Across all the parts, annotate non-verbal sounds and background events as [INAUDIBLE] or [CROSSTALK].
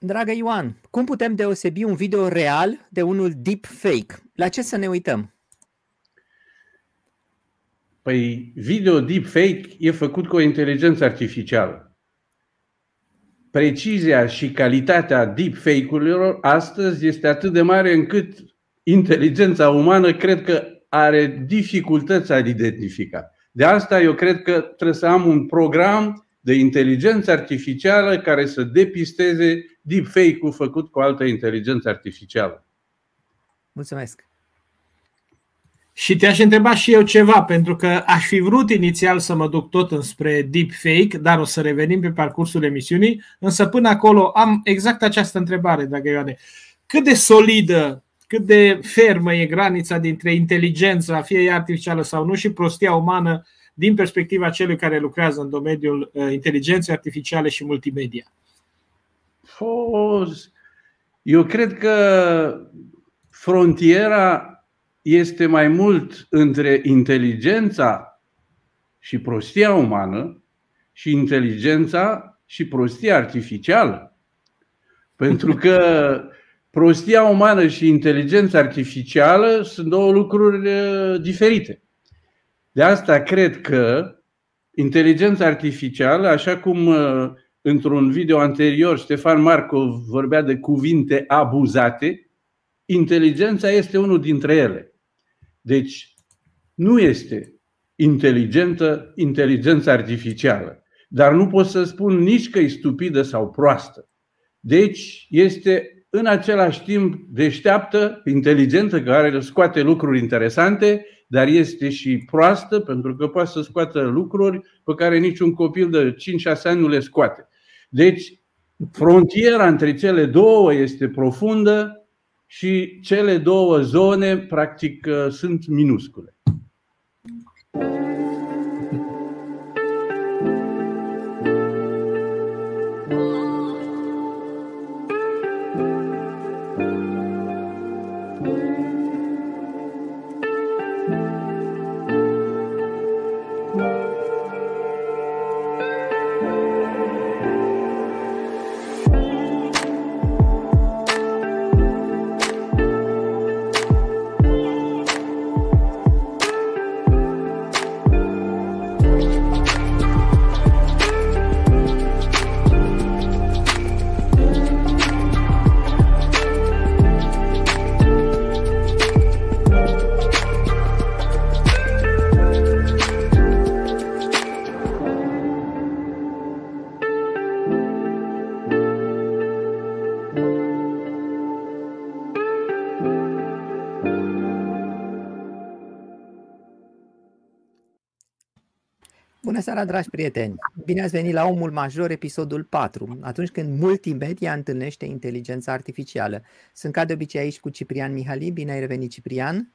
Dragă Ioan, cum putem deosebi un video real de unul deep fake? La ce să ne uităm? Păi video deepfake e făcut cu o inteligență artificială. Precizia și calitatea deepfake-urilor astăzi este atât de mare încât inteligența umană cred că are dificultăți a identifica. De asta eu cred că trebuie să am un program de inteligență artificială care să depisteze deepfake-ul făcut cu altă inteligență artificială. Mulțumesc! Și te-aș întreba și eu ceva, pentru că aș fi vrut inițial să mă duc tot înspre deepfake, dar o să revenim pe parcursul emisiunii, însă până acolo am exact această întrebare, dragă Ioane. Cât de solidă, cât de fermă e granița dintre inteligența, fie ea artificială sau nu, și prostia umană din perspectiva celui care lucrează în domeniul uh, inteligenței artificiale și multimedia? Eu cred că frontiera este mai mult între inteligența și prostia umană și inteligența și prostia artificială. Pentru că prostia umană și inteligența artificială sunt două lucruri diferite. De asta cred că inteligența artificială, așa cum într-un video anterior Ștefan Marcov vorbea de cuvinte abuzate, inteligența este unul dintre ele. Deci, nu este inteligentă inteligența artificială. Dar nu pot să spun nici că e stupidă sau proastă. Deci, este în același timp deșteaptă, inteligentă, care scoate lucruri interesante, dar este și proastă pentru că poate să scoată lucruri pe care niciun copil de 5-6 ani nu le scoate. Deci, frontiera între cele două este profundă și cele două zone, practic, uh, sunt minuscule. Seara, dragi prieteni! Bine ați venit la Omul Major, episodul 4, atunci când multimedia întâlnește inteligența artificială. Sunt ca de obicei aici cu Ciprian Mihali. Bine ai revenit, Ciprian!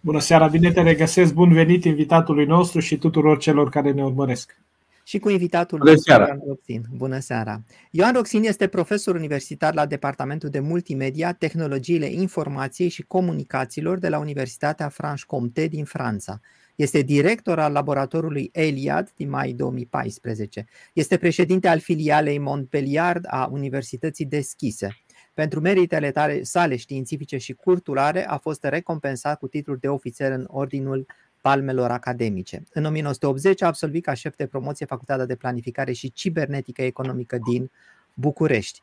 Bună seara, bine te regăsesc, bun venit invitatului nostru și tuturor celor care ne urmăresc. Și cu invitatul Bună nostru, seara. Ioan Roxin. Bună seara! Ioan Roxin este profesor universitar la Departamentul de Multimedia, Tehnologiile Informației și Comunicațiilor de la Universitatea Franche-Comté din Franța. Este director al laboratorului Eliad din mai 2014. Este președinte al filialei Montpellier a Universității Deschise. Pentru meritele tale, sale științifice și culturale a fost recompensat cu titlul de ofițer în Ordinul Palmelor Academice. În 1980 a absolvit ca șef de promoție Facultatea de Planificare și Cibernetică Economică din București.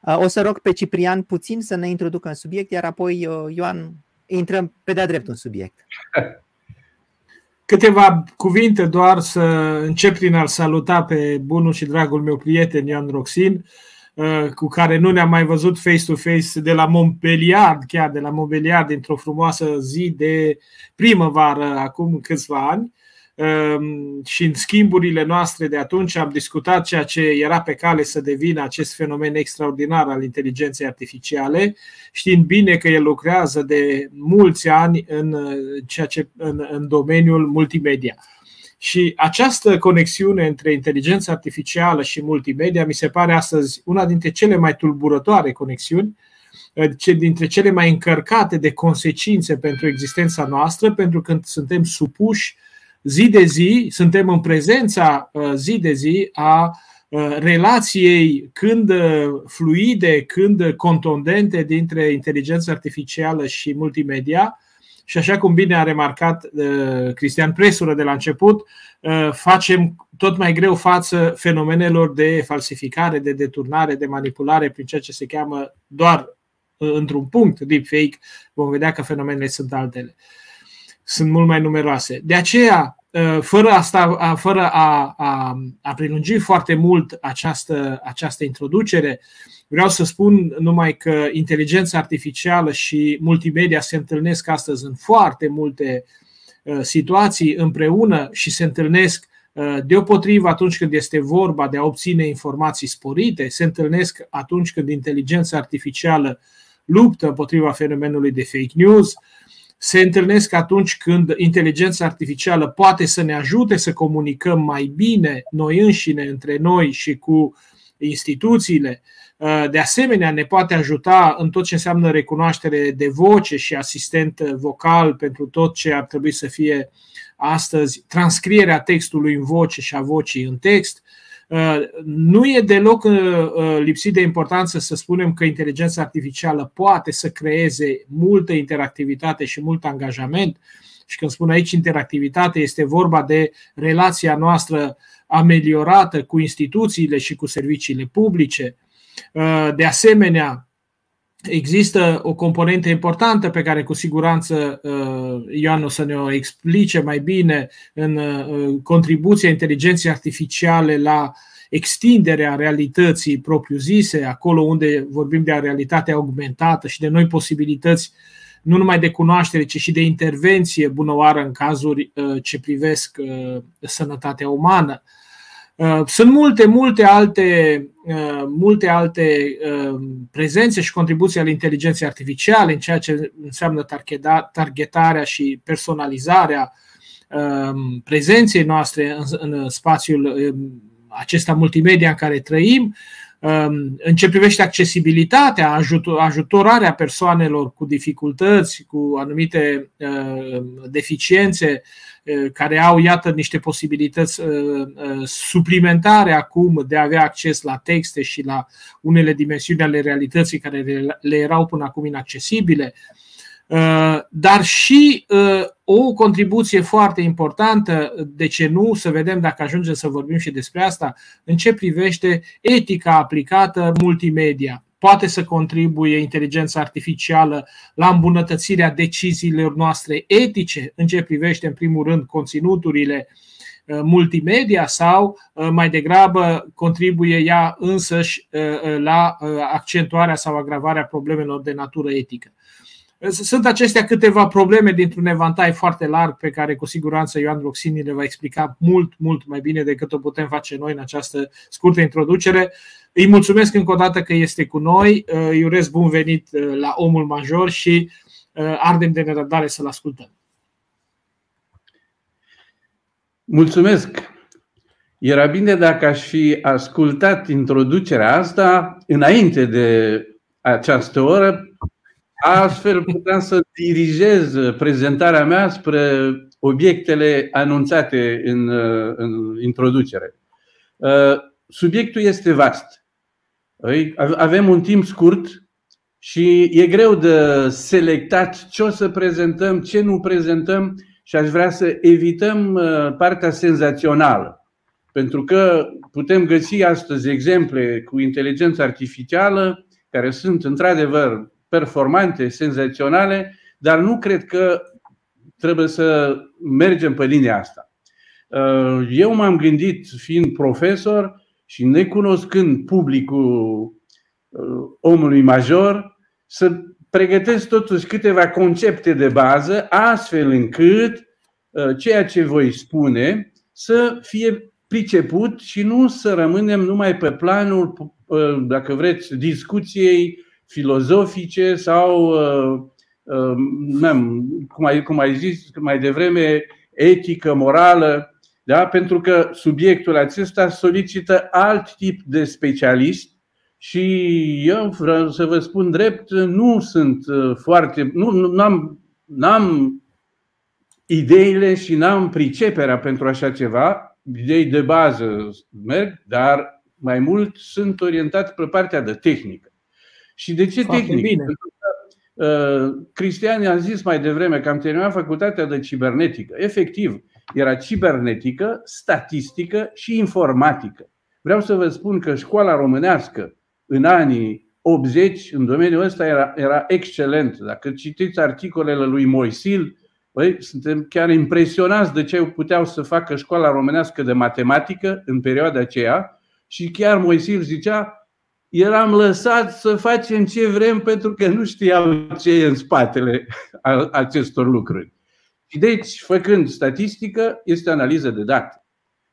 O să rog pe Ciprian puțin să ne introducă în subiect, iar apoi, Ioan, intrăm pe de-a drept în subiect. [LAUGHS] Câteva cuvinte doar să încep prin a-l saluta pe bunul și dragul meu prieten Ioan Roxin, uh, cu care nu ne-am mai văzut face-to-face de la Montpellier, chiar de la Montpellier, dintr-o frumoasă zi de primăvară, acum câțiva ani. Ehm, și în schimburile noastre de atunci am discutat ceea ce era pe cale să devină acest fenomen extraordinar al inteligenței artificiale, știind bine că el lucrează de mulți ani în, ceea ce, în, în domeniul multimedia. Și această conexiune între inteligența artificială și multimedia mi se pare astăzi una dintre cele mai tulburătoare conexiuni, dintre cele mai încărcate de consecințe pentru existența noastră, pentru că suntem supuși uh, zi de zi, suntem în prezența uh, zi de zi a relației când fluide, când contundente dintre inteligența artificială și multimedia, și așa cum bine a remarcat uh, Cristian Presură de la început, uh, facem tot mai greu față fenomenelor de falsificare, de deturnare, de manipulare prin ceea ce se cheamă doar uh, într-un punct deepfake. Vom vedea că fenomenele sunt altele. Sunt mult mai numeroase. De aceea, fără, asta, fără a, a, a prelungi foarte mult această, această introducere, Vreau să spun numai că inteligența artificială și multimedia se întâlnesc astăzi în foarte multe uh, situații împreună și se întâlnesc uh, deopotrivă atunci când este vorba de a obține informații sporite, se întâlnesc atunci când inteligența artificială luptă împotriva fenomenului de fake news, se întâlnesc atunci când inteligența artificială poate să ne ajute să comunicăm mai bine noi înșine, între noi și cu instituțiile, Uh, de asemenea, ne poate ajuta în tot ce înseamnă recunoaștere de voce și asistent vocal pentru tot ce ar trebui să fie astăzi transcrierea textului în voce și a vocii în text. Uh, nu e deloc uh, lipsit de importanță să spunem că inteligența artificială poate să creeze multă interactivitate și mult angajament. Și când spun aici interactivitate, este vorba de relația noastră ameliorată cu instituțiile și cu serviciile publice, Uh, de asemenea, există o componentă importantă pe care cu siguranță uh, Ioan o să ne o explice mai bine în uh, contribuția inteligenței artificiale la extinderea realității propriu-zise, acolo unde vorbim de realitate augmentată și de noi posibilități nu numai de cunoaștere, ci și de intervenție bunăoară în cazuri ce privesc sănătatea umană. Uh, sunt multe, multe alte, uh, multe alte uh, prezențe și contribuții ale inteligenței artificiale în ceea ce înseamnă targetarea și personalizarea prezenței noastre în spațiul acesta multimedia în care trăim, um, în ce privește accesibilitatea, ajutorarea persoanelor cu dificultăți, cu anumite deficiențe, care au, iată, niște posibilități suplimentare acum de a avea acces la texte și la unele dimensiuni ale realității care le erau până acum inaccesibile, dar și o contribuție foarte importantă, de ce nu, să vedem dacă ajungem să vorbim și despre asta, în ce privește etica aplicată multimedia poate să contribuie inteligența artificială la îmbunătățirea deciziilor noastre etice în ce privește, în primul rând, conținuturile uh, multimedia sau uh, mai degrabă contribuie ea însăși uh, la accentuarea sau agravarea problemelor de natură etică. Sunt acestea câteva probleme dintr-un evantai foarte larg pe care cu siguranță Ioan Roxini le va explica mult, mult mai bine decât o putem face noi în această scurtă introducere. Îi mulțumesc încă o dată că este cu noi, îi urez bun venit uh, la Omul Major și uh, ardem de nerăbdare să-l ascultăm. Mulțumesc! Era bine dacă aș fi ascultat introducerea asta înainte de această oră, astfel puteam să dirigez prezentarea mea spre obiectele anunțate în, uh, în introducere. Subiectul este vast. Avem un timp scurt și e greu de selectat ce o să prezentăm, ce nu prezentăm și aș vrea să evităm uh, partea senzațională. Pentru că putem găsi astăzi exemple cu inteligență artificială care sunt într-adevăr performante, senzaționale, dar nu cred că trebuie să mergem pe linia asta. Uh, eu m-am gândit, fiind profesor, și necunoscând publicul uh, omului major, să pregătesc totuși câteva concepte de bază, astfel încât uh, ceea ce voi spune să fie priceput și nu să rămânem numai pe planul, uh, dacă vreți, discuției filozofice sau, cum ai, cum ai zis mai devreme, etică, morală, da? pentru că subiectul acesta solicită alt tip de specialist și eu vreau să vă spun drept, nu sunt uh, foarte. Nu am n-am ideile și n-am priceperea pentru așa ceva. Idei de bază merg, dar mai mult sunt orientat pe partea de tehnică. Și de ce Foarte tehnică? Bine. Pentru că uh, Cristian a zis mai devreme că am terminat facultatea de cibernetică. Efectiv, era cibernetică, statistică și informatică. Vreau să vă spun că școala românească în anii 80, în domeniul ăsta, era, era excelent. Dacă citiți articolele lui Moisil, băi, suntem chiar impresionați de ce puteau să facă școala românească de matematică în perioada aceea și chiar Moisil zicea eram lăsat să facem ce vrem pentru că nu știam ce e în spatele acestor lucruri. Și deci, făcând statistică, este analiză de date.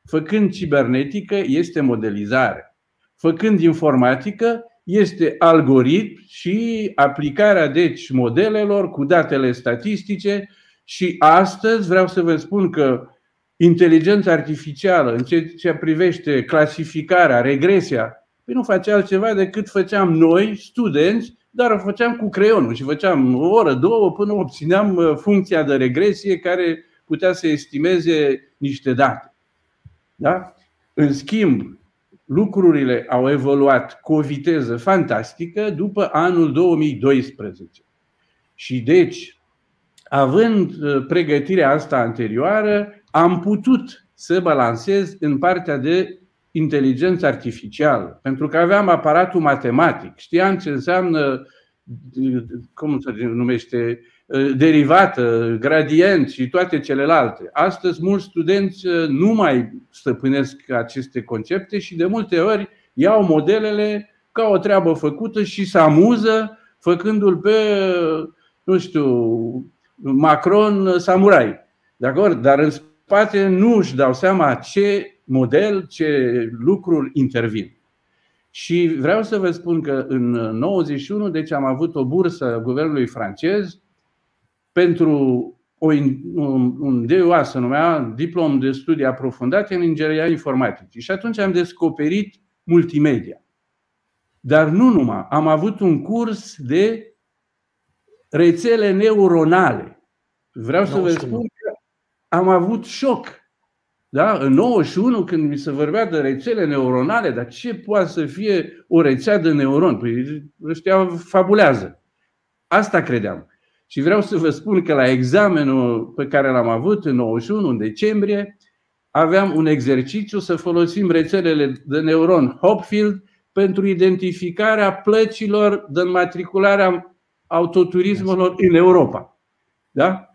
Făcând cibernetică, este modelizare. Făcând informatică, este algoritm și aplicarea deci modelelor cu datele statistice și astăzi vreau să vă spun că inteligența artificială în ceea ce privește clasificarea, regresia, păi nu face altceva decât făceam noi, studenți, dar o făceam cu creionul și făceam o oră, două, până obțineam uh, funcția de regresie care putea să estimeze niște date. Da? În schimb, lucrurile au evoluat cu o viteză fantastică după anul 2012. Și deci, având uh, pregătirea asta anterioară, am putut să balansez în partea de inteligență artificială, pentru că aveam aparatul matematic, știam ce înseamnă, cum se numește, derivată, gradient și toate celelalte. Astăzi, mulți studenți nu mai stăpânesc aceste concepte și de multe ori iau modelele ca o treabă făcută și se amuză făcându-l pe, nu știu, Macron samurai. De acord? Dar în spate nu își dau seama ce model, ce lucruri intervin. Și vreau să vă spun că în 91, deci am avut o bursă a guvernului francez pentru o, un, un DUA, se numea Diplom de Studii Aprofundate în Ingineria Informatică. Și atunci am descoperit multimedia. Dar nu numai, am avut un curs de rețele neuronale. Vreau să vă spun că am avut șoc da? În 91, când mi se vorbea de rețele neuronale, dar ce poate să fie o rețea de neuron? Păi ăștia fabulează. Asta credeam. Și vreau să vă spun că la examenul pe care l-am avut în 91, în decembrie, aveam un exercițiu să folosim rețelele de neuron Hopfield pentru identificarea plăcilor de înmatricularea autoturismelor în Europa. Da?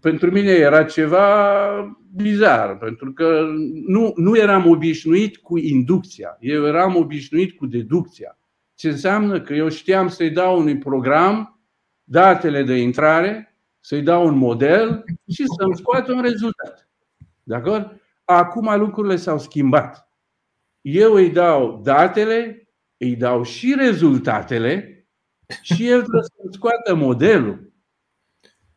Pentru mine era ceva bizar, pentru că nu, nu eram obișnuit cu inducția, eu eram obișnuit cu deducția. Ce înseamnă că eu știam să-i dau unui program datele de intrare, să-i dau un model și să-mi scoată un rezultat. De acord? Acum lucrurile s-au schimbat. Eu îi dau datele, îi dau și rezultatele și el trebuie să-mi scoată modelul.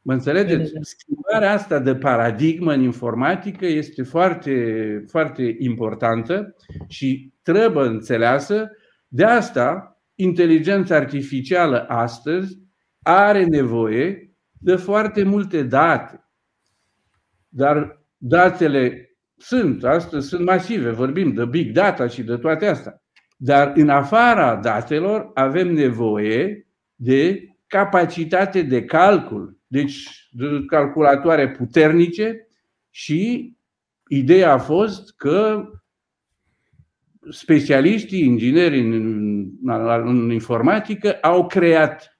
Mă înțelegeți? Schimbarea asta de paradigmă în informatică este foarte, foarte importantă și trebuie înțeleasă. De asta, inteligența artificială astăzi are nevoie de foarte multe date. Dar datele sunt, astăzi sunt masive, vorbim de big data și de toate astea. Dar în afara datelor avem nevoie de capacitate de calcul, deci de calculatoare puternice și ideea a fost că specialiștii, ingineri în, în informatică au creat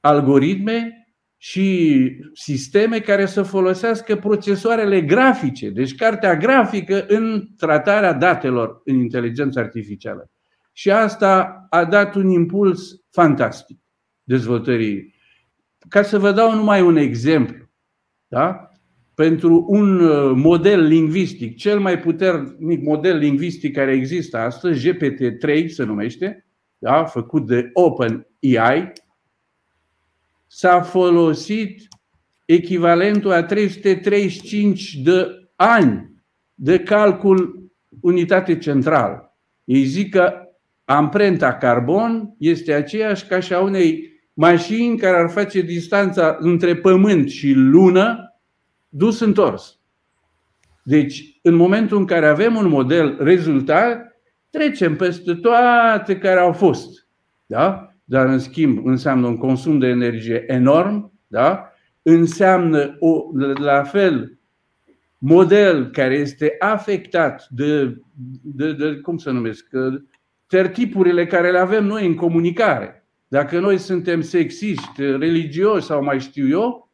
algoritme și sisteme care să folosească procesoarele grafice, deci cartea grafică în tratarea datelor în inteligență artificială. Și asta a dat un impuls fantastic dezvoltării ca să vă dau numai un exemplu, da? pentru un uh, model lingvistic, cel mai puternic model lingvistic care există astăzi, GPT-3 se numește, da? făcut de OpenAI, s-a folosit echivalentul a 335 de ani de calcul unitate centrală. Ei zic că amprenta carbon este aceeași ca și a unei mașini care ar face distanța între Pământ și Lună dus întors. Deci, în momentul în care avem un model rezultat, trecem peste toate care au fost. Da? Dar, în schimb, înseamnă un consum de energie enorm, da? înseamnă o, la fel model care este afectat de, de, de cum să numesc, tertipurile care le avem noi în comunicare. Dacă noi suntem sexiști, religioși sau mai știu eu,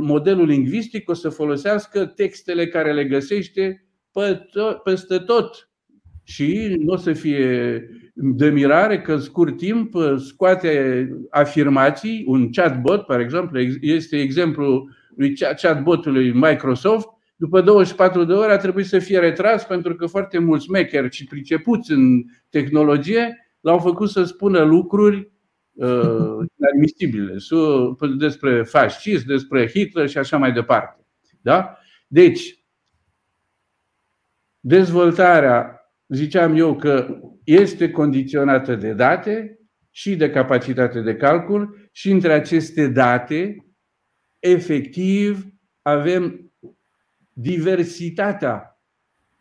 modelul lingvistic o să folosească textele care le găsește peste tot. Și nu o să fie de mirare că în scurt timp scoate afirmații, un chatbot, par exemplu, este exemplu lui chatbotului Microsoft, după 24 de ore a trebuit să fie retras pentru că foarte mulți mecheri și pricepuți în tehnologie l-au făcut să spună lucruri uh, inadmisibile despre fascism, despre Hitler și așa mai departe. Da? Deci, dezvoltarea, ziceam eu că este condiționată de date și de capacitate de calcul și între aceste date, efectiv, avem diversitatea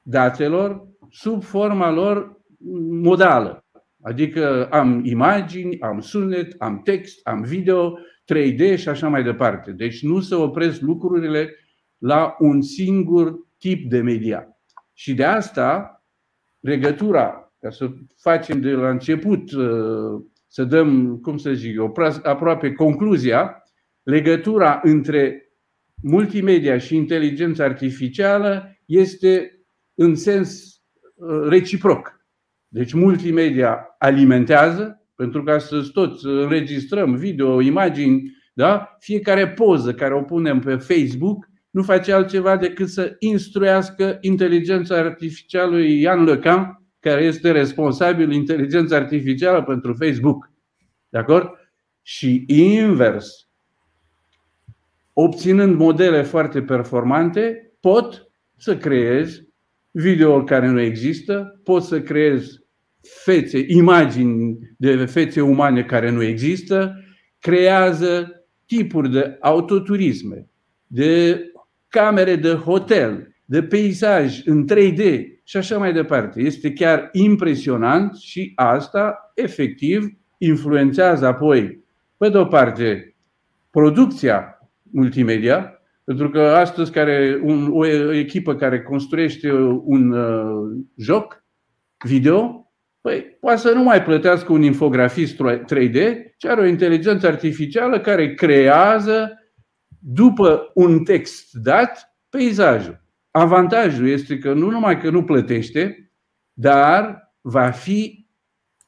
datelor sub forma lor modală. Adică am imagini, am sunet, am text, am video, 3D și așa mai departe. Deci nu se opresc lucrurile la un singur tip de media. Și de asta legătura, ca să facem de la început, uh, să dăm, cum să zic eu, aproape concluzia, legătura între multimedia și inteligența artificială este în sens uh, reciproc. Deci multimedia alimentează, pentru ca să toți înregistrăm video, imagini, da? fiecare poză care o punem pe Facebook nu face altceva decât să instruiască inteligența artificială lui Ian Lecan, care este responsabil inteligența artificială pentru Facebook. De acord? Și invers, obținând modele foarte performante, pot să creez video care nu există, pot să creez fețe, imagini de fețe umane care nu există, creează tipuri de autoturisme, de camere de hotel, de peisaj în 3D și așa mai departe. Este chiar impresionant și asta efectiv influențează apoi, pe de o parte, producția multimedia, pentru că astăzi care un, o echipă care construiește un uh, joc video, păi, poate să nu mai plătească un infografist 3D, ci are o inteligență artificială care creează, după un text dat, peisajul. Avantajul este că nu numai că nu plătește, dar va fi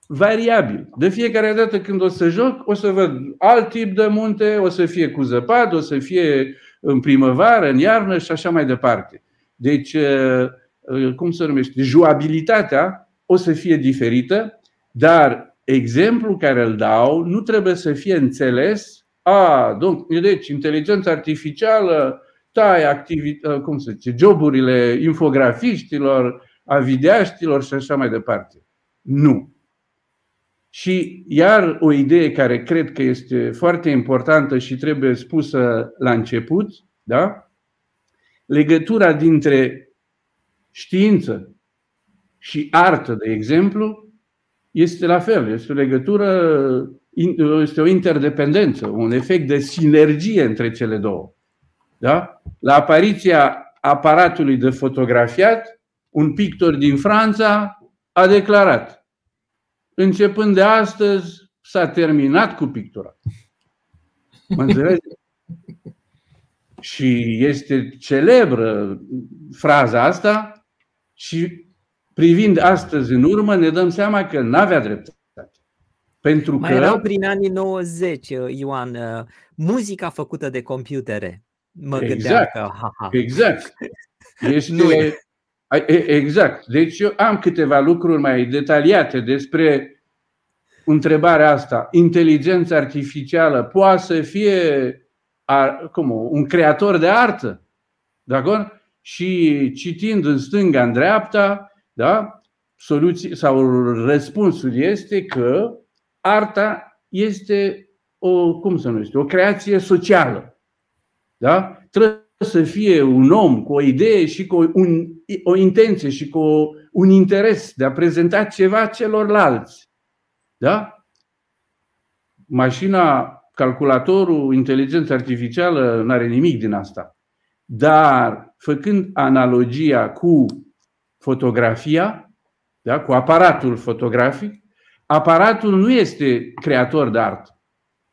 variabil. De fiecare dată când o să joc, o să văd alt tip de munte, o să fie cu zăpadă, o să fie în primăvară, în iarnă și așa mai departe. Deci, uh, uh, cum se numește, juabilitatea o să fie diferită, dar exemplul care îl dau nu trebuie să fie înțeles a, deci, inteligența artificială taie activi- uh, cum se zice, joburile infografiștilor, a videaștilor și așa mai departe. Nu. Și iar o idee care cred că este foarte importantă și trebuie spusă la început, da? legătura dintre știință și artă, de exemplu, este la fel, este o legătură, este o interdependență, un efect de sinergie între cele două. Da? La apariția aparatului de fotografiat, un pictor din Franța a declarat începând de astăzi, s-a terminat cu pictura. Mă înțelegi? Și este celebră fraza asta și privind astăzi în urmă ne dăm seama că n-avea dreptate. Pentru Mai că... erau prin anii 90, Ioan, uh, muzica făcută de computere. Mă exact, gândeam că... Ha, ha. Exact. [LAUGHS] Este, nu e. Exact. Deci eu am câteva lucruri mai detaliate despre întrebarea asta. Inteligența artificială poate să fie cum, un creator de artă. De acord? Și citind în stânga, în dreapta, da? Soluții, sau răspunsul este că arta este o, cum să nu este, o creație socială. Da? Trebuie să fie un om cu o idee și cu un, o intenție și cu un interes de a prezenta ceva celorlalți. Da? Mașina, calculatorul, inteligența artificială nu are nimic din asta. Dar, făcând analogia cu fotografia, da? cu aparatul fotografic, aparatul nu este creator de artă,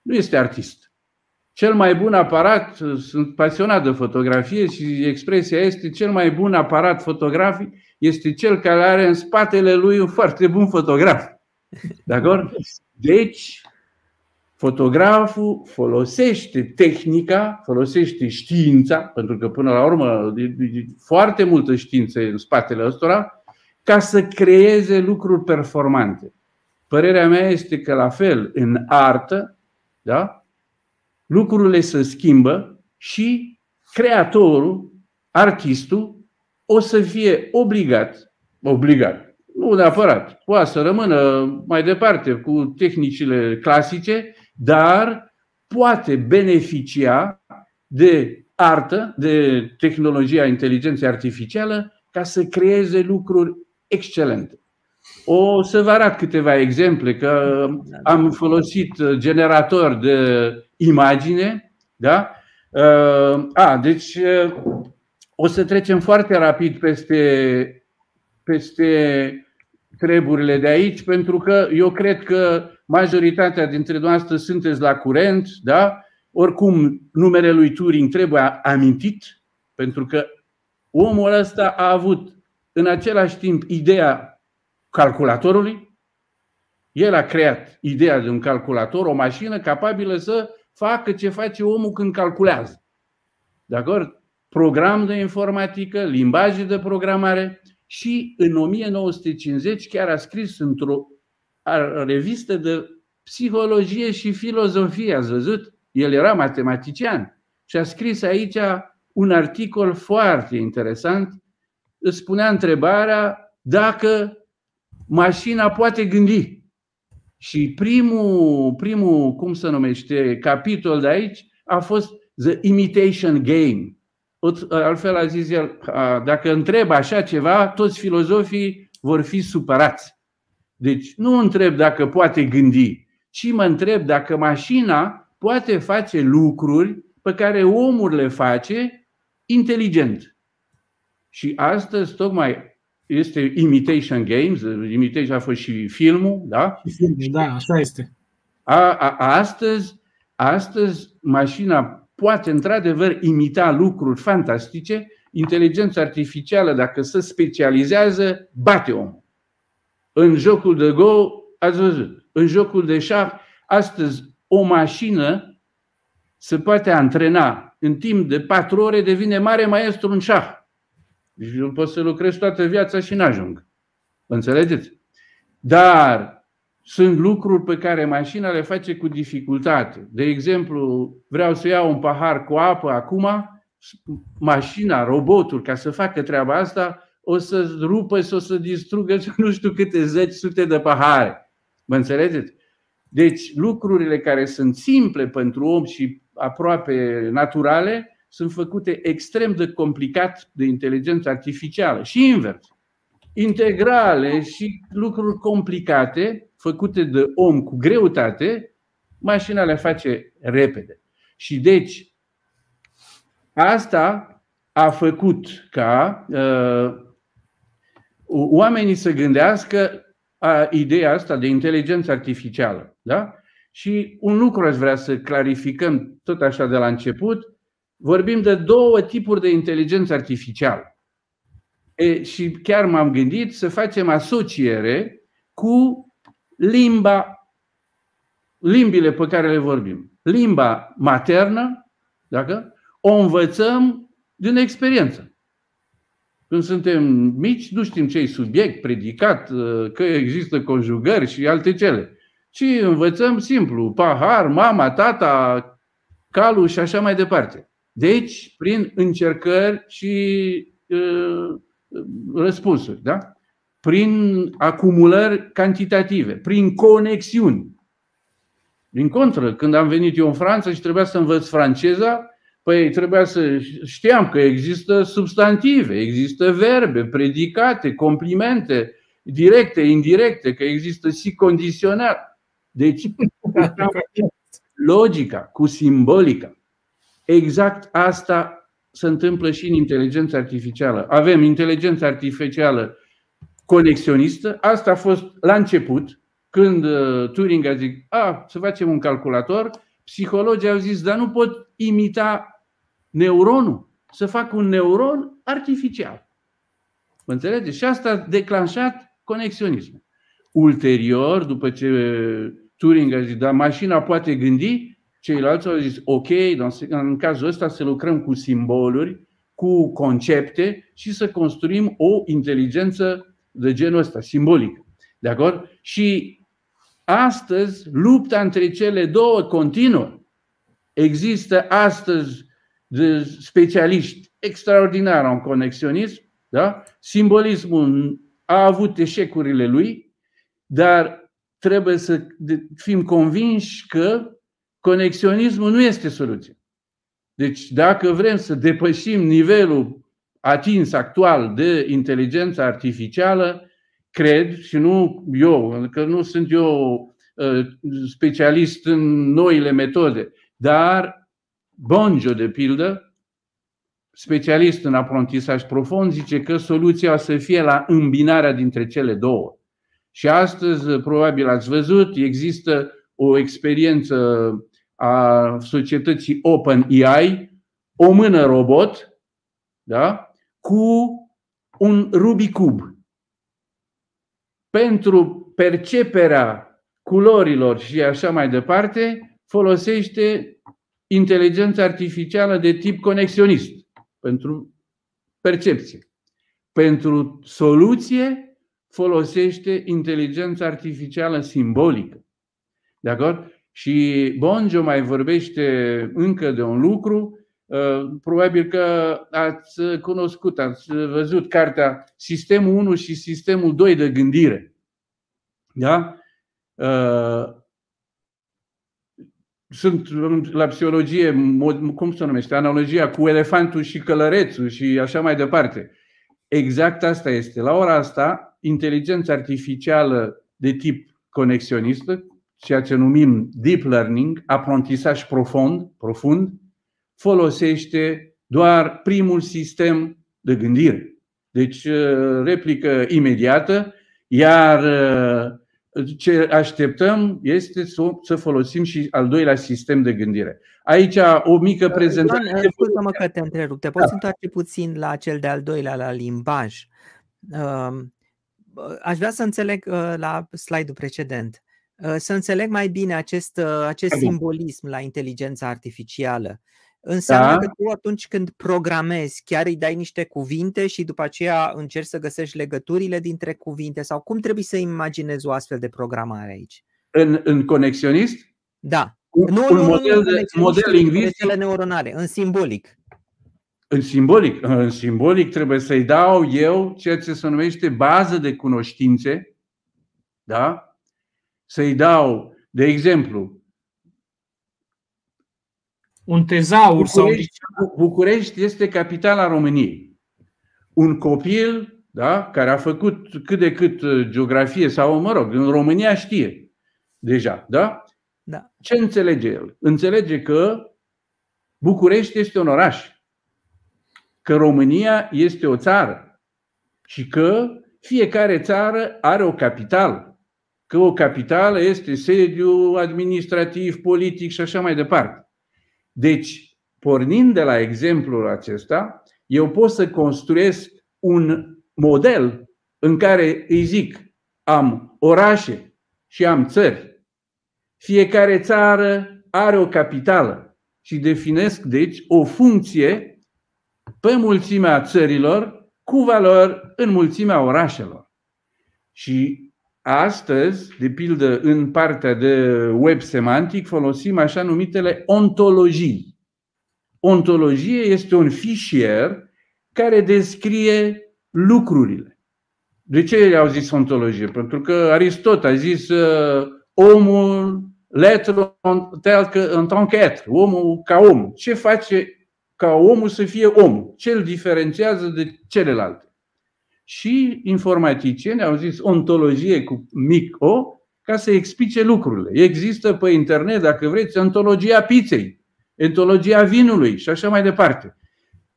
nu este artist. Cel mai bun aparat, sunt pasionat de fotografie și expresia este cel mai bun aparat fotografic este cel care are în spatele lui un foarte bun fotograf. De acord? Deci, fotograful folosește tehnica, folosește știința, pentru că până la urmă foarte multă știință în spatele ăstora, ca să creeze lucruri performante. Părerea mea este că la fel în artă, da? Lucrurile se schimbă și creatorul, artistul, o să fie obligat, obligat, nu neapărat, poate să rămână mai departe cu tehnicile clasice, dar poate beneficia de artă, de tehnologia inteligenței artificială, ca să creeze lucruri excelente. O să vă arăt câteva exemple, că am folosit generator de imagine, da? A, deci o să trecem foarte rapid peste, peste treburile de aici, pentru că eu cred că majoritatea dintre noastre sunteți la curent, da? Oricum, numele lui Turing trebuie amintit, pentru că omul ăsta a avut în același timp ideea calculatorului, el a creat ideea de un calculator, o mașină capabilă să facă ce face omul când calculează. De acord? program de informatică, limbaje de programare și în 1950 chiar a scris într-o revistă de psihologie și filozofie, ați văzut? El era matematician și a scris aici un articol foarte interesant. Îți spunea întrebarea dacă mașina poate gândi. Și primul, primul, cum se numește, capitol de aici a fost The Imitation Game. Altfel a zis el, dacă întreb așa ceva, toți filozofii vor fi supărați. Deci nu întreb dacă poate gândi, ci mă întreb dacă mașina poate face lucruri pe care omul le face inteligent. Și astăzi tocmai este Imitation Games, Imitation a fost și filmul, da? Da, așa este. A, a, astăzi, astăzi mașina poate într-adevăr imita lucruri fantastice, inteligența artificială, dacă se specializează, bate omul. În jocul de Go, ați văzut, în jocul de șah, astăzi o mașină se poate antrena în timp de patru ore, devine mare maestru în șah. Deci eu pot să lucrez toată viața și n-ajung. Înțelegeți? Dar sunt lucruri pe care mașina le face cu dificultate. De exemplu, vreau să iau un pahar cu apă acum, mașina, robotul, ca să facă treaba asta, o să rupă și o să distrugă nu știu câte zeci, sute de pahare. Mă înțelegeți? Deci lucrurile care sunt simple pentru om și aproape naturale sunt făcute extrem de complicat de inteligență artificială și invers. Integrale și lucruri complicate făcute de om cu greutate, mașina le face repede. Și deci, asta a făcut ca uh, oamenii să gândească a ideea asta de inteligență artificială. Da? Și un lucru aș vrea să clarificăm tot așa de la început. Vorbim de două tipuri de inteligență artificială. E, și chiar m-am gândit să facem asociere cu limba, limbile pe care le vorbim. Limba maternă, dacă o învățăm din experiență. Când suntem mici, nu știm ce e subiect, predicat, că există conjugări și alte cele. Ci învățăm simplu, pahar, mama, tata, calul și așa mai departe. Deci, prin încercări și uh, răspunsuri. Da? prin acumulări cantitative, prin conexiuni. Din contră, când am venit eu în Franța și trebuia să învăț franceza, Păi trebuia să știam că există substantive, există verbe, predicate, complimente, directe, indirecte, că există și condiționat. Deci, [LAUGHS] logica cu simbolica. Exact asta se întâmplă și în inteligența artificială. Avem inteligența artificială conexionistă. Asta a fost la început, când uh, Turing a zis, a, să facem un calculator, psihologii au zis, dar nu pot imita neuronul, să fac un neuron artificial. Mă înțelegeți? Și asta a declanșat conexionismul. Ulterior, după ce Turing a zis, dar mașina poate gândi, ceilalți au zis, ok, în cazul ăsta să lucrăm cu simboluri, cu concepte și să construim o inteligență de genul ăsta, simbolică. De acord? Și astăzi lupta între cele două continuă. Există astăzi de specialiști extraordinar în conexionism, da? simbolismul a avut eșecurile lui, dar trebuie să fim convinși că conexionismul nu este soluția. Deci dacă vrem să depășim nivelul atins actual de inteligență artificială, cred, și nu eu, că nu sunt eu uh, specialist în noile metode, dar Bonjo, de pildă, specialist în aprentisaj profund, zice că soluția o să fie la îmbinarea dintre cele două. Și astăzi, probabil ați văzut, există o experiență a societății OpenAI, o mână robot, da? cu un Rubicub. Pentru perceperea culorilor și așa mai departe, folosește inteligența artificială de tip conexionist pentru percepție. Pentru soluție folosește inteligența artificială simbolică. De acord? Și Bonjo mai vorbește încă de un lucru, uh, probabil că ați cunoscut, ați văzut cartea Sistemul 1 și Sistemul 2 de gândire. Da? Uh, sunt la psihologie, cum se numește, analogia cu elefantul și călărețul și așa mai departe. Exact asta este. La ora asta, inteligența artificială de tip conexionistă, ceea ce numim deep learning, aprentisaj profund, profund, folosește doar primul sistem de gândire. Deci, uh, replică imediată, iar uh, ce așteptăm este să folosim și al doilea sistem de gândire. Aici o mică prezentare. Doamne, Scuze-mă că te întrerup. Te poți da. întoarce puțin la cel de-al doilea, la limbaj. Um, aș vrea să înțeleg uh, la slide-ul precedent. Uh, să înțeleg mai bine acest, uh, acest simbolism la inteligența artificială. Înseamnă da. că tu atunci când programezi, chiar îi dai niște cuvinte și după aceea încerci să găsești legăturile dintre cuvinte sau cum trebuie să imaginezi o astfel de programare aici? În, în conexionist? Da. Un, nu, un nu, model, de, model lingvistic? neuronale, în simbolic. În simbolic. În simbolic trebuie să-i dau eu ceea ce se numește bază de cunoștințe, da? Să-i dau, de exemplu, un tezaur București, sau... București este capitala României. Un copil da, care a făcut cât de cât uh, geografie sau, mă rog, în România știe deja. Da? Da. Ce înțelege el? Înțelege că București este un oraș, că România este o țară și că fiecare țară are o capitală, că o capitală este sediu administrativ, politic și așa mai departe. Deci, pornind de la exemplul acesta, eu pot să construiesc un model în care îi zic am orașe și am țări. Fiecare țară are o capitală și definesc, deci, o funcție pe mulțimea țărilor cu valori în mulțimea orașelor. Și Astăzi, de pildă, în partea de web semantic, folosim așa numitele ontologii. Ontologie este un fișier care descrie lucrurile. De ce au zis ontologie? Pentru că Aristot a zis uh, omul l'être tel que en tant qu'être, omul ca om. Ce face ca omul să fie om. Ce îl diferențiază de celelalte? Și informaticieni au zis ontologie cu mic O ca să explice lucrurile. Există pe internet, dacă vreți, ontologia pizzei, ontologia vinului și așa mai departe.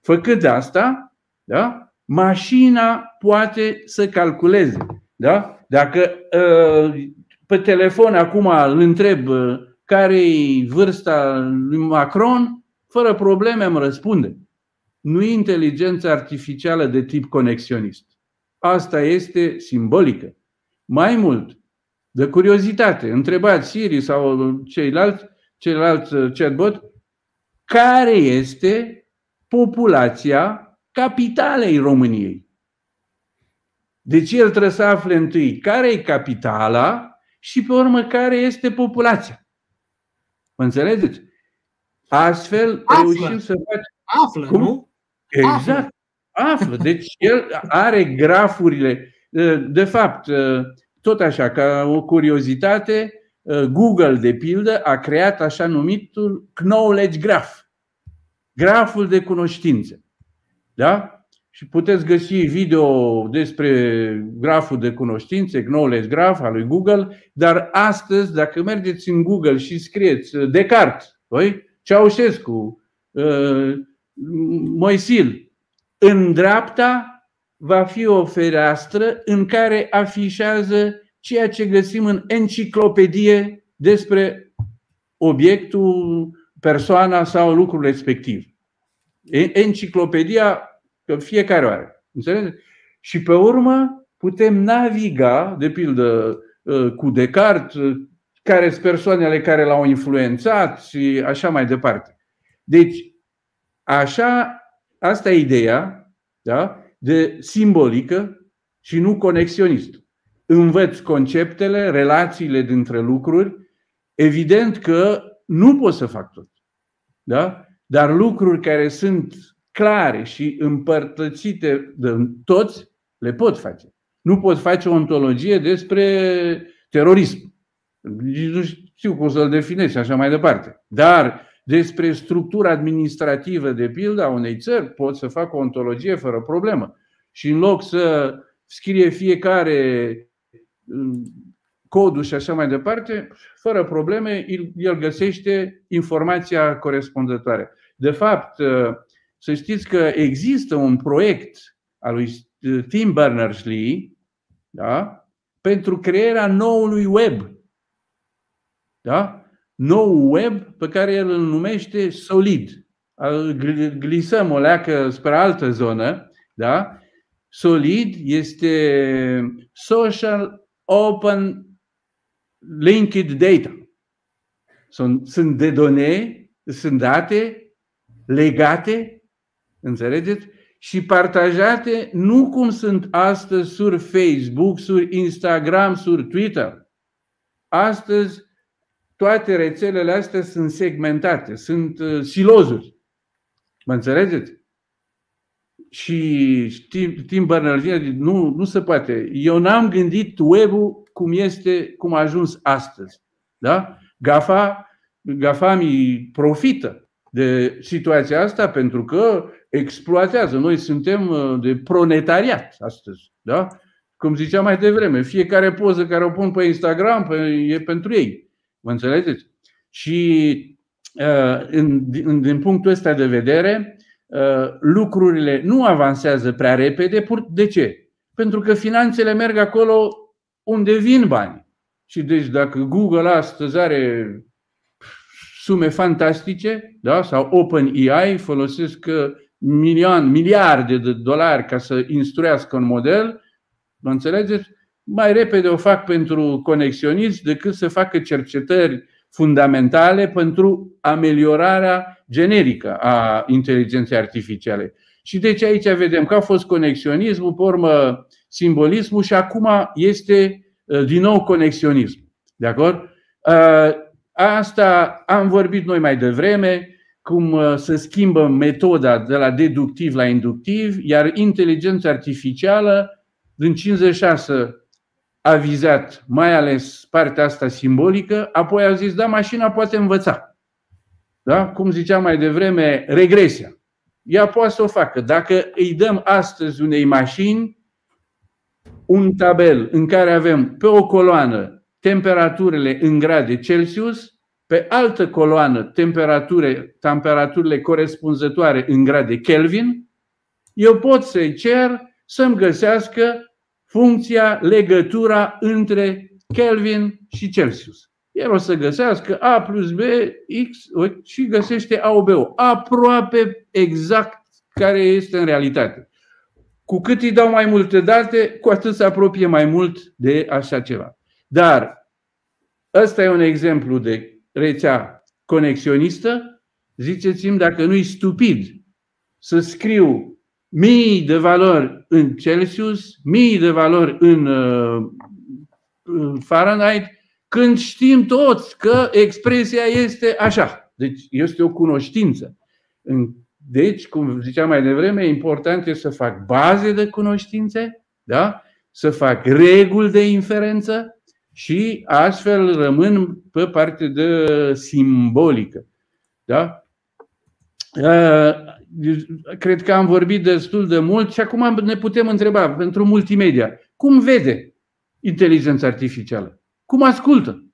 Făcând asta, da, mașina poate să calculeze. Da? Dacă uh, pe telefon acum îl întreb uh, care e vârsta lui Macron, fără probleme îmi răspunde. Nu e inteligența artificială de tip conexionist. Asta este simbolică. Mai mult, de curiozitate, întrebați Siri sau ceilalți, ceilalți uh, chatbot, care este populația capitalei României. Deci el trebuie să afle întâi care e capitala și pe urmă care este populația. Mă înțelegeți? Astfel află. reușim să facem. Află, Cum? nu? Exact. Află. Află. Deci el are grafurile. De fapt, tot așa, ca o curiozitate, Google, de pildă, a creat așa numitul Knowledge Graph. Graful de cunoștințe. Da? Și puteți găsi video despre graful de cunoștințe, Knowledge Graph al lui Google, dar astăzi, dacă mergeți în Google și scrieți uh, Descartes, păi, Ceaușescu, uh, Moisil, în dreapta va fi o fereastră în care afișează ceea ce găsim în enciclopedie despre obiectul, persoana sau lucrul respectiv. Enciclopedia că fiecare o are. Înțelegeți? Și pe urmă putem naviga, de pildă, ă, cu Descartes, ă, care sunt persoanele care l-au influențat și așa mai departe. Deci, așa, asta e ideea da? de simbolică și nu conexionist. Învăț conceptele, relațiile dintre lucruri. Evident că nu pot să fac tot. Da? Dar lucruri care sunt clare și împărtățite de toți, le pot face. Nu pot face o ontologie despre terorism. Nu știu cum să-l definesc și așa mai departe. Dar despre structura administrativă, de pildă, a unei țări, pot să fac o ontologie fără problemă. Și în loc să scrie fiecare mm, codul și așa mai departe, fără probleme, el găsește informația corespunzătoare. De fapt, să știți că există un proiect al lui Tim Berners-Lee da? pentru crearea noului web. Da? Nou web pe care el îl numește Solid. Glisăm o leacă spre altă zonă. Da? Solid este Social Open Linked Data. Sunt, sunt de done, sunt date legate Înțelegeți? Și partajate nu cum sunt astăzi sur Facebook, sur Instagram, sur Twitter. Astăzi toate rețelele astea sunt segmentate, sunt uh, silozuri. Mă înțelegeți? Și Știm, Tim Berners-Lee nu, nu se poate. Eu n-am gândit web-ul cum este, cum a ajuns astăzi. Da? GAFA, GAFA-mi profită de situația asta pentru că exploatează. Noi suntem uh, de pronetariat astăzi. Da? Cum ziceam mai devreme, fiecare poză care o pun pe Instagram e pentru ei. Mă înțelegeți? Și uh, în, din punctul ăsta de vedere, uh, lucrurile nu avansează prea repede. De ce? Pentru că finanțele merg acolo unde vin bani. Și deci dacă Google astăzi are sume fantastice, da? sau OpenAI folosesc milion, miliarde de dolari ca să instruiască un model, mă înțelegeți? Mai repede o fac pentru conexioniști decât să facă cercetări fundamentale pentru ameliorarea generică a inteligenței artificiale. Și deci aici vedem că a fost conexionismul, pe urmă simbolismul și acum este uh, din nou conexionism. De acord? Uh, asta am vorbit noi mai devreme cum uh, se schimbă metoda de la deductiv la inductiv, iar inteligența artificială din 56 a vizat mai ales partea asta simbolică, apoi a zis, da, mașina poate învăța. Da? Cum ziceam mai devreme, regresia. ea poate să o facă. Dacă îi dăm astăzi unei mașini un tabel în care avem pe o coloană temperaturile în grade Celsius, pe altă coloană temperature, temperaturile corespunzătoare în grade Kelvin, eu pot să-i cer să-mi găsească funcția, legătura între Kelvin și Celsius. El o să găsească A plus B, X și găsește A o B -o. Aproape exact care este în realitate. Cu cât îi dau mai multe date, cu atât se apropie mai mult de așa ceva. Dar ăsta e un exemplu de rețea conexionistă. Ziceți-mi dacă nu-i stupid să scriu mii de valori în Celsius, mii de valori în uh, Fahrenheit, când știm toți că expresia este așa. Deci este o cunoștință. Deci, cum ziceam mai devreme, important este să fac baze de cunoștințe, da? să fac reguli de inferență și astfel rămân pe parte de simbolică. Da? Uh, cred că am vorbit destul de mult și acum ne putem întreba pentru multimedia. Cum vede inteligența artificială? Cum ascultă?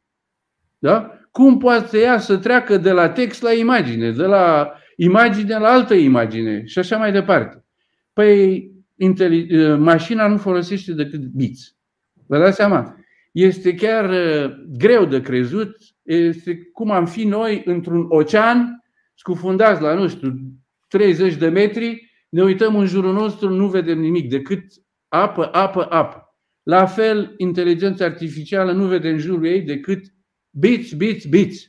Da? Cum poate să ea să treacă de la text la imagine, de la imagine la altă imagine și așa mai departe? Păi, mașina nu folosește decât biți. Vă dați seama? Este chiar greu de crezut. Este cum am fi noi într-un ocean scufundați la, nu știu, 30 de metri, ne uităm în jurul nostru, nu vedem nimic decât apă, apă, apă. La fel, inteligența artificială nu vede în jurul ei decât bits, bits, bits.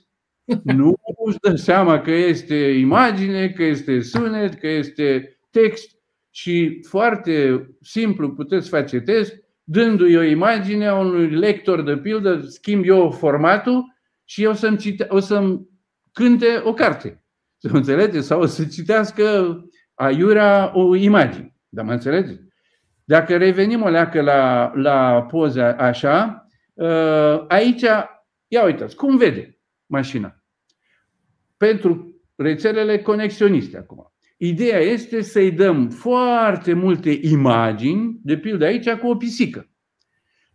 Nu își dă seama că este imagine, că este sunet, că este text și foarte simplu puteți face test, dându-i o imagine a unui lector de pildă, schimb eu formatul și eu să-mi, cite, o să-mi cânte o carte. [LAUGHS] Să înțelegeți? Sau să citească aiurea o imagine. Dar mă înțelegeți? Dacă revenim o leacă la, la poza așa, ă, aici, ia uitați, cum vede mașina? Pentru rețelele conexioniste acum. Ideea este să-i dăm foarte multe imagini, de pildă aici cu o pisică.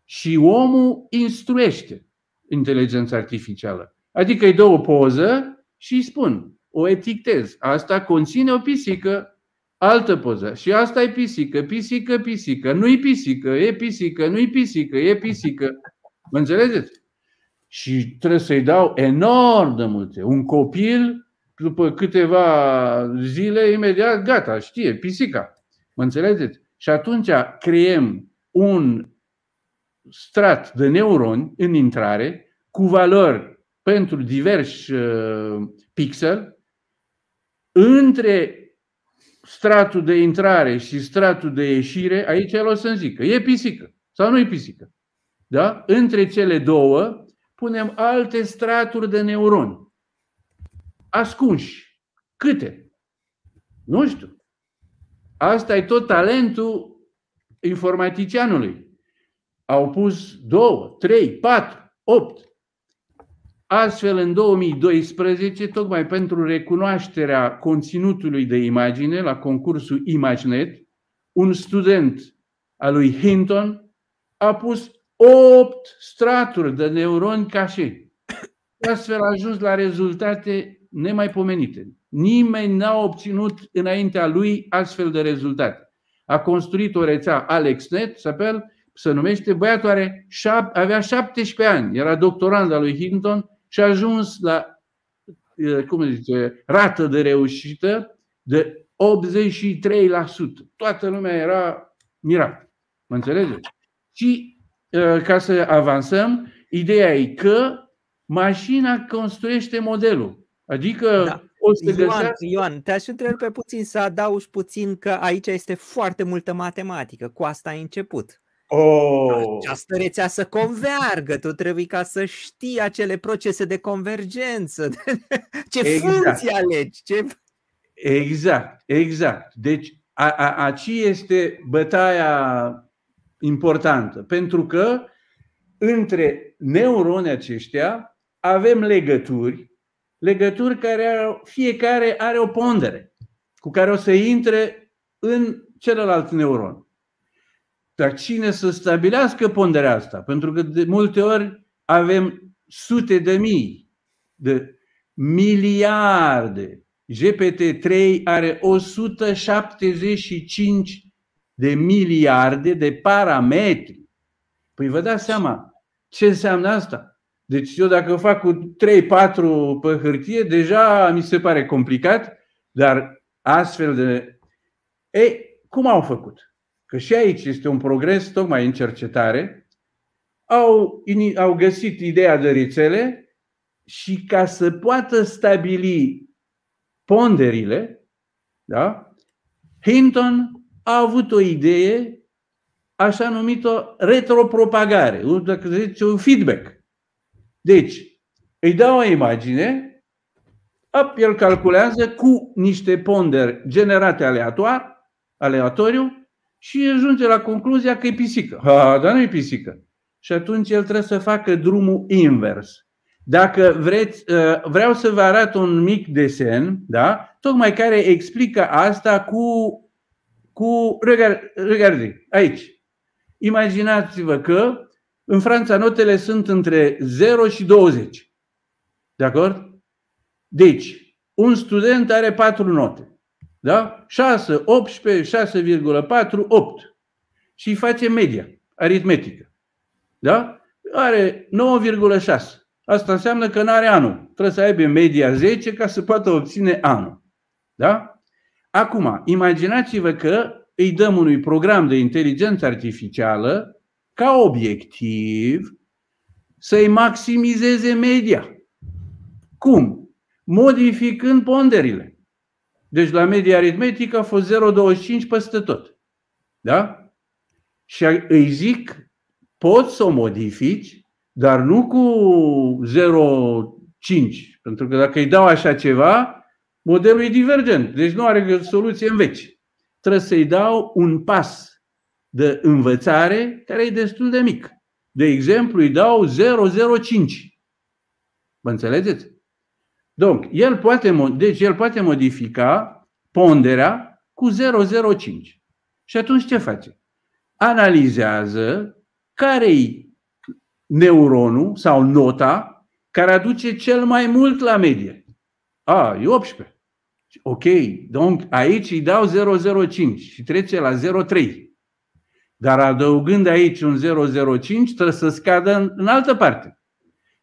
Și omul instruiește inteligența artificială. Adică îi dă o poză și îi spun, o etichetez. Asta conține o pisică, altă poză. Și asta e pisică, pisică, pisică. Nu-i pisică, e pisică, nu-i pisică, e pisică. Mă înțelegeți? Și trebuie să-i dau enorm de multe. Un copil, după câteva zile, imediat, gata, știe, pisica. Mă înțelegeți? Și atunci creăm un strat de neuroni în intrare cu valori pentru diversi uh, pixel între stratul de intrare și stratul de ieșire, aici el o să-mi zică, e pisică sau nu e pisică. Da? Între cele două punem alte straturi de neuroni. Ascunși. Câte? Nu știu. Asta e tot talentul informaticianului. Au pus două, trei, patru, opt. Astfel, în 2012, tocmai pentru recunoașterea conținutului de imagine la concursul ImageNet, un student al lui Hinton a pus opt straturi de neuroni cașe. Astfel a ajuns la rezultate nemaipomenite. Nimeni n-a obținut înaintea lui astfel de rezultate. A construit o rețea AlexNet, se apel, se numește, băiatul are, avea 17 ani, era doctorand al lui Hinton și a ajuns la, cum zice, rată de reușită de 83%. Toată lumea era mirată. Mă înțelegeți? Și ca să avansăm, ideea e că mașina construiește modelul. Adică da. o să Ioan, găsească... Ioan, te-aș pe puțin să adaugi puțin că aici este foarte multă matematică. Cu asta ai început. Oh. Această rețea să convergă, tu trebuie ca să știi acele procese de convergență, [LAUGHS] ce exact. funcții alegi. Ce... Exact, exact. Deci a, a, aici este bătaia importantă, pentru că între neuronii aceștia avem legături, legături care au, fiecare are o pondere. cu care o să intre în celălalt neuron. Dar cine să stabilească ponderea asta? Pentru că de multe ori avem sute de mii, de miliarde. GPT-3 are 175 de miliarde de parametri. Păi vă dați seama ce înseamnă asta? Deci eu dacă fac cu 3-4 pe hârtie, deja mi se pare complicat, dar astfel de... Ei, cum au făcut? Că și aici este un progres tocmai în cercetare. Au, au găsit ideea de rețele și ca să poată stabili ponderile, da? Hinton a avut o idee așa numită retropropagare, dacă zice, un feedback. Deci, îi dau o imagine, up, el calculează cu niște ponderi generate aleator, aleatoriu și ajunge la concluzia că e pisică. Ha, dar nu e pisică. Și atunci el trebuie să facă drumul invers. Dacă vreți, uh, vreau să vă arăt un mic desen, da? tocmai care explică asta cu, cu regarde, aici. Imaginați-vă că în Franța notele sunt între 0 și 20. De acord? Deci, un student are 4 note. Da? 6, 18, 6,4, 8. Și face media aritmetică. Da? Are 9,6. Asta înseamnă că nu are anul. Trebuie să aibă media 10 ca să poată obține anul. Da? Acum, imaginați-vă că îi dăm unui program de inteligență artificială ca obiectiv să-i maximizeze media. Cum? Modificând ponderile. Deci la media aritmetică a fost 0,25 peste tot. Da? Și îi zic, poți să o modifici, dar nu cu 0,5. Pentru că dacă îi dau așa ceva, modelul e divergent. Deci nu are soluție în veci. Trebuie să-i dau un pas de învățare care e destul de mic. De exemplu, îi dau 005. Vă înțelegeți? Donc, el poate, deci el poate modifica ponderea cu 005. Și atunci ce face? Analizează care-i neuronul sau nota care aduce cel mai mult la medie. A, e 18. Ok, donc aici îi dau 005 și trece la 03. Dar adăugând aici un 005, trebuie să scadă în, în altă parte.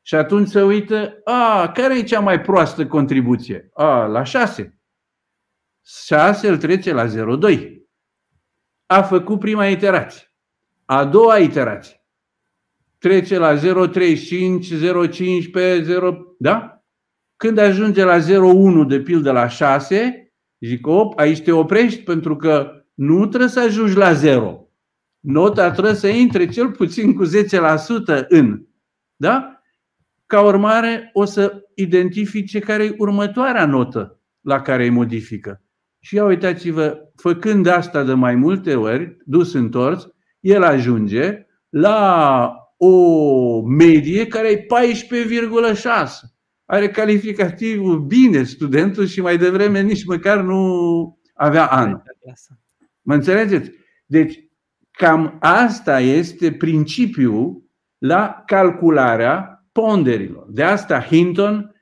Și atunci se uită, a, care e cea mai proastă contribuție? A, la 6. 6 îl trece la 02. A făcut prima iterație. A doua iterație. Trece la 035, 015, 0... Da? Când ajunge la 01, de pildă la 6, zic, op, aici te oprești pentru că nu trebuie să ajungi la 0 nota trebuie să intre cel puțin cu 10% în. Da? Ca urmare, o să identifice care e următoarea notă la care îi modifică. Și ia uitați-vă, făcând asta de mai multe ori, dus întors, el ajunge la o medie care e 14,6. Are calificativul bine studentul și mai devreme nici măcar nu avea anul. Mă înțelegeți? Deci, Cam asta este principiul la calcularea ponderilor. De asta Hinton,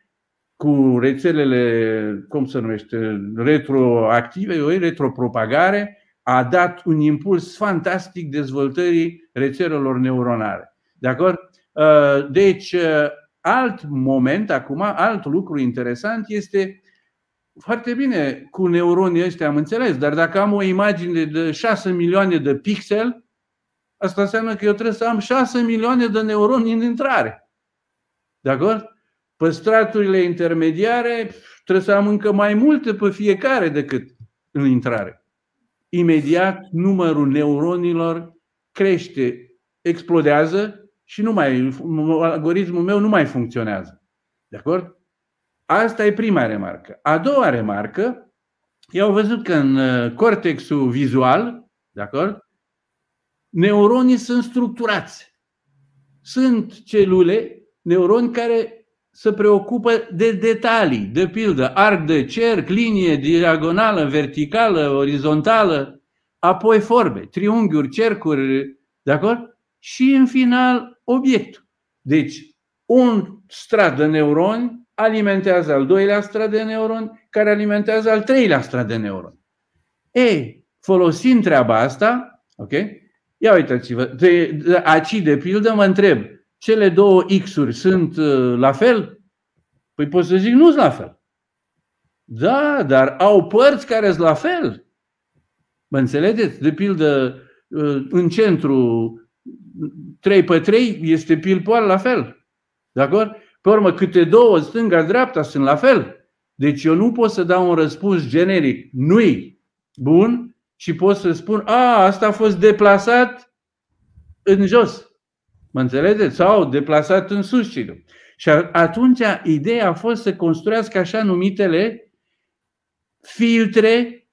cu rețelele, cum se numește, retroactive, retropropagare, a dat un impuls fantastic dezvoltării rețelelor neuronale. De acord? Uh, deci, uh, alt moment acum, alt lucru interesant este foarte bine, cu neuronii ăștia am înțeles, dar dacă am o imagine de 6 milioane de pixel, asta înseamnă că eu trebuie să am 6 milioane de neuroni în intrare. De acord? Pe straturile intermediare trebuie să am încă mai multe pe fiecare decât în intrare. Imediat numărul neuronilor crește, explodează și nu mai, algoritmul meu nu mai funcționează. De acord? Asta e prima remarcă. A doua remarcă, eu au văzut că în uh, cortexul vizual, de acord, neuronii sunt structurați. Sunt celule, neuroni care se preocupă de detalii, de pildă arc de cerc, linie diagonală, verticală, orizontală, apoi forme, triunghiuri, cercuri, de acord? Și în final obiectul. Deci, un strat de neuroni alimentează al doilea strat de neuroni, care alimentează al treilea strat de neuroni. Ei, folosind treaba asta, ok? Ia uitați-vă, de, de, aici de pildă mă întreb, cele două X-uri sunt uh, la fel? Păi pot să zic, nu sunt la fel. Da, dar au părți care sunt la fel. Mă înțelegeți? De pildă, uh, în centru 3 pe 3 este pilpoal la fel. De acord? Pe urmă, câte două, stânga-dreapta, sunt la fel. Deci eu nu pot să dau un răspuns generic, nu-i bun, și pot să spun, a, asta a fost deplasat în jos. Mă înțelegeți? Sau deplasat în sus. Și atunci ideea a fost să construiască așa numitele filtre,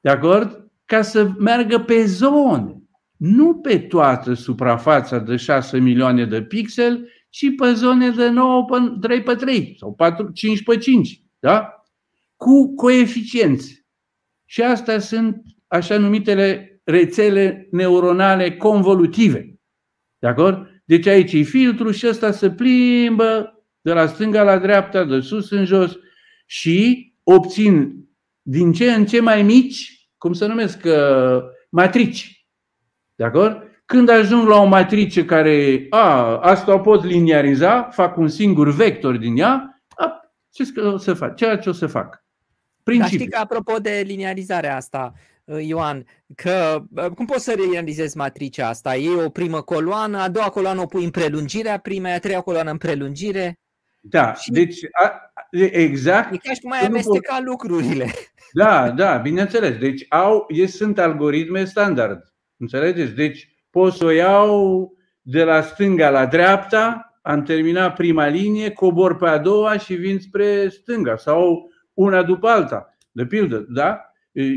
de acord? Ca să meargă pe zone, nu pe toată suprafața de 6 milioane de pixel, ci pe zone de 9 pe 3 pe 3 sau 4, 5 pe 5, da? Cu coeficienți. Și astea sunt așa numitele rețele neuronale convolutive. De acord? Deci aici e filtru și ăsta se plimbă de la stânga la dreapta, de sus în jos și obțin din ce în ce mai mici, cum se numesc, uh, matrici. De acord? Când ajung la o matrice care, a, asta o pot liniariza, fac un singur vector din ea, a, ce o să fac? Ceea ce o să fac. Principiul. Dar știi că apropo de liniarizarea asta, uh, Ioan, că uh, cum poți să realizezi matricea asta? E o primă coloană, a doua coloană o pui în prelungire a primei, a treia coloană în prelungire. Da, și deci a, exact. E ca și cum ai amesteca pot... lucrurile. Da, da, bineînțeles. Deci au, e, sunt algoritme standard. Înțelegeți? Deci pot să o iau de la stânga la dreapta, am terminat prima linie, cobor pe a doua și vin spre stânga sau una după alta. De pildă, da?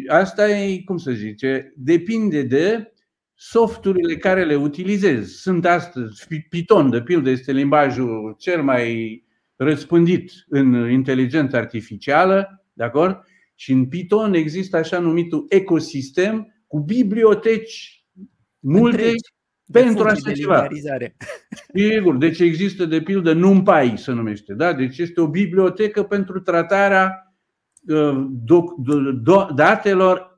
Asta e, cum să zice, depinde de softurile care le utilizez. Sunt astăzi, Python, de pildă, este limbajul cel mai răspândit în inteligența artificială, de acord? Și în Python există așa numitul ecosistem cu biblioteci multe Întregi. pentru așa de ceva. [LAUGHS] Sigur, deci există de pildă NumPy se numește, da? Deci este o bibliotecă pentru tratarea uh, datelor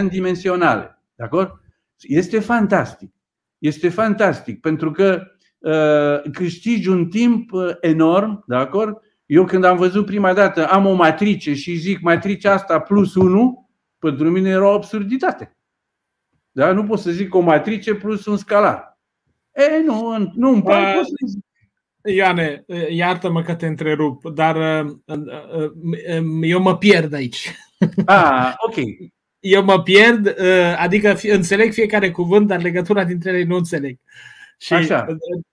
n-dimensionale. De acord? Este fantastic. Este fantastic pentru că uh, câștigi un timp uh, enorm, de acord? Eu când am văzut prima dată, am o matrice și zic matricea asta plus 1, pentru mine era o absurditate. Da? Nu pot să zic o matrice plus un scalar. E, nu, nu îmi pare uh, Ioane, iartă-mă că te întrerup, dar uh, uh, eu mă pierd aici. Ah, ok. Eu mă pierd, uh, adică înțeleg fiecare cuvânt, dar legătura dintre ele nu înțeleg. Și Așa.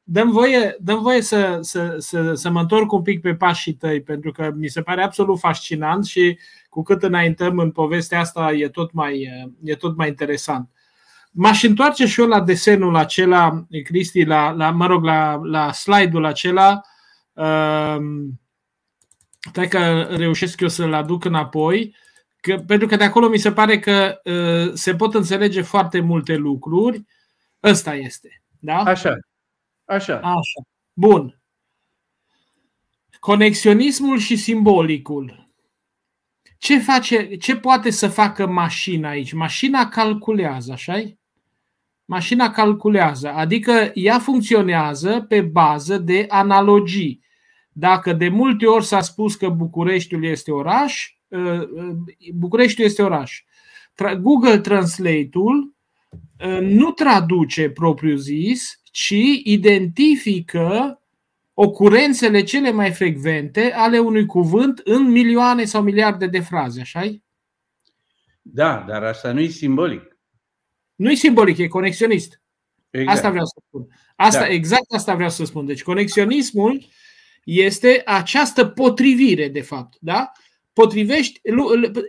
dăm voie, dăm voie să, să, să, să mă întorc un pic pe pașii tăi, pentru că mi se pare absolut fascinant și cu cât înaintăm în povestea asta e tot mai, e tot mai interesant. M-aș întoarce și eu la desenul acela, Cristi, la, la, mă rog, la, la slide-ul acela. Uh, că reușesc eu să-l aduc înapoi. Că, pentru că de acolo mi se pare că uh, se pot înțelege foarte multe lucruri. Ăsta este. Da? Așa. Așa. Așa. Bun. Conexionismul și simbolicul. Ce, face, ce poate să facă mașina aici? Mașina calculează, așa -i? Mașina calculează, adică ea funcționează pe bază de analogii. Dacă de multe ori s-a spus că Bucureștiul este oraș, ă, ă, Bucureștiul este oraș. Google Translate-ul ă, nu traduce propriu zis, ci identifică ocurențele cele mai frecvente ale unui cuvânt în milioane sau miliarde de fraze, așa -i? Da, dar asta nu e simbolic. Nu e simbolic, e conexionist. Exact. Asta vreau să spun. Asta, da. Exact asta vreau să spun. Deci conexionismul este această potrivire, de fapt. Da? Potrivești,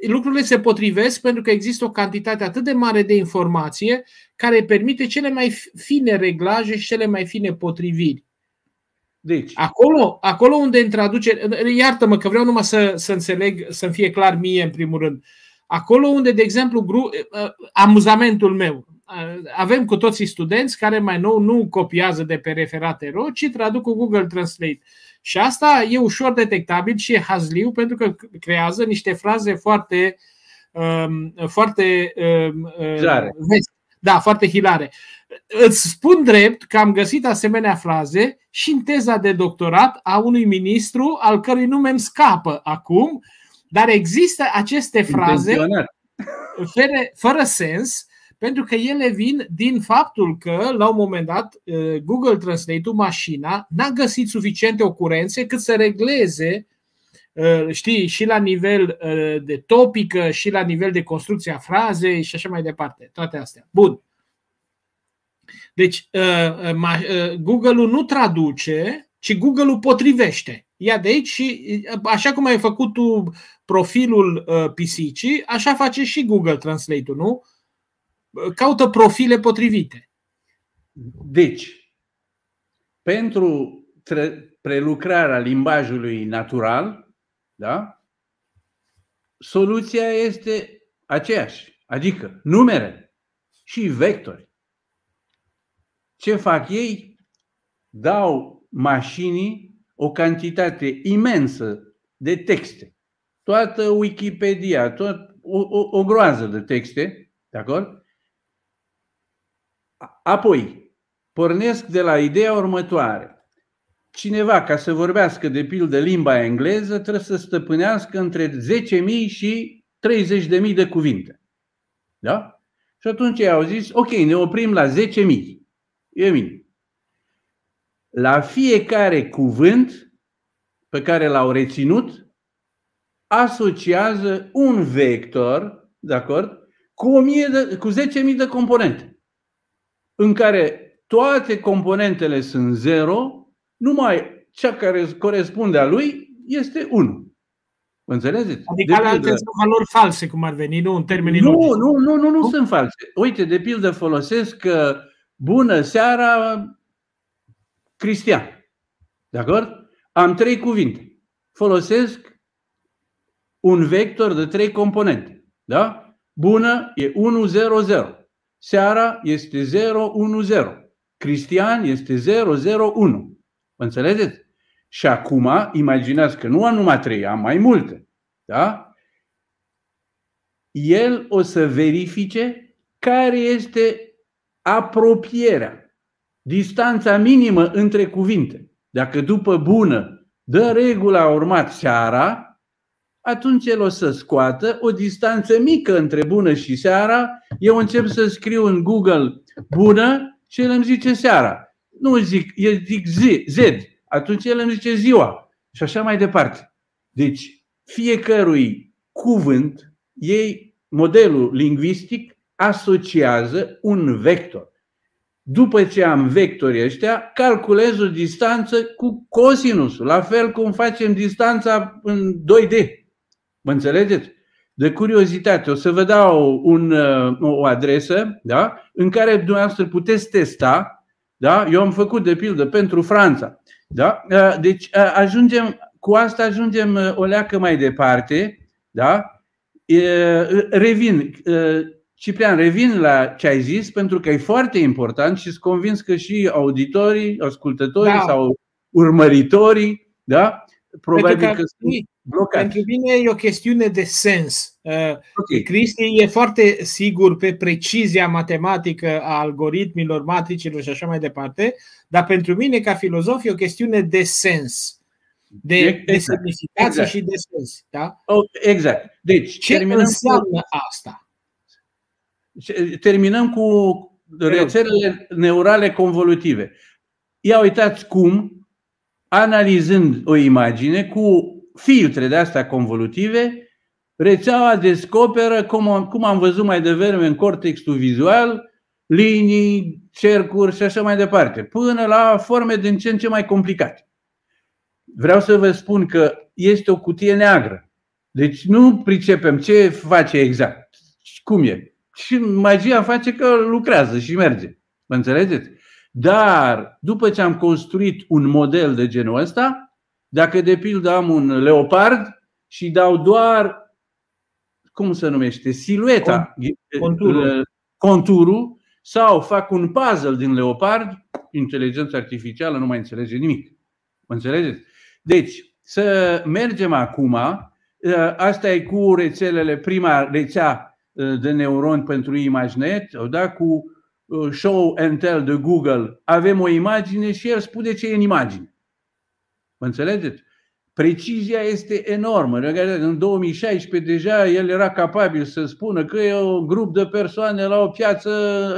lucrurile se potrivesc pentru că există o cantitate atât de mare de informație care permite cele mai fine reglaje și cele mai fine potriviri. Deci. Acolo, acolo unde în traducere, iartă-mă că vreau numai să, să înțeleg, să-mi fie clar mie în primul rând. Acolo unde, de exemplu, gru, amuzamentul meu, avem cu toții studenți care mai nou nu copiază de pe referate ro, ci traduc cu Google Translate. Și asta e ușor detectabil și e hazliu pentru că creează niște fraze foarte um, foarte um, Da, foarte hilare. Îți spun drept că am găsit asemenea fraze și în teza de doctorat a unui ministru al cărui nume îmi scapă acum, dar există aceste fraze fără, fără sens pentru că ele vin din faptul că, la un moment dat, uh, Google Translate-ul, mașina, n-a găsit suficiente ocurențe cât să regleze uh, știi, și la nivel uh, de topică, și la nivel de construcția frazei și așa mai departe. Toate astea. Bun. Deci, Google-ul nu traduce, ci Google-ul potrivește. Ia de aici și, așa cum ai făcut tu profilul pisicii, așa face și Google Translate-ul, nu? caută profile potrivite. Deci, pentru prelucrarea limbajului natural, da? soluția este aceeași, adică numere și vectori. Ce fac ei? Dau mașinii o cantitate imensă de texte. Toată Wikipedia, tot, o, o, o groază de texte, de acord? Apoi, pornesc de la ideea următoare. Cineva, ca să vorbească de pildă limba engleză, trebuie să stăpânească între 10.000 și 30.000 de cuvinte. Da? Și atunci ei au zis, ok, ne oprim la 10.000. E minim. La fiecare cuvânt pe care l-au reținut, asociază un vector, de acord, cu, 1000 de, cu 10.000 de componente în care toate componentele sunt 0, numai cea care corespunde a lui este 1. Înțelegeți? Adică ale pildă, sunt valori false, cum ar veni, nu în termenii nu, nu, nu, nu, nu, nu sunt false. Uite, de pildă folosesc că bună seara Cristian. De acord? Am trei cuvinte. Folosesc un vector de trei componente. Da? Bună e 1, 0, 0. Seara este 010. Cristian este 001. Înțelegeți? Și acum, imaginați că nu am numai trei, am mai multe. Da? El o să verifice care este apropierea, distanța minimă între cuvinte. Dacă după bună dă regula urmat seara, atunci el o să scoată o distanță mică între bună și seara. Eu încep să scriu în Google bună și el îmi zice seara. Nu zic, el zic Z, Z. Atunci el îmi zice ziua. Și așa mai departe. Deci, fiecărui cuvânt, ei, modelul lingvistic, asociază un vector. După ce am vectorii ăștia, calculez o distanță cu cosinusul, la fel cum facem distanța în 2D. Mă înțelegeți? De curiozitate, o să vă dau un, uh, o adresă da? în care dumneavoastră puteți testa. Da? Eu am făcut de pildă pentru Franța. Da? Uh, deci uh, ajungem, cu asta ajungem o leacă mai departe. Da? Revin, Ciprian, revin la ce ai zis pentru că e foarte important și sunt convins că și auditorii, ascultătorii da. sau urmăritorii, da? probabil că, că sunt blocați. Pentru mine e o chestiune de sens. Uh, okay. Cristi e foarte sigur pe precizia matematică a algoritmilor, matricilor și așa mai departe, dar pentru mine, ca filozof, e o chestiune de sens. De, exact. de semnificație exact. și de sens. Da? Oh, exact. Deci, Ce înseamnă cu... asta? Terminăm cu rețelele neurale convolutive. Ia uitați cum analizând o imagine cu filtre de astea convolutive, rețeaua descoperă, cum, cum am văzut mai devreme în cortexul vizual, linii, cercuri și așa mai departe, până la forme din ce în ce mai complicate. Vreau să vă spun că este o cutie neagră. Deci nu pricepem ce face exact, cum e. Și magia face că lucrează și merge. Mă înțelegeți? Dar după ce am construit un model de genul ăsta, dacă de pildă am un leopard și dau doar, cum se numește, silueta, conturul, conturul sau fac un puzzle din leopard, inteligența artificială nu mai înțelege nimic. Mă înțelegeți? Deci, să mergem acum, ă, asta e cu rețelele, prima rețea ă, de neuroni pentru ImageNet, da? cu ă, Show and Tell de Google, avem o imagine și el spune ce e în imagine. Mă înțelegeți? Precizia este enormă. În 2016 deja el era capabil să spună că e un grup de persoane la o piață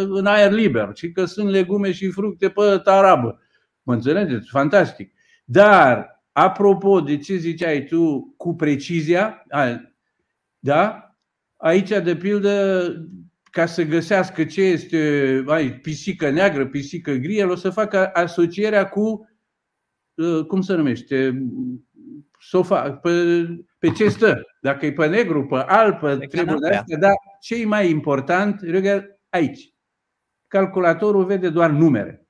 în aer liber și că sunt legume și fructe pe tarabă. Mă înțelegeți? Fantastic. Dar, apropo de ce ziceai tu cu precizia, da? Aici, de pildă, ca să găsească ce este ai, pisică neagră, pisică gri, el o să facă asocierea cu, uh, cum se numește, sofa, pe, pe ce stă. Dacă e pe negru, pe alb, pe treburi astea, dar ce e mai important, aici. Calculatorul vede doar numere.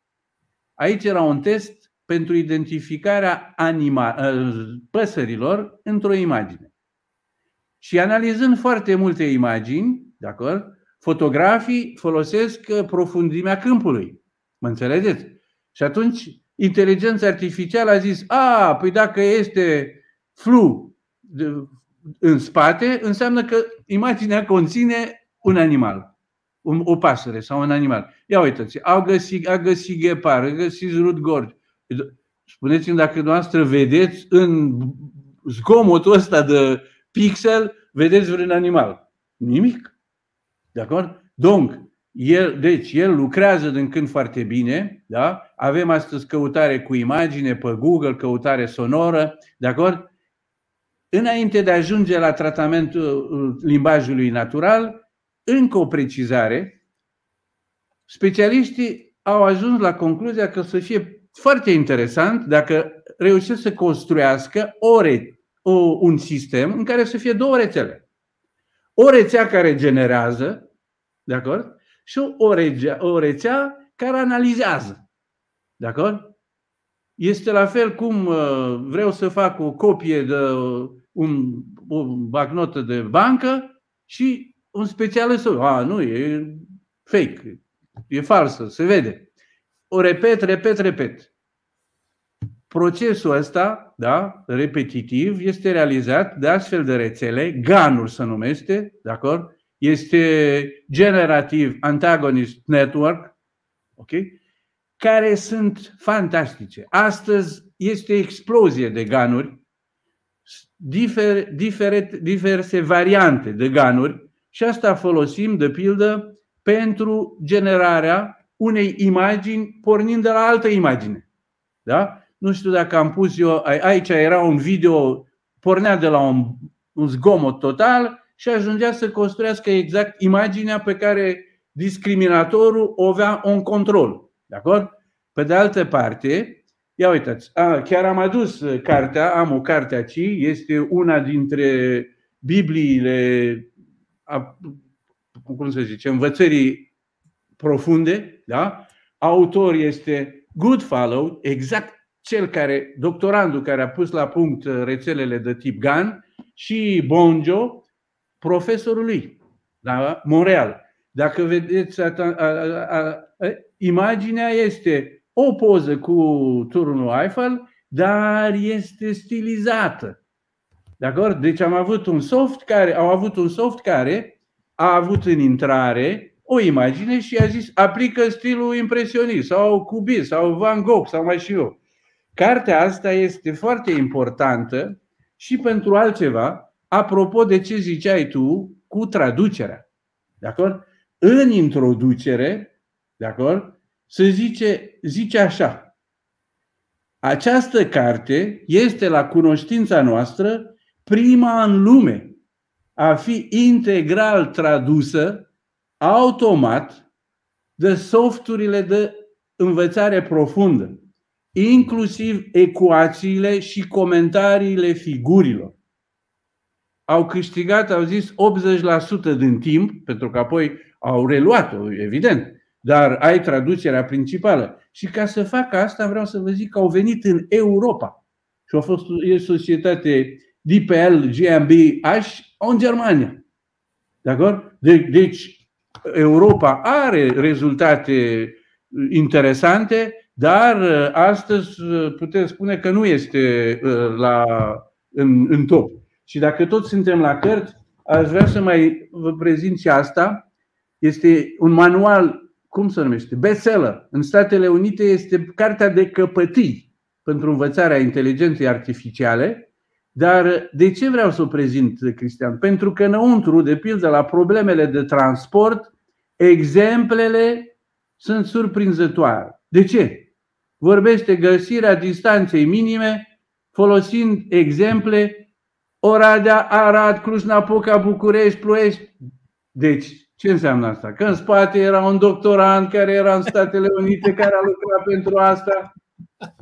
Aici era un test pentru identificarea anima, ă, păsărilor într-o imagine. Și analizând foarte multe imagini, de acord, fotografii folosesc ă, profundimea câmpului. Mă înțelegeți? Și atunci inteligența artificială a zis, a, păi dacă este flu în spate, înseamnă că imaginea conține un animal, un, o pasăre sau un animal. Ia uitați, a găsit, a găsit ghepar, a găsit rudgorgi, Spuneți-mi dacă dumneavoastră vedeți în zgomotul ăsta de pixel, vedeți vreun animal. Nimic. De acord? Donc, el, deci, el lucrează din când foarte bine, da? Avem astăzi căutare cu imagine pe Google, căutare sonoră, de acord? Înainte de a ajunge la tratamentul uh, limbajului natural, încă o precizare, specialiștii au ajuns la concluzia că să fie foarte interesant dacă reușesc să construiască o re, o, un sistem în care să fie două rețele. O rețea care generează, de acord? Și o, rețea, o rețea care analizează. De acord? Este la fel cum uh, vreau să fac o copie de un, o bagnotă de bancă și un specialist, a, nu, e fake, e falsă, se vede o repet, repet, repet. Procesul ăsta, da, repetitiv, este realizat de astfel de rețele, GAN-uri se numește, de acord? Este Generative Antagonist Network, ok? Care sunt fantastice. Astăzi este explozie de ganuri, difer, diferit, diverse variante de ganuri și asta folosim, de pildă, pentru generarea unei imagini pornind de la altă imagine. Da? Nu știu dacă am pus eu, aici era un video, pornea de la un, un zgomot total și ajungea să construiască exact imaginea pe care discriminatorul o avea în control. De acord? Pe de altă parte, ia uitați, a, chiar am adus cartea, am o carte aici, este una dintre Bibliile, a, cum să zice, învățării profunde, da? Autor este Goodfellow, exact cel care, doctorandul care a pus la punct uh, rețelele de tip GAN și Bonjo, profesorul lui, la Montreal. Dacă vedeți, a, a, a, a, imaginea este o poză cu turnul Eiffel, dar este stilizată. De acord? Deci am avut un soft care, au avut un soft care a avut în intrare o imagine și a zis aplică stilul impresionist sau cubist sau Van Gogh sau mai și eu. Cartea asta este foarte importantă și pentru altceva, apropo de ce ziceai tu cu traducerea. De acord? În introducere, de acord? Se zice, zice așa. Această carte este la cunoștința noastră prima în lume a fi integral tradusă automat de softurile de învățare profundă, inclusiv ecuațiile și comentariile figurilor. Au câștigat, au zis, 80% din timp, pentru că apoi au reluat-o, evident, dar ai traducerea principală. Și ca să fac asta vreau să vă zic că au venit în Europa. Și a fost o societate DPL GmbH în Germania. De acord? De, deci Europa are rezultate interesante, dar uh, astăzi uh, putem spune că nu este uh, la, în, în top. Și dacă toți suntem la cărți, aș vrea să mai vă prezint și asta. Este un manual, cum se numește? Bestseller. În Statele Unite este cartea de căpătii pentru învățarea inteligenței artificiale. Dar de ce vreau să o prezint, Cristian? Pentru că înăuntru, de pildă, la problemele de transport, exemplele sunt surprinzătoare. De ce? Vorbește găsirea distanței minime folosind exemple Oradea, Arad, Cluj-Napoca, București, Ploiești. Deci, ce înseamnă asta? Că în spate era un doctorant care era în Statele Unite, care a lucrat pentru asta.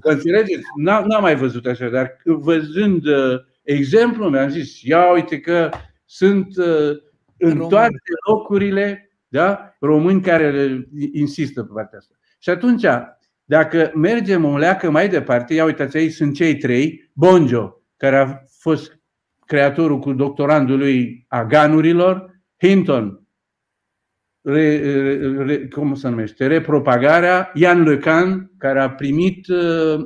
Înțelegeți? N-am mai văzut așa, dar văzând uh, exemplu, mi-am zis, ia uite că sunt uh, în toate locurile da? români care insistă pe partea asta. Și atunci, dacă mergem o leacă mai departe, ia uitați aici sunt cei trei, Bonjo, care a fost creatorul cu doctorandului a ganurilor, Hinton, re, re, cum se numește, repropagarea, Ian Lecan, care a primit,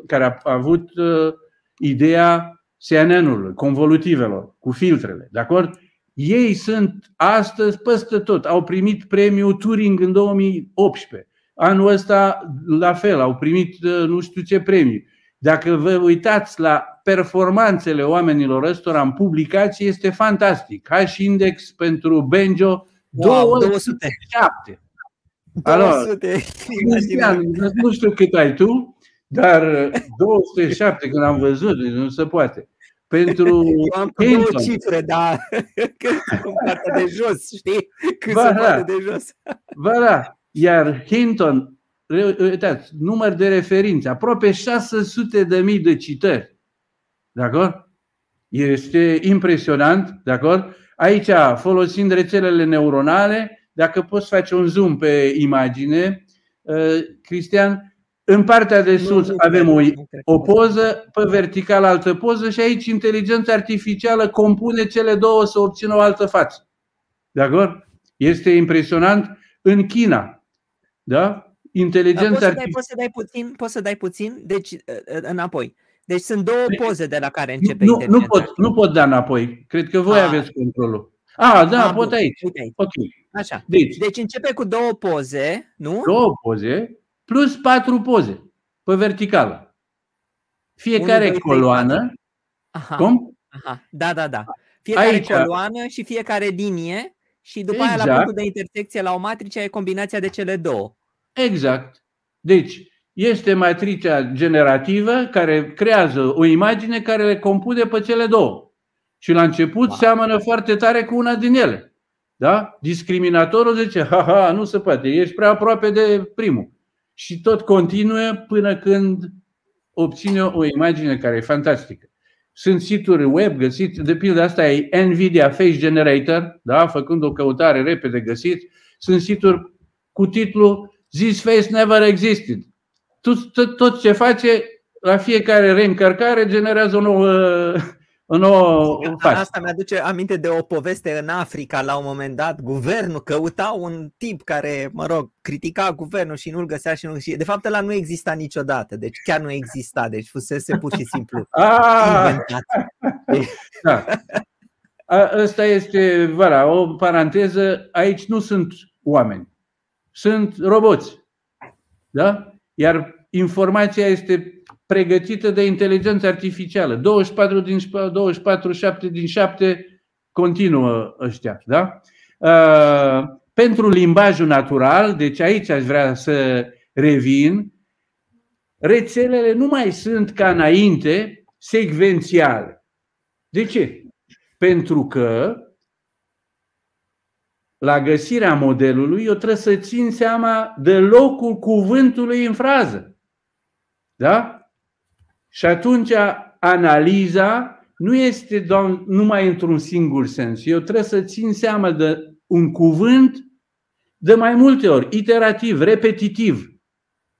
care a avut uh, ideea CNN-ului, convolutivelor, cu filtrele, de acord? Ei sunt astăzi peste tot. Au primit premiul Turing în 2018. Anul ăsta, la fel, au primit uh, nu știu ce premiu. Dacă vă uitați la performanțele oamenilor ăstora în publicații, este fantastic. H-index pentru Benjo, wow, 207. 200. Cristian, nu știu cât ai tu, dar 207 când am văzut, nu se poate. Pentru [LAUGHS] Eu am două cifre, dar [LAUGHS] partea de jos, știi? Cât ba, se da. de jos. Ba da. Iar Hinton, uitați, număr de referințe, aproape 600 de mii de citări. De acord? Este impresionant, de acord? Aici, folosind rețelele neuronale, dacă poți face un zoom pe imagine, uh, Cristian, în partea de sus avem o, o poză, pe vertical altă poză și aici inteligența artificială compune cele două să obțină o altă față. De acord? Este impresionant. În China, da? Inteligența poți, să dai, poți să dai puțin, poți să dai puțin, deci ă, ă, înapoi. Deci sunt două poze de la care începe nu, nu pot, nu pot da înapoi. Cred că voi A. aveți controlul. A, da, A, pot bun. aici. aici. Ok. Așa. Deci, deci începe cu două poze, nu? Două poze plus patru poze pe verticală. Fiecare 1, 2, coloană. Aha. Cum? Aha. Da, da, da. Fiecare Aici. coloană și fiecare linie și după exact. aia la exact. punctul de intersecție la o matrice e combinația de cele două. Exact. Deci, este matricea generativă care creează o imagine care le compune pe cele două. Și la început wow. seamănă foarte tare cu una din ele. Da? Discriminatorul zice, ha-ha, nu se poate, ești prea aproape de primul și tot continuă până când obține o imagine care e fantastică. Sunt situri web găsiți, de pildă asta e Nvidia Face Generator, da? făcând o căutare repede găsit. Sunt situri cu titlul This face never existed. Tot, tot, tot ce face, la fiecare reîncărcare generează o nouă în [LAUGHS] o faci. Asta mi-aduce aminte de o poveste în Africa la un moment dat. Guvernul căuta un tip care, mă rog, critica guvernul și nu-l găsea și nu și De fapt, ăla nu exista niciodată. Deci chiar nu exista. Deci fusese pur și simplu [LAUGHS] ah! inventat. [LAUGHS] Da. Asta este, voilà, o paranteză. Aici nu sunt oameni. Sunt roboți. Da? Iar informația este pregătită de inteligență artificială. 24 din 24, 7 din 7 continuă ăștia. Da? Uh, pentru limbajul natural, deci aici aș vrea să revin, rețelele nu mai sunt ca înainte secvențiale. De ce? Pentru că la găsirea modelului eu trebuie să țin seama de locul cuvântului în frază. Da? Și atunci analiza nu este doar, numai într-un singur sens. Eu trebuie să țin seama de un cuvânt de mai multe ori, iterativ, repetitiv.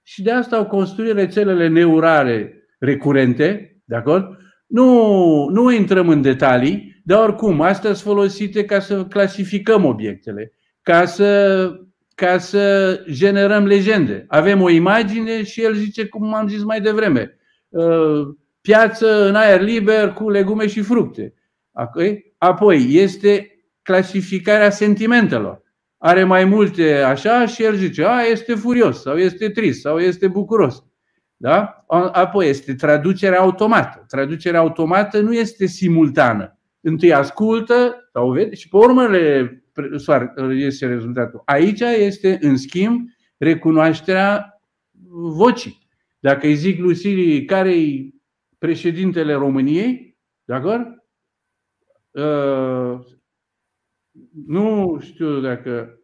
Și de asta au construit rețelele neurale recurente, de acord? Nu, nu intrăm în detalii, dar oricum, astea sunt folosite ca să clasificăm obiectele, ca să, ca să generăm legende. Avem o imagine și el zice, cum am zis mai devreme, uh, piață în aer liber cu legume și fructe. Apoi este clasificarea sentimentelor. Are mai multe așa și el zice, a, este furios sau este trist sau este bucuros. Da? Apoi este traducerea automată. Traducerea automată nu este simultană. Întâi ascultă sau vede și pe urmă le este rezultatul. Aici este, în schimb, recunoașterea vocii. Dacă îi zic lui care e președintele României, de acord? Uh, nu știu dacă...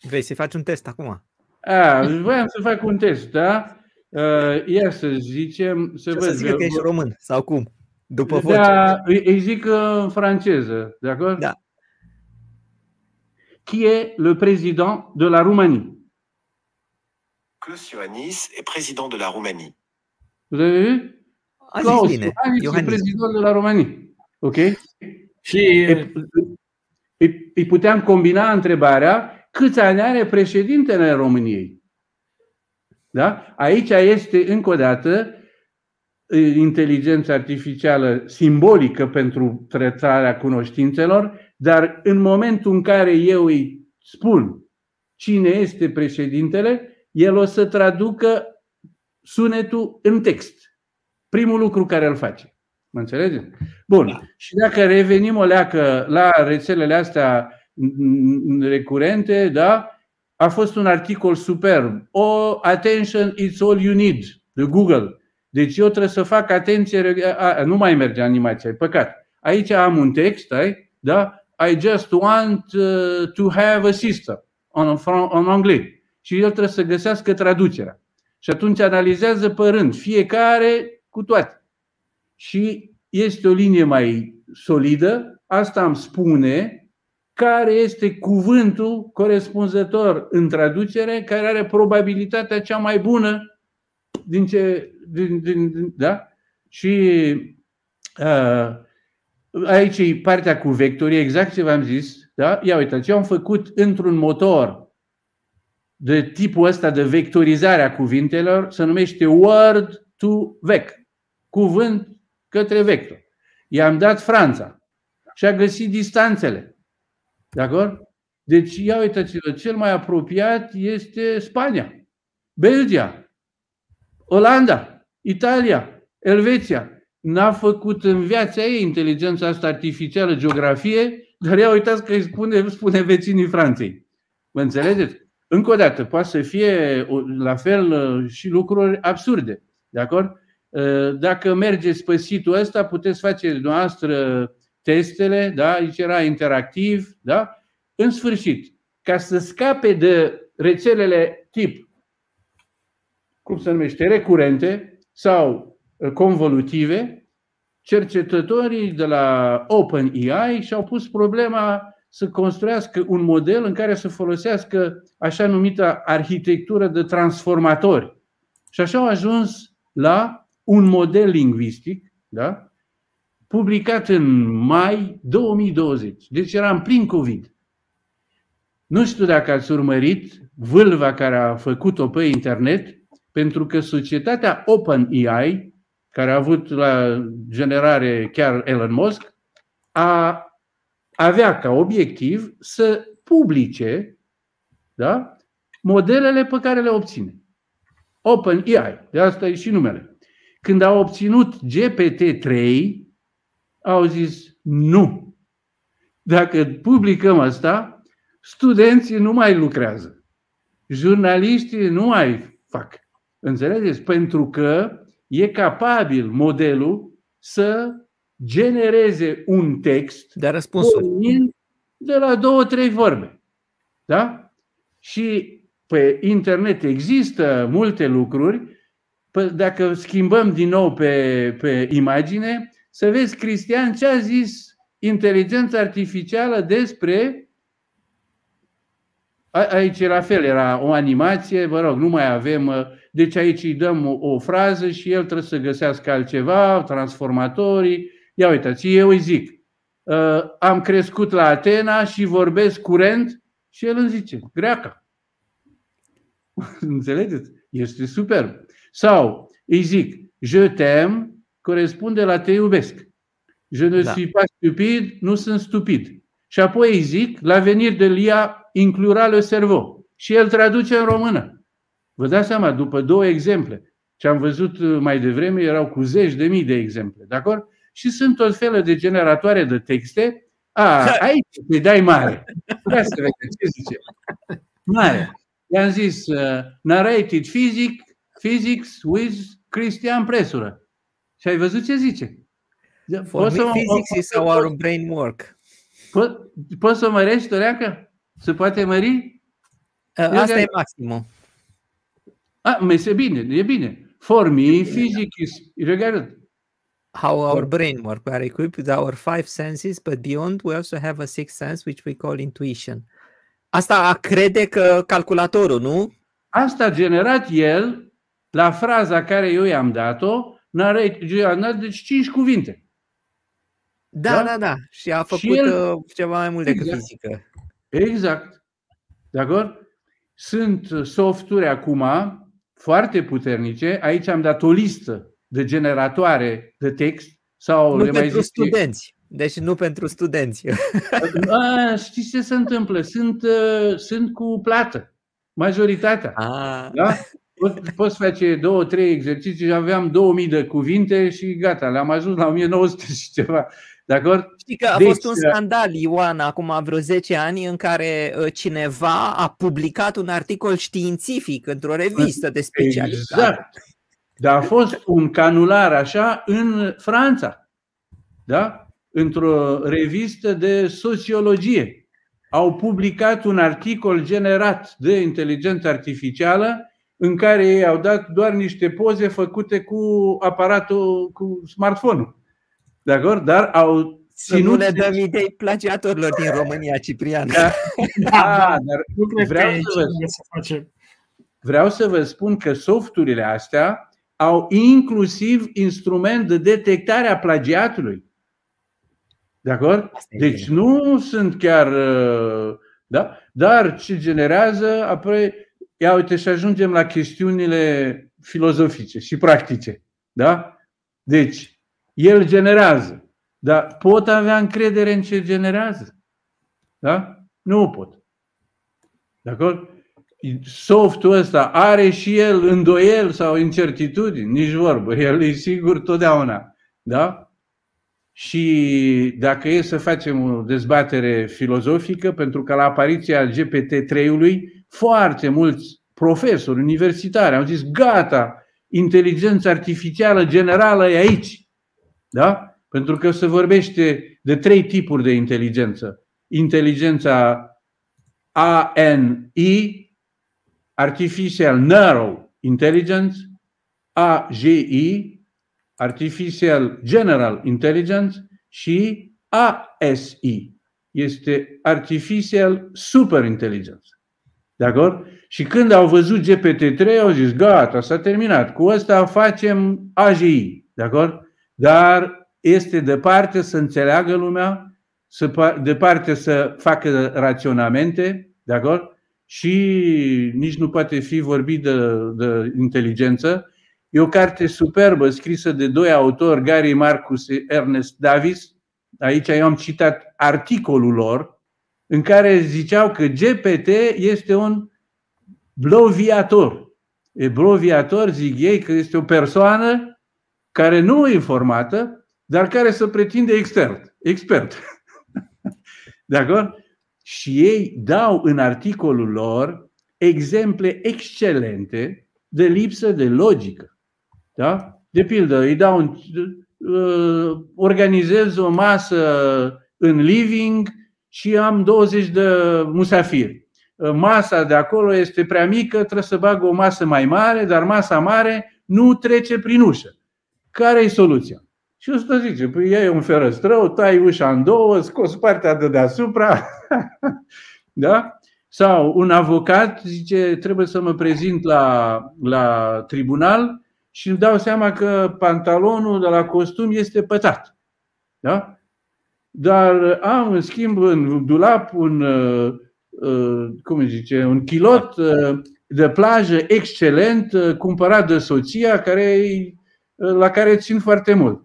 Vrei să faci un test acum? A, voiam să fac un test, da? Uh, ia să zicem... Să, văd, să zică că ești român, sau cum? După da, voce. Îi, îi zic în franceză, de acord? Da. Qui est le président de la Roumanie? Klaus Iohannis est président de la Roumanie. Vous avez vu? A Klaus bine. Iohannis est président de la Roumanie. Ok? Și îi puteam combina întrebarea câți ani are președintele României. Da? Aici este încă o dată inteligența artificială simbolică pentru tratarea cunoștințelor, dar în momentul în care eu îi spun cine este președintele, el o să traducă sunetul în text. Primul lucru care îl face. Mă înțelegeți? Bun. Da. Și dacă revenim o leacă la rețelele astea recurente, da? A fost un articol superb. Oh, attention, it's all you need, de Google. Deci eu trebuie să fac atenție, a, nu mai merge animația, e păcat. Aici am un text, ai, da? I just want uh, to have a sister, în, în englez. Și el trebuie să găsească traducerea. Și atunci analizează pe rând, fiecare cu toate. Și este o linie mai solidă, asta îmi spune care este cuvântul corespunzător în traducere, care are probabilitatea cea mai bună din ce. Din, din, da? Și uh, aici e partea cu vectorii, exact ce v-am zis. Da? Ia uitați, ce am făcut într-un motor de tipul ăsta de vectorizare a cuvintelor, se numește word to vec. Cuvânt către vector. I-am dat Franța și a găsit distanțele. De acord? Deci, ia uitați-vă, cel mai apropiat este Spania, Belgia, Olanda, Italia, Elveția. N-a făcut în viața ei inteligența asta artificială geografie, dar ia uitați că îi spune, spune vecinii Franței. Mă înțelegeți? Încă o dată, poate să fie la fel uh, și lucruri absurde. De acord? Uh, dacă mergeți pe site-ul ăsta, puteți face noastră testele, da? aici era interactiv, da? În sfârșit, ca să scape de rețelele tip, cum se numește, recurente sau uh, convolutive, cercetătorii de la OpenAI și-au pus problema să construiască un model în care să folosească așa numită arhitectură de transformatori. Și așa au ajuns la un model lingvistic, da? Publicat în mai 2020. Deci era în plin COVID. Nu știu dacă ați urmărit vâlva care a făcut-o pe internet, pentru că societatea OpenAI, care a avut la generare chiar Elon Musk, a avea ca obiectiv să publice da, modelele pe care le obține. OpenAI, de asta e și numele. Când a obținut GPT-3, au zis nu. Dacă publicăm asta, studenții nu mai lucrează. Jurnaliștii nu mai fac. Înțelegeți? Pentru că e capabil modelul să genereze un text de răspunsuri de la două, trei vorbe. Da? Și pe internet există multe lucruri. Dacă schimbăm din nou pe, pe imagine, să vezi, Cristian, ce a zis inteligența artificială despre Aici la fel, era o animație, vă rog, nu mai avem. Uh, deci aici îi dăm o, o frază și el trebuie să găsească altceva, transformatorii. Ia uitați, eu îi zic, uh, am crescut la Atena și vorbesc curent și el îmi zice, greaca. [LAUGHS] Înțelegeți? Este superb. Sau îi zic, je t'aime corespunde la te iubesc. Je ne da. suis pas stupid, nu sunt stupid. Și apoi îi zic, la venir de lia inclura le cerveau. Și el traduce în română. Vă dați seama, după două exemple, ce am văzut mai devreme erau cu zeci de mii de exemple. De acord? Și sunt tot felul de generatoare de texte. A, [LAUGHS] aici te dai mare. Ia să vedem ce zice. Mare. I-am zis, uh, narrated physics, physics with Cristian Presură. Și ai văzut ce zice? For me, să physics is our brain work. Poți să mărești, Toreacă? Se poate mări? Asta e maximul. Ah, este bine, e bine. For me, physics is, regarded. How our brain work. We are equipped with our five senses, but beyond we also have a sixth sense, which we call intuition. Asta crede că calculatorul, nu? Asta a generat el la fraza care eu i-am dat-o, deci cinci cuvinte. Da, da, da. da. Și a făcut și el... Uh, ceva mai mult decât exact. fizică. Exact. De acord? Sunt softuri acum foarte puternice. Aici am dat o listă de generatoare de text sau nu le mai pentru studenți. Deci nu pentru studenți. [LAUGHS] A, știți ce se întâmplă? Sunt, uh, sunt cu plată. Majoritatea. A. Da? Poți face două, trei exerciții și aveam 2000 de cuvinte și gata, le-am ajuns la 1900 și ceva. De acord? Știi că a deci, fost un uh, scandal, Ioana, acum vreo 10 ani, în care uh, cineva a publicat un articol științific într-o revistă de specialitate. Exact. Dar a fost un canular așa în Franța. Da? Într-o revistă de sociologie. Au publicat un articol generat de inteligență artificială în care ei au dat doar niște poze făcute cu aparatul, cu smartphone-ul. De acord? Dar au ținut... Să nu le dăm idei plagiatorilor din România, Ciprian. Da, da dar nu vreau să, vă, să facem. vreau să vă spun că softurile astea au inclusiv instrument de detectare a plagiatului. De acord? Deci nu sunt chiar. Uh, da? Dar ce generează, apoi, ia uite și ajungem la chestiunile filozofice și practice. Da? Deci, el generează. Dar pot avea încredere în ce generează? Da? Nu pot. De acord? Softul ăsta are și el îndoiel sau incertitudini? Nici vorbă. El e sigur totdeauna. Da? Și dacă e să facem o dezbatere filozofică, pentru că la apariția GPT-3-ului, foarte mulți profesori universitari au zis, gata, inteligența artificială generală e aici. Da? Pentru că se vorbește de trei tipuri de inteligență. Inteligența ANI, Artificial Narrow Intelligence, AGI, Artificial General Intelligence și ASI, este Artificial Super Intelligence. De acord? Și când au văzut GPT-3, au zis, gata, s-a terminat. Cu asta facem AGI. De acord? dar este departe să înțeleagă lumea, să, departe să facă raționamente, de acord? Și nici nu poate fi vorbit de, de inteligență. E o carte superbă scrisă de doi autori, Gary Marcus și Ernest Davis. Aici eu am citat articolul lor, în care ziceau că GPT este un bloviator. E bloviator, zic ei, că este o persoană care nu e informată, dar care să pretinde expert. expert. [LAUGHS] De acord? Și ei dau în articolul lor exemple excelente de lipsă de logică. Da? De pildă, îi dau un, uh, organizez o masă în living și am 20 de musafiri. Uh, masa de acolo este prea mică, trebuie să bag o masă mai mare, dar masa mare nu trece prin ușă. Care e soluția? Și ăsta zice, păi iei un ferăstrău, tai ușa în două, scoți partea de deasupra, [LAUGHS] da? Sau un avocat zice, trebuie să mă prezint la, la tribunal și îmi dau seama că pantalonul de la costum este pătat. Da? Dar am, în schimb, în dulap un, uh, uh, cum zice, un kilot uh, de plajă excelent, cumpărat de soția, care, la care țin foarte mult.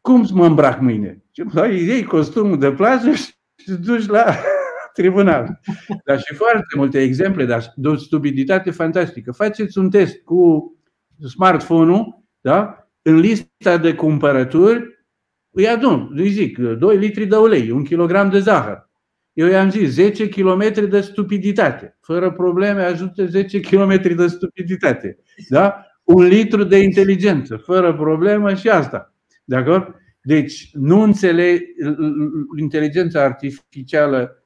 Cum mă îmbrac mâine? Iei costumul de plajă și te duci la [LAUGHS] tribunal. Dar și foarte multe exemple de o stupiditate fantastică. Faceți un test cu smartphone-ul, da? în lista de cumpărături, îi adun, îi zic, 2 litri de ulei, 1 kg de zahăr. Eu i-am zis 10 km de stupiditate. Fără probleme ajută 10 km de stupiditate. Da? Un litru de inteligență. Fără problemă și asta. De acord? Deci nu înțeleg inteligența artificială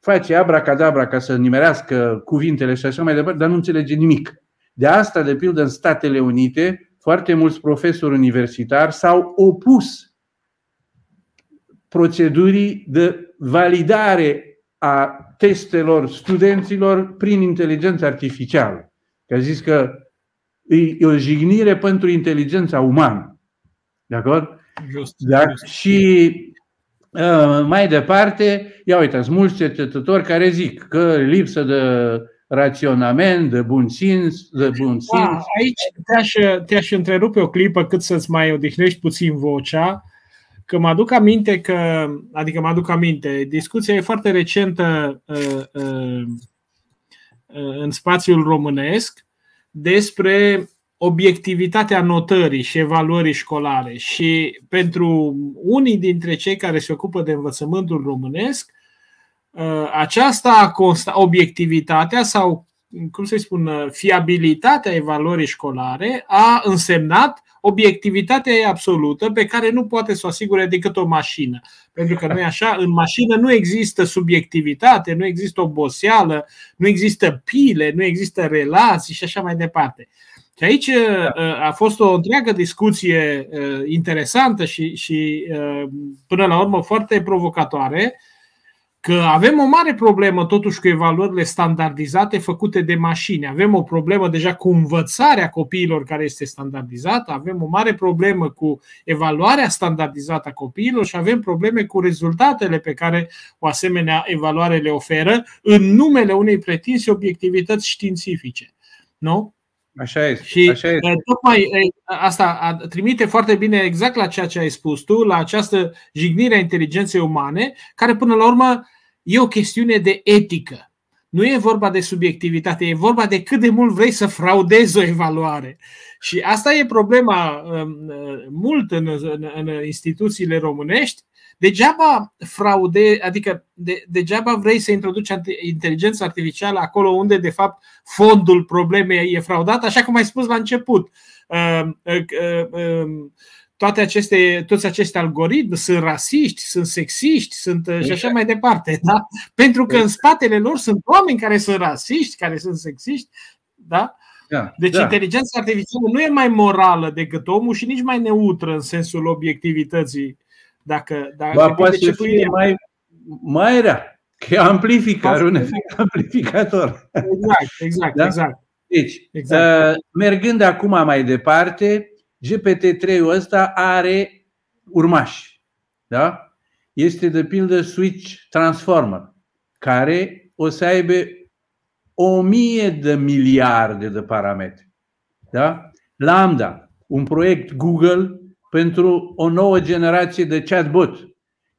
face abracadabra ca să nimerească cuvintele și așa mai departe, dar nu înțelege nimic. De asta, de pildă, în Statele Unite, foarte mulți profesori universitari s-au opus procedurii de validare a testelor studenților prin inteligență artificială. Că a zis că e o jignire pentru inteligența umană. De acord? Just, da? just. Și uh, mai departe, ia uitați, mulți cercetători care zic că lipsă de raționament, de bun simț, de bun da, simț. Da, aici te-aș, te-aș întrerupe o clipă cât să-ți mai odihnești puțin vocea, că mă aduc aminte că, adică mă aduc aminte, discuția e foarte recentă uh, uh, în spațiul românesc despre obiectivitatea notării și evaluării școlare. Și pentru unii dintre cei care se ocupă de învățământul românesc, Uh, aceasta consta, obiectivitatea sau, cum să spun, fiabilitatea evaluării școlare a însemnat obiectivitatea absolută pe care nu poate să o asigure decât o mașină. Pentru că nu e așa, în mașină nu există subiectivitate, nu există oboseală, nu există pile, nu există relații și așa mai departe. Și aici uh, a fost o întreagă discuție uh, interesantă și, și până la urmă foarte provocatoare că avem o mare problemă totuși cu evaluările standardizate făcute de mașini. Avem o problemă deja cu învățarea copiilor care este standardizată, avem o mare problemă cu evaluarea standardizată a copiilor și avem probleme cu rezultatele pe care o asemenea evaluare le oferă în numele unei pretinse obiectivități științifice. Nu? Așa este. Și așa este. tocmai asta trimite foarte bine exact la ceea ce ai spus tu, la această jignire a inteligenței umane, care până la urmă e o chestiune de etică. Nu e vorba de subiectivitate, e vorba de cât de mult vrei să fraudezi o evaluare. Și asta e problema um, mult în, în, în instituțiile românești, Degeaba fraude, adică de, degeaba vrei să introduci inteligența artificială acolo unde de fapt fondul problemei e fraudat, așa cum ai spus la început. Uh, uh, uh, toate aceste, toți aceste algoritmi sunt rasiști, sunt sexiști, sunt și așa exact. mai departe. Da? Pentru că în exact. spatele lor sunt oameni care sunt rasiști, care sunt sexiști. Da? Da, deci da. inteligența artificială nu e mai morală decât omul și nici mai neutră în sensul obiectivității dacă, dacă ba, poate să fie mai, mai rea, că amplifică, are un efect amplificator. Exact, exact, da? exact. Deci, exact. Uh, mergând acum mai departe, GPT-3-ul ăsta are urmași. Da? Este de pildă Switch Transformer, care o să aibă o mie de miliarde de parametri. Da? Lambda, un proiect Google pentru o nouă generație de chatbot.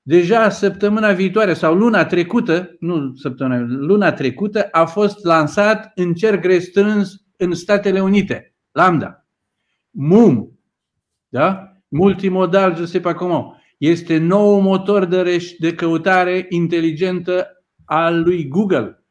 Deja săptămâna viitoare sau luna trecută, nu săptămâna, luna trecută a fost lansat în cerc restrâns în Statele Unite, Lambda. MUM, da? Multimodal Giuseppe Como, este nou motor de, reș- de căutare inteligentă al lui Google.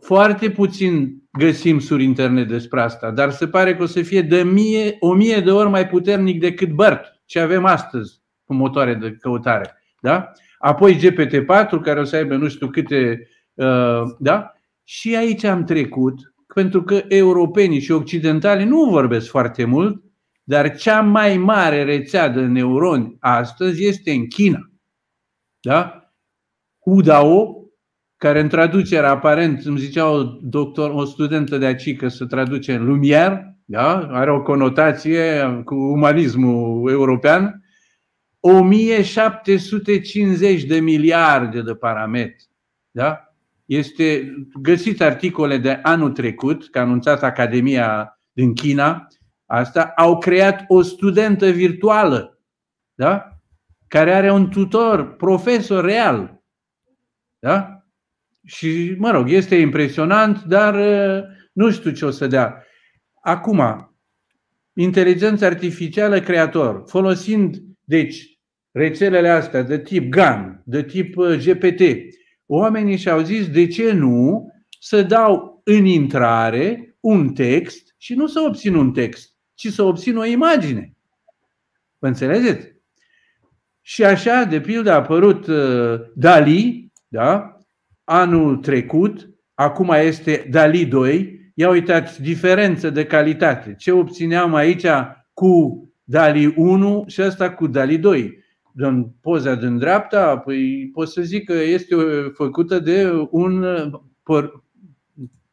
Foarte puțin găsim sur internet despre asta, dar se pare că o să fie de mie, o mie de ori mai puternic decât BERT ce avem astăzi cu motoare de căutare. Da? Apoi GPT-4, care o să aibă nu știu câte. Uh, da? Și aici am trecut, pentru că europenii și occidentali nu vorbesc foarte mult, dar cea mai mare rețea de neuroni astăzi este în China. Da? Hudao, care în traducere aparent îmi zicea o, doctor, o studentă de aici că se traduce în Lumière, da? are o conotație cu umanismul european, 1750 de miliarde de parametri. Da? Este găsit articole de anul trecut, că a anunțat Academia din China, asta, au creat o studentă virtuală, da? care are un tutor, profesor real. Da? Și, mă rog, este impresionant, dar nu știu ce o să dea. Acum, inteligența artificială creator, folosind, deci, rețelele astea de tip GAN, de tip uh, GPT, oamenii și-au zis de ce nu să dau în intrare un text și nu să obțin un text, ci să obțin o imagine. Vă înțelegeți? Și așa, de pildă, a apărut uh, Dali, da? anul trecut, acum este Dali 2, Ia uitați, diferență de calitate. Ce obțineam aici cu Dali 1 și asta cu Dali 2. În poza din dreapta, păi pot să zic că este făcută de un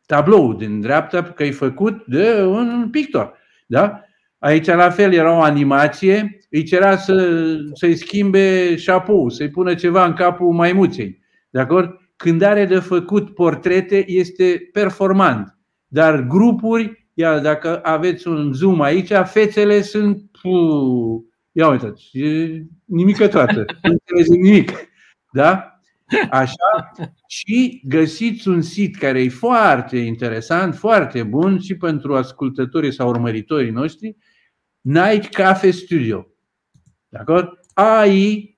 tablou din dreapta, că e făcut de un pictor. Da? Aici la fel era o animație, îi cerea să, să-i schimbe șapou, să-i pună ceva în capul maimuței. De acord? Când are de făcut portrete, este performant. Dar grupuri, iar dacă aveți un zoom aici, fețele sunt, puh, ia uitați, nimică toată, [LAUGHS] nu înțelegi nimic. Da? Așa, și găsiți un sit care e foarte interesant, foarte bun și pentru ascultătorii sau urmăritorii noștri, Night Cafe Studio. De acord? AI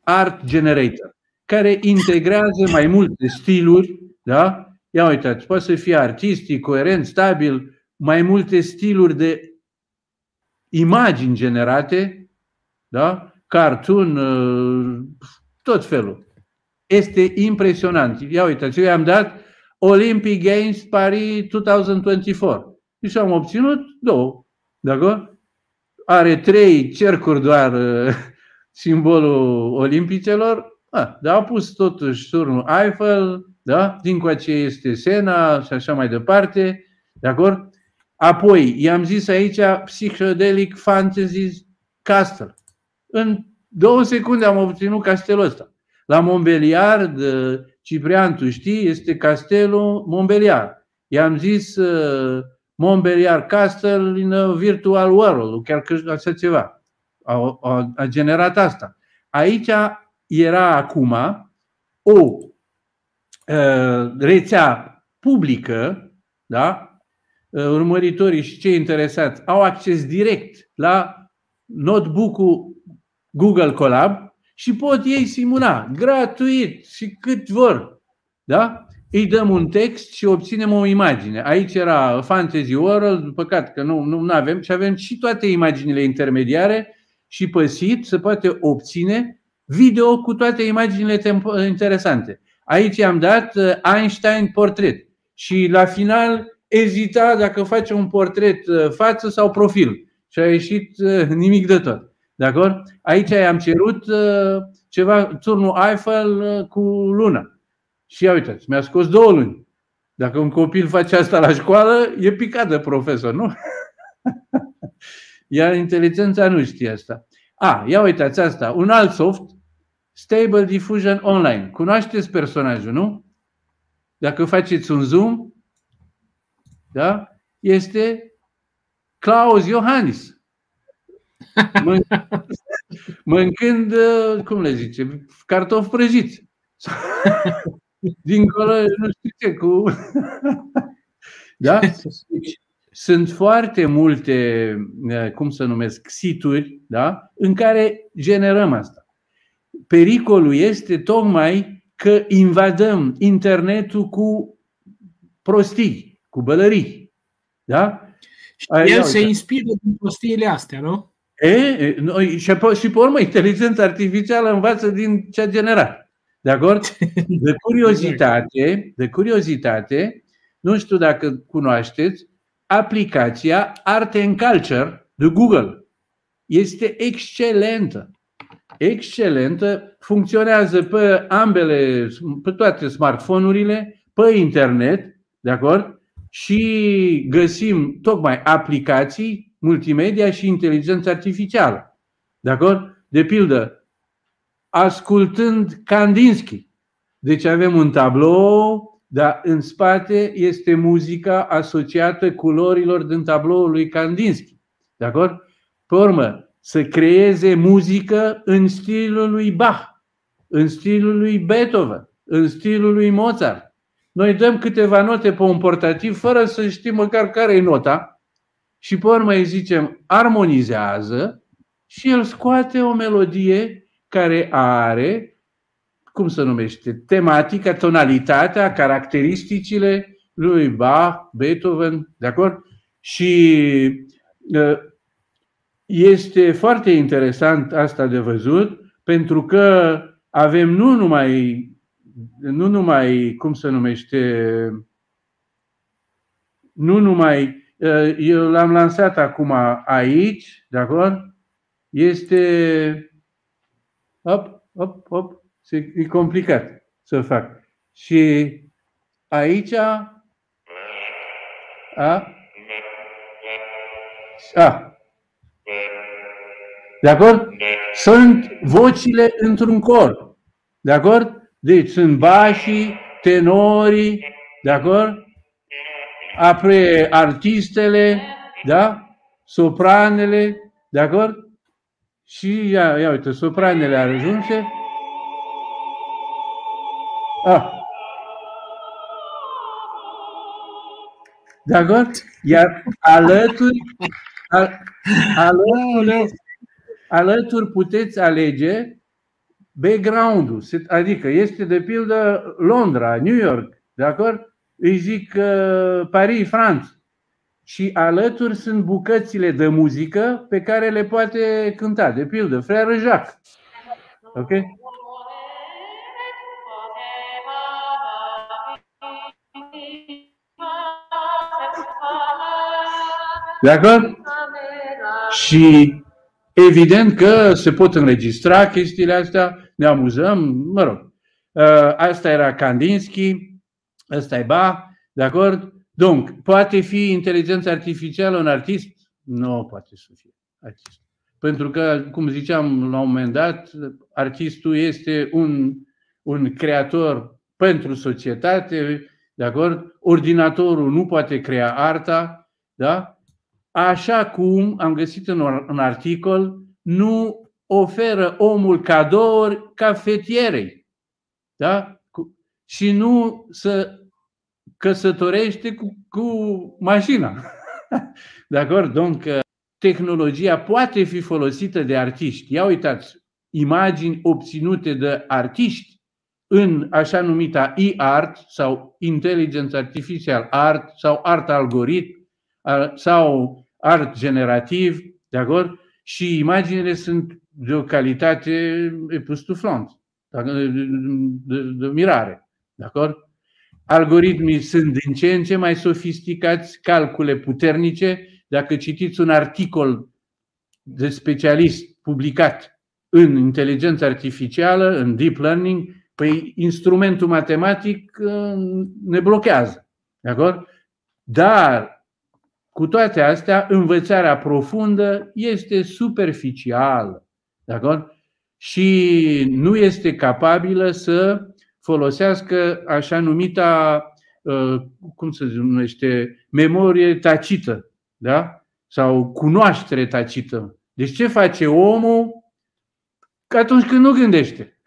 Art Generator, care integrează mai multe stiluri, da? Ia uitați, poate să fie artistic, coerent, stabil, mai multe stiluri de imagini generate, da? cartoon, uh, tot felul. Este impresionant. Ia uitați, eu i-am dat Olympic Games Paris 2024 și am obținut două. D'accord? Are trei cercuri doar uh, [LAUGHS] simbolul olimpicelor, ah, dar a pus totuși turnul Eiffel, da? Dincoace este Sena și așa mai departe. De acord? Apoi, i-am zis aici Psychedelic Fantasy Castle. În două secunde am obținut castelul ăsta. La Montbeliard, Ciprian, tu știi, este castelul Montbeliard. I-am zis uh, Montbeliard Castle in a virtual world, chiar că așa ceva. A, a, a generat asta. Aici era acum o Uh, rețea publică, da? Uh, urmăritorii și cei interesați au acces direct la notebook-ul Google Colab și pot ei simula gratuit și cât vor. Da? Îi dăm un text și obținem o imagine. Aici era Fantasy World, păcat că nu, nu avem și avem și toate imaginile intermediare și pe se poate obține video cu toate imaginile interesante. Aici am dat uh, Einstein portret și la final ezita dacă face un portret uh, față sau profil și a ieșit uh, nimic de tot. De acord? Aici i-am cerut ceva, turnul Eiffel cu luna. Și ia uitați, mi-a scos două luni. Dacă un copil face asta la școală, e picat de profesor, nu? [LAUGHS] Iar inteligența nu știe asta. A, ia uitați asta, un alt soft Stable Diffusion Online. Cunoașteți personajul, nu? Dacă faceți un zoom, da? este Klaus Iohannis. [LAUGHS] Mâncând, uh, cum le zice, cartofi prăjiți. [LAUGHS] Dincolo, nu știu ce, cu... [LAUGHS] da? Sunt foarte multe, uh, cum să numesc, situri, da? în care generăm asta pericolul este tocmai că invadăm internetul cu prostii, cu bălării. Da? Și el Ai, se inspiră din prostiile astea, nu? E, noi, și, pe, și pe urmă, inteligența artificială învață din ce a generat. De acord? [LAUGHS] De curiozitate, de curiozitate, nu știu dacă cunoașteți, aplicația Art and Culture de Google. Este excelentă excelentă, funcționează pe ambele, pe toate smartphone-urile, pe internet, de acord? Și găsim tocmai aplicații multimedia și inteligență artificială. De acord? De pildă, ascultând Kandinsky. Deci avem un tablou, dar în spate este muzica asociată culorilor din tabloul lui Kandinsky. De acord? Pe urmă, să creeze muzică în stilul lui Bach, în stilul lui Beethoven, în stilul lui Mozart. Noi dăm câteva note pe un portativ fără să știm măcar care e nota și pe urmă îi zicem armonizează și el scoate o melodie care are, cum se numește, tematica, tonalitatea, caracteristicile lui Bach, Beethoven, de acord? Și uh, este foarte interesant asta de văzut, pentru că avem nu numai, nu numai cum se numește, nu numai, uh, eu l-am lansat acum aici, de acord? Este, op, op, op, e complicat să fac. Și aici, a, a, de acord? Sunt vocile într-un cor. De acord? Deci sunt bașii, tenorii, de acord? Apre artistele, da? Sopranele, de acord? Și ia, ia uite, sopranele ajunse. Ah. De acord? Iar alături, al, alături alături puteți alege background-ul, adică este de pildă Londra, New York, de acord? Îi zic uh, Paris, Franța. Și alături sunt bucățile de muzică pe care le poate cânta, de pildă, Frère Jacques. Ok? De acord? Și Evident că se pot înregistra chestiile astea, ne amuzăm, mă rog. Uh, asta era Kandinsky, ăsta e Ba, de acord? Donc, poate fi inteligența artificială un artist? Nu poate să fie artist. Pentru că, cum ziceam la un moment dat, artistul este un, un creator pentru societate, de acord? Ordinatorul nu poate crea arta, da? Așa cum am găsit în un articol, nu oferă omul cadouri cafetierei. Da? Și nu să căsătorește cu, cu mașina. [LAUGHS] De acord? Donc, tehnologia poate fi folosită de artiști. Ia uitați, imagini obținute de artiști în așa numita e-art sau intelligence artificial art sau art algoritm sau art generativ, de acord? Și imaginile sunt de o calitate epustuflant, de, de, de mirare, de acord? Algoritmii sunt din ce în ce mai sofisticați, calcule puternice. Dacă citiți un articol de specialist publicat în inteligență artificială, în deep learning, păi instrumentul matematic uh, ne blochează. De acord? Dar cu toate astea, învățarea profundă este superficială. De acord? Și nu este capabilă să folosească așa numita, uh, cum se numește, memorie tacită, da? Sau cunoaștere tacită. Deci ce face omul atunci când nu gândește?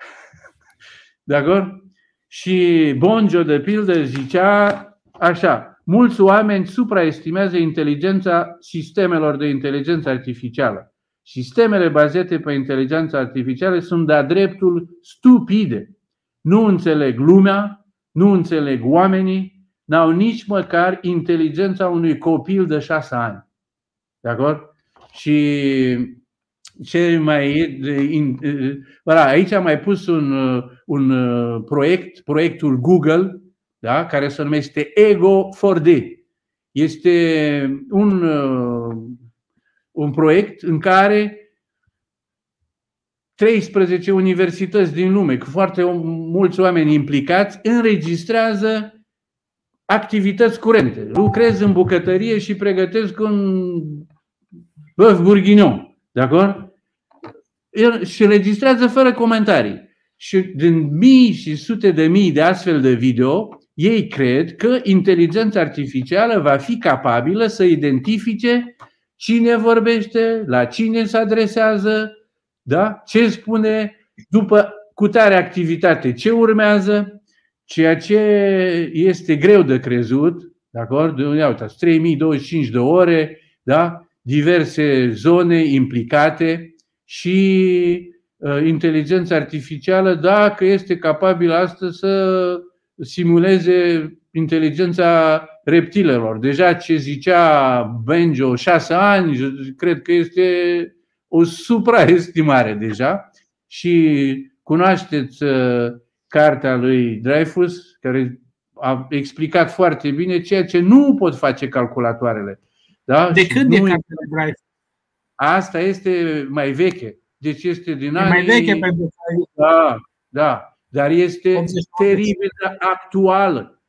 [LAUGHS] De acord? Și Bonjo, de pildă, zicea așa, Mulți oameni supraestimează inteligența sistemelor de inteligență artificială. Sistemele bazate pe inteligență artificială sunt de-a dreptul stupide. Nu înțeleg lumea, nu înțeleg oamenii, n-au nici măcar inteligența unui copil de șase ani. De acord? Și ce mai e de, aici am mai pus un, un proiect, proiectul Google, da? care se numește Ego for D. Este un, uh, un proiect în care 13 universități din lume, cu foarte mulți oameni implicați, înregistrează activități curente. Lucrez în bucătărie și pregătesc un băf bourguignon. De acord? Și înregistrează fără comentarii. Și din mii și sute de mii de astfel de video, ei cred că inteligența artificială va fi capabilă să identifice cine vorbește, la cine se adresează, da? ce spune după cutare activitate, ce urmează, ceea ce este greu de crezut, de acord? Uitați, 3025 de ore, da? diverse zone implicate și uh, inteligența artificială, dacă este capabilă astăzi să simuleze inteligența reptilelor. Deja ce zicea Benjo șase ani, cred că este o supraestimare deja și cunoașteți uh, cartea lui Dreyfus, care a explicat foarte bine ceea ce nu pot face calculatoarele. Da? De când nu... e cartea lui Dreyfus? Asta este mai veche. Deci este din e anii... mai veche pentru că... Da, da. Dar este teribil de actuală.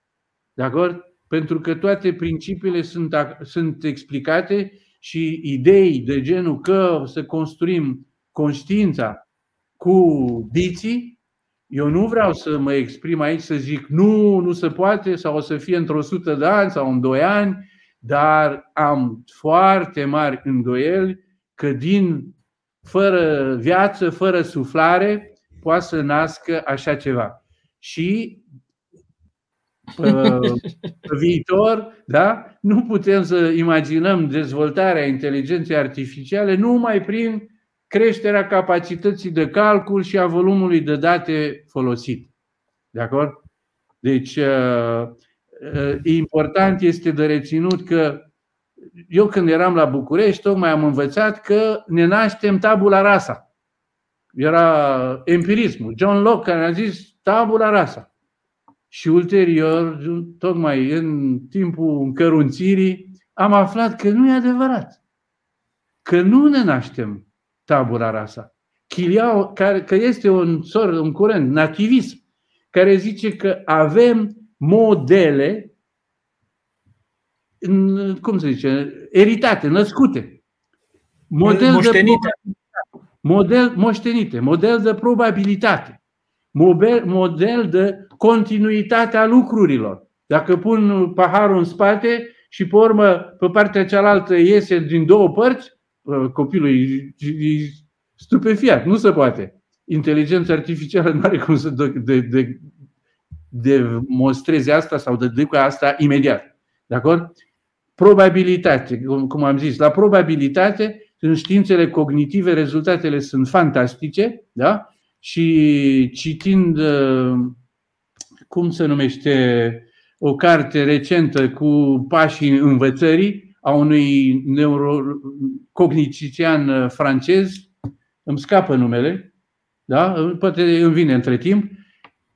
De acord? Pentru că toate principiile sunt, sunt explicate și idei de genul că să construim conștiința cu biții, eu nu vreau să mă exprim aici să zic nu, nu se poate sau o să fie într-o sută de ani sau în doi ani, dar am foarte mari îndoieli că din fără viață, fără suflare, poate să nască așa ceva. Și pe, [LAUGHS] pe viitor, da? nu putem să imaginăm dezvoltarea inteligenței artificiale numai prin creșterea capacității de calcul și a volumului de date folosit. De acord? Deci, uh, uh, important este de reținut că eu când eram la București, tocmai am învățat că ne naștem tabula rasa. Era empirismul. John Locke care a zis tabula rasa. Și ulterior, tocmai în timpul încărunțirii, am aflat că nu e adevărat. Că nu ne naștem tabula rasa. Chiliau, care, că este un, sor, un curent, nativism, care zice că avem modele, cum se zice, eritate, născute. Model moștenite. De model moștenite, model de probabilitate, model, model de continuitate a lucrurilor. Dacă pun paharul în spate și pe urmă pe partea cealaltă iese din două părți, uh, copilul e, e stupefiat, nu se poate. Inteligența artificială nu are cum să de, de, de, demonstreze asta sau de deducă asta imediat. De acord? Probabilitate, cum am zis, la probabilitate în științele cognitive rezultatele sunt fantastice, da? Și citind, uh, cum se numește, o carte recentă cu pașii învățării a unui neurocognitician francez, îmi scapă numele, da? poate îmi vine între timp,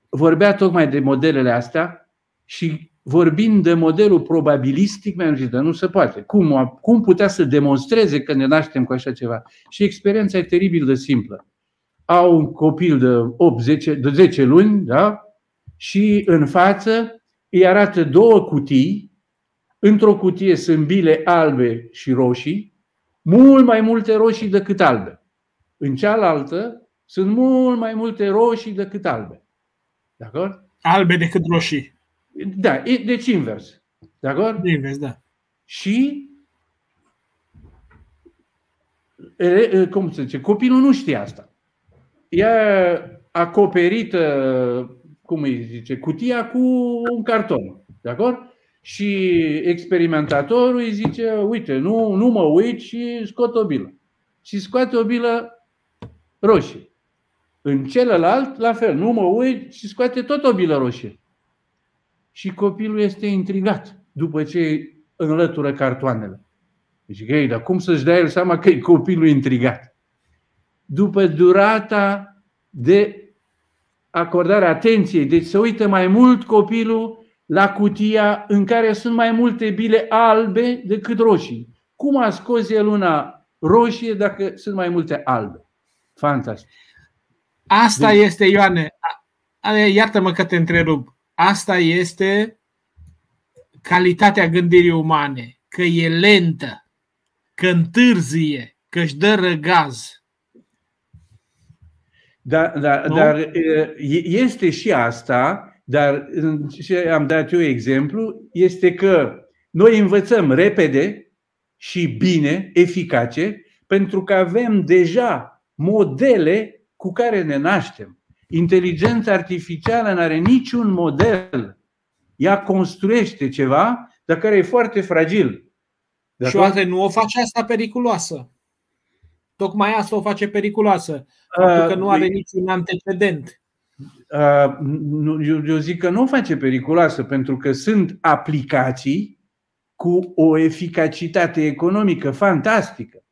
vorbea tocmai de modelele astea și vorbind de modelul probabilistic, mi-am zis, dar nu se poate. Cum, cum putea să demonstreze că ne naștem cu așa ceva? Și experiența e teribil de simplă. Au un copil de 8, 10, de 10 luni, da? și în față îi arată două cutii. Într-o cutie sunt bile albe și roșii, mult mai multe roșii decât albe. În cealaltă sunt mult mai multe roșii decât albe. De acord? Albe decât roșii. Da, deci invers. De acord? Invers, da. Și cum se zice, copilul nu știe asta. Ea acoperită, cum îi zice, cutia cu un carton. De acord? Și experimentatorul îi zice, uite, nu, nu mă uit și scot o bilă. Și scoate o bilă roșie. În celălalt, la fel, nu mă uit și scoate tot o bilă roșie și copilul este intrigat după ce înlătură cartoanele. Deci, ei, dar cum să-și dea el seama că e copilul intrigat? După durata de acordare atenției, deci să uită mai mult copilul la cutia în care sunt mai multe bile albe decât roșii. Cum a scos el una roșie dacă sunt mai multe albe? Fantastic. Asta este, Ioane, iartă-mă că te întrerup. Asta este calitatea gândirii umane, că e lentă, că întârzie, că își dă răgaz. Da, da, dar este și asta, dar și am dat eu exemplu, este că noi învățăm repede și bine, eficace, pentru că avem deja modele cu care ne naștem. Inteligența artificială nu are niciun model. Ea construiește ceva, dar care e foarte fragil. De și oare nu o face asta periculoasă? Tocmai asta o face periculoasă. Pentru că nu are niciun antecedent. Eu zic că nu o face periculoasă, pentru că sunt aplicații cu o eficacitate economică fantastică.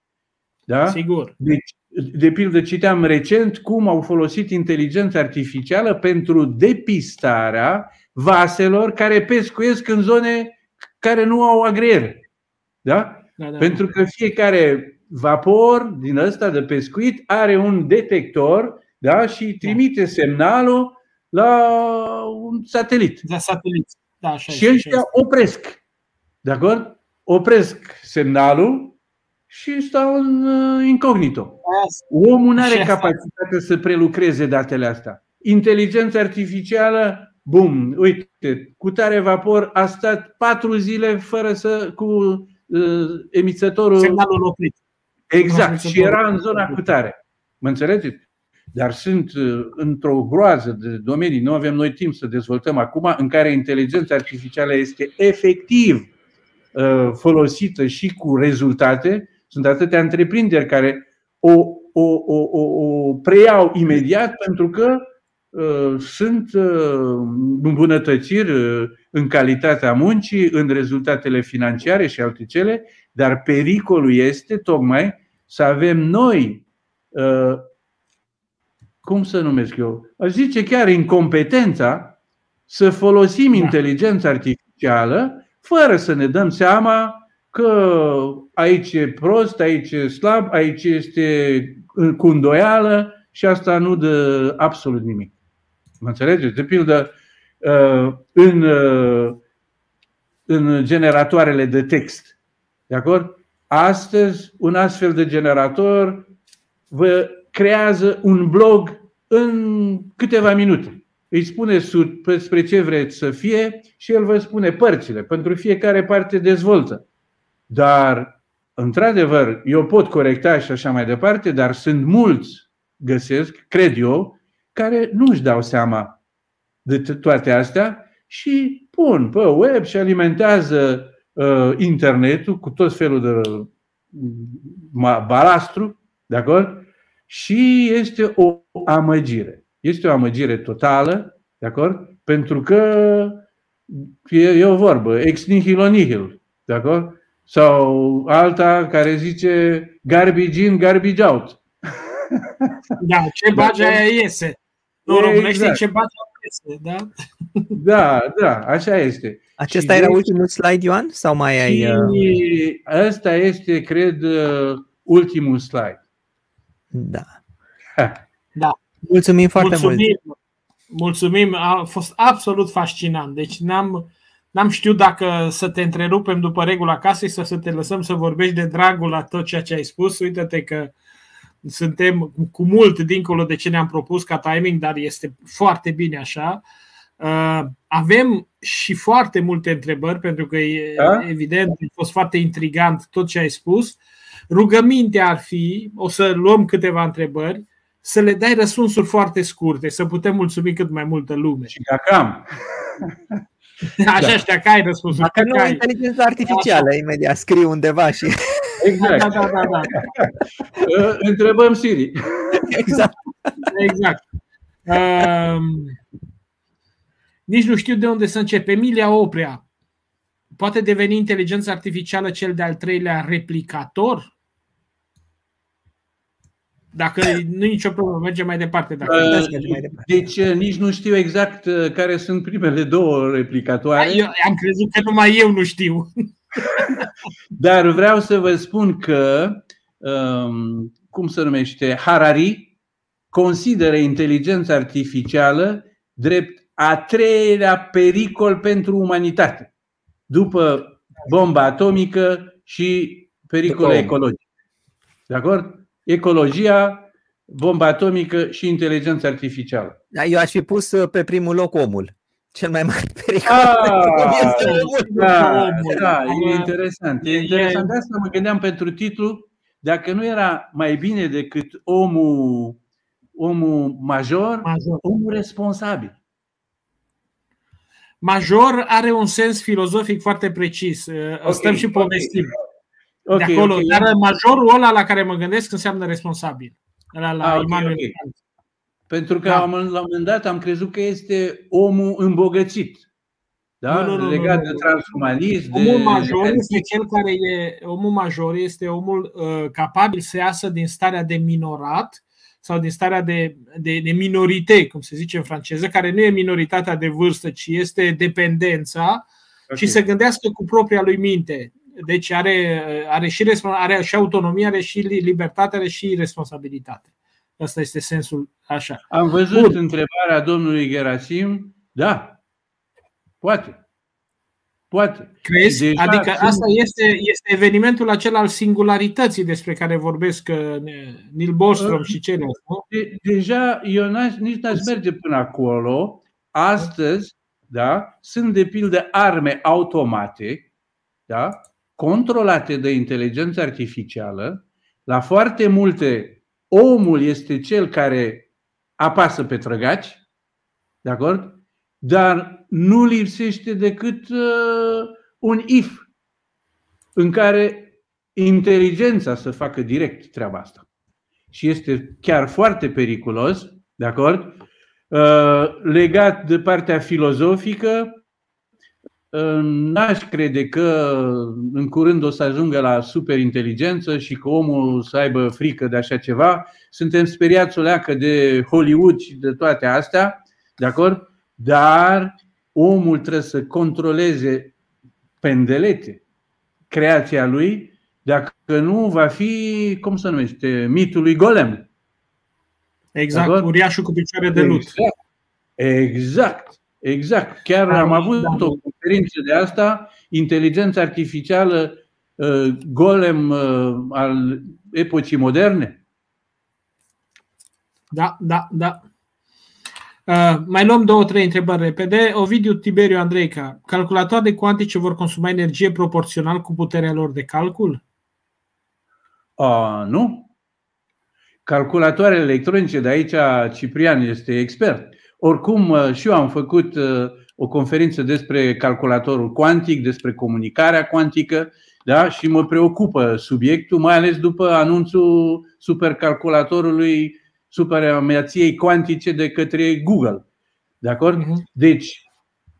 Da? Sigur. Deci, de pildă, citeam recent cum au folosit inteligența artificială pentru depistarea vaselor care pescuiesc în zone care nu au agriere. Da? Da, da. Pentru că fiecare vapor din ăsta de pescuit are un detector da? și trimite semnalul la un satelit. Da, satelit. Da, așa și ăștia opresc. De acord? Opresc semnalul și stau în uh, incognito. Omul nu are capacitatea să prelucreze datele astea. Inteligența artificială, bum, uite, cu tare vapor a stat patru zile fără să, cu uh, emițătorul. Semnalul oprit. Exact, și era în zona cu tare. Mă înțelegeți? Dar sunt uh, într-o groază de domenii, nu avem noi timp să dezvoltăm acum, în care inteligența artificială este efectiv uh, folosită și cu rezultate sunt atâtea întreprinderi care o, o, o, o, o preiau imediat pentru că uh, sunt uh, îmbunătățiri uh, în calitatea muncii, în rezultatele financiare și alte cele, dar pericolul este tocmai să avem noi, uh, cum să numesc eu, aș zice chiar incompetența să folosim da. inteligența artificială fără să ne dăm seama că aici e prost, aici e slab, aici este cu îndoială și asta nu dă absolut nimic. Mă înțelegeți? De pildă, uh, în, uh, în generatoarele de text. De acord? Astăzi, un astfel de generator vă creează un blog în câteva minute. Îi spune spre ce vreți să fie și el vă spune părțile. Pentru fiecare parte dezvoltă. Dar, într-adevăr, eu pot corecta și așa mai departe, dar sunt mulți, găsesc, cred eu, care nu își dau seama de toate astea și pun pe web și alimentează uh, internetul cu tot felul de uh, balastru, de acord? Și este o amăgire. Este o amăgire totală, de acord? Pentru că e, e o vorbă, ex nihilo nihil, de acord? Sau alta care zice garbage in, garbage out. Da, ce bagi aia iese. Nu, românește exact. ce bagi iese, da? Da, da, așa este. Acesta și era ultimul slide, Ioan? Sau mai ai... Uh... Ăsta este, cred, uh, ultimul slide. Da. Da. Mulțumim foarte Mulțumim. mult. Mulțumim, a fost absolut fascinant. Deci n-am, N-am știut dacă să te întrerupem după regula casei sau să te lăsăm să vorbești de dragul la tot ceea ce ai spus. Uită-te că suntem cu mult dincolo de ce ne-am propus ca timing, dar este foarte bine așa. Uh, avem și foarte multe întrebări, pentru că e da? evident, a fost foarte intrigant tot ce ai spus. Rugămintea ar fi, o să luăm câteva întrebări, să le dai răspunsuri foarte scurte, să putem mulțumi cât mai multă lume. Și dacă am. [LAUGHS] Așa știa că ai răspunsul. Dacă nu, ai. inteligența artificială, imediat scriu undeva și... Exact. Da, da, da, da. [LAUGHS] Uh, întrebăm Siri. Exact. Exact. Um, nici nu știu de unde să încep. Emilia Oprea. Poate deveni inteligența artificială cel de-al treilea replicator? Dacă nu e nicio problemă, mergem mai departe. Dacă uh, mai departe. Deci uh, nici nu știu exact uh, care sunt primele două replicatoare. Eu am crezut că numai eu nu știu. [LAUGHS] Dar vreau să vă spun că, um, cum se numește, Harari, consideră inteligența artificială drept a treilea pericol pentru umanitate, după bomba atomică și pericole ecologice. De acord? Ecologia, bomba atomică și inteligența artificială. Da, eu aș fi pus uh, pe primul loc omul. Cel mai mare pericol. Ah, da, da, e interesant. E interesant. De asta mă gândeam pentru titlu, dacă nu era mai bine decât omul, omul major, major, omul responsabil. Major are un sens filozofic foarte precis. Okay, Stăm și povestim. Okay, de acolo. Okay. Dar majorul ăla la care mă gândesc înseamnă responsabil. La, la ah, okay, okay. Pentru că da. la un moment dat am crezut că este omul îmbogățit. Da? Nu, nu, nu, Legat nu, nu. de transhumanism. Omul de... major este cel care e. Omul major este omul uh, capabil să iasă din starea de minorat sau din starea de, de, de minorite, cum se zice în franceză, care nu e minoritatea de vârstă, ci este dependența okay. și să gândească cu propria lui minte. Deci are, are, și, are și autonomie, are și libertate, are și responsabilitate. Asta este sensul așa. Am văzut Bun. întrebarea domnului Gerasim. Da, poate. Poate. Crezi? Deja adică sunt... asta este, este evenimentul acela al singularității despre care vorbesc uh, Neil Bostrom și ceilalți. De, deja eu n-aș, nici n-aș merge până acolo. Astăzi, da, sunt de pildă arme automate, da, controlate de inteligență artificială. La foarte multe, omul este cel care apasă pe trăgaci, de acord? Dar nu lipsește decât uh, un if în care inteligența să facă direct treaba asta. Și este chiar foarte periculos, de acord? Uh, legat de partea filozofică, uh, n-aș crede că în curând o să ajungă la superinteligență și că omul să aibă frică de așa ceva. Suntem speriați o leacă de Hollywood și de toate astea, de acord? Dar omul trebuie să controleze pendelete creația lui, dacă nu va fi, cum se numește, mitul lui Golem. Exact, D'accord? uriașul cu picioare de lut. Exact, exact. Exact. Chiar am avut da. o conferință de asta, inteligența artificială, uh, golem uh, al epocii moderne. Da, da, da. Uh, mai luăm două, trei întrebări repede. Ovidiu Tiberiu Andreica. Calculatoare cuantice vor consuma energie proporțional cu puterea lor de calcul? Uh, nu. Calculatoarele electronice, de aici Ciprian este expert. Oricum, uh, și eu am făcut uh, o conferință despre calculatorul cuantic, despre comunicarea cuantică da? și mă preocupă subiectul, mai ales după anunțul supercalculatorului supremației cuantice de către Google. De acord? Uh-huh. Deci,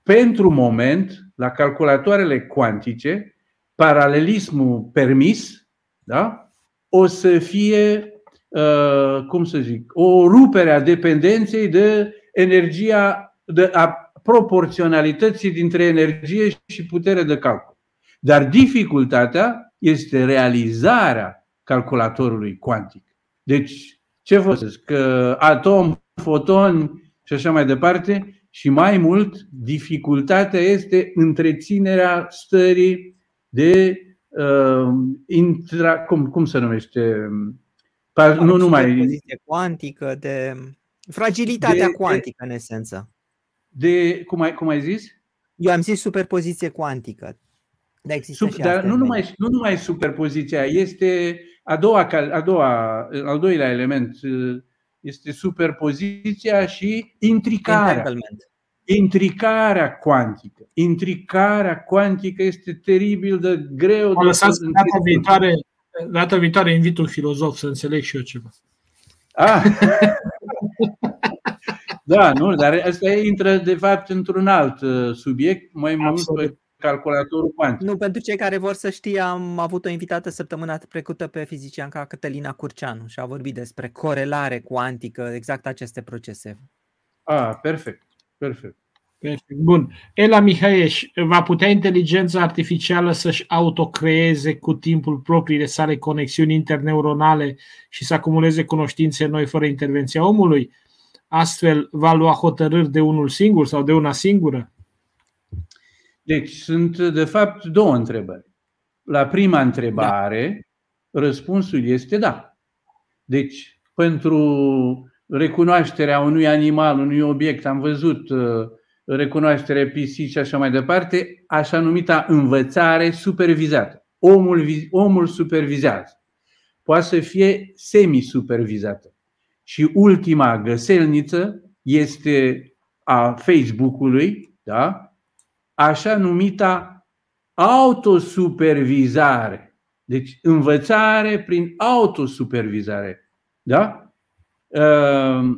pentru moment, la calculatoarele cuantice, paralelismul permis da? o să fie, uh, cum să zic, o rupere a dependenței de energia, de, a proporționalității dintre energie și putere de calcul. Dar dificultatea este realizarea calculatorului cuantic. Deci, ce folosesc? Că atom, foton și așa mai departe. Și mai mult, dificultatea este întreținerea stării de uh, intra, cum, cum se numește? Pa, nu numai. Poziție cuantică, de fragilitatea de, cuantică, în esență. De, cum ai, cum ai zis? Eu am zis superpoziție cuantică. Da, există Sub, dar nu numai, nu numai superpoziția, este a doua, a doua, al doilea element este superpoziția și intricarea. Intricarea cuantică. Intricarea cuantică este teribil de greu. Mă lăsați data viitoare, data viitoare invit un filozof să înțeleg și eu ceva. Ah. [LAUGHS] [LAUGHS] da, nu, dar asta intră de fapt într-un alt uh, subiect, mai mult pe calculatorul cuantic. Nu, pentru cei care vor să știe, am avut o invitată săptămâna trecută pe fizicianca Cătălina Curceanu și a vorbit despre corelare cuantică, exact aceste procese. Ah, perfect, perfect. Perfect. Bun. Ela Mihaieș, va putea inteligența artificială să-și autocreeze cu timpul propriile sale conexiuni interneuronale și să acumuleze cunoștințe noi fără intervenția omului? Astfel, va lua hotărâri de unul singur sau de una singură? Deci, sunt de fapt două întrebări. La prima întrebare, da. răspunsul este da. Deci, pentru recunoașterea unui animal, unui obiect, am văzut uh, recunoaștere PC și așa mai departe, așa numita învățare supervizată. Omul, omul supervizează. Poate să fie semi-supervizată. Și ultima găselniță este a Facebook-ului, da? așa numita autosupervizare. Deci învățare prin autosupervizare. Da? Uh,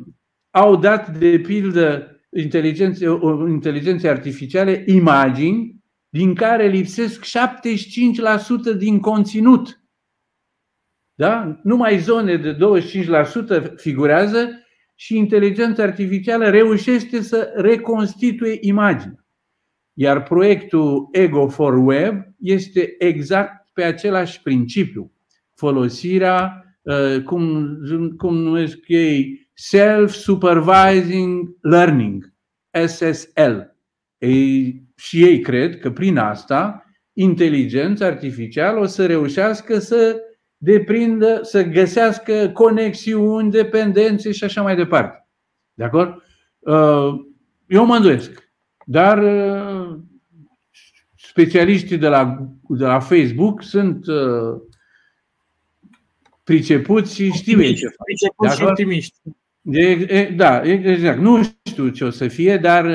au dat de pildă inteligențe, inteligențe artificiale imagini din care lipsesc 75% din conținut. Da? Numai zone de 25% figurează și inteligența artificială reușește să reconstituie imaginea. Iar proiectul Ego for Web este exact pe același principiu. Folosirea, uh, cum, cum numesc ei, Self-Supervising Learning, SSL. Ei, și ei cred că prin asta inteligența artificială o să reușească să deprindă, să găsească conexiuni, dependențe și așa mai departe. De acord? Uh, eu mă îndoiesc. Dar uh, specialiștii de la, de la Facebook sunt uh, pricepuți și știu ei ce fac. Pricepuți și optimiști. Da, exact. Nu știu ce o să fie, dar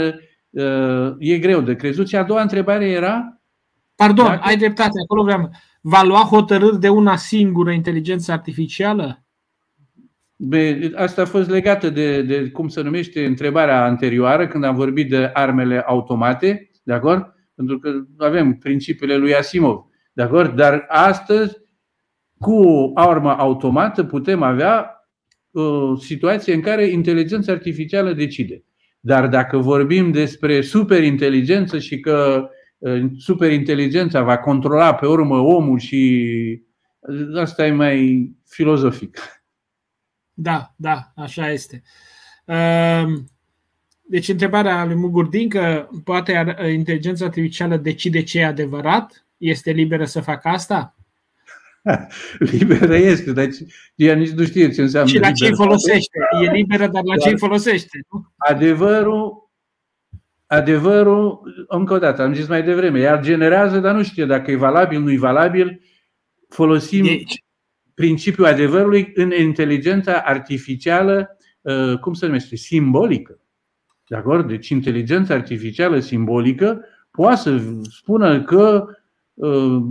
e greu de crezut. Și a doua întrebare era? Pardon, dacă... ai dreptate, acolo vreau. Va lua hotărâri de una singură inteligență artificială? Be, asta a fost legată de, de cum se numește întrebarea anterioară, când am vorbit de armele automate, de acord? Pentru că avem principiile lui Asimov, de acord? Dar astăzi, cu o armă automată, putem avea o situație în care inteligența artificială decide. Dar dacă vorbim despre superinteligență și că uh, superinteligența va controla pe urmă omul și uh, asta e mai filozofic. Da, da, așa este. Um, deci întrebarea lui Mugurdin că poate inteligența artificială decide ce e adevărat? Este liberă să facă asta? [LAUGHS] liberă este, dar ea nici nu știe ce înseamnă Și la ce folosește? E liberă, dar la ce folosește? Adevărul, adevărul, încă o dată, am zis mai devreme, ea generează, dar nu știe dacă e valabil, nu e valabil. Folosim deci. principiul adevărului în inteligența artificială, uh, cum se numește, simbolică. De acord? Deci inteligența artificială simbolică poate să spună că uh,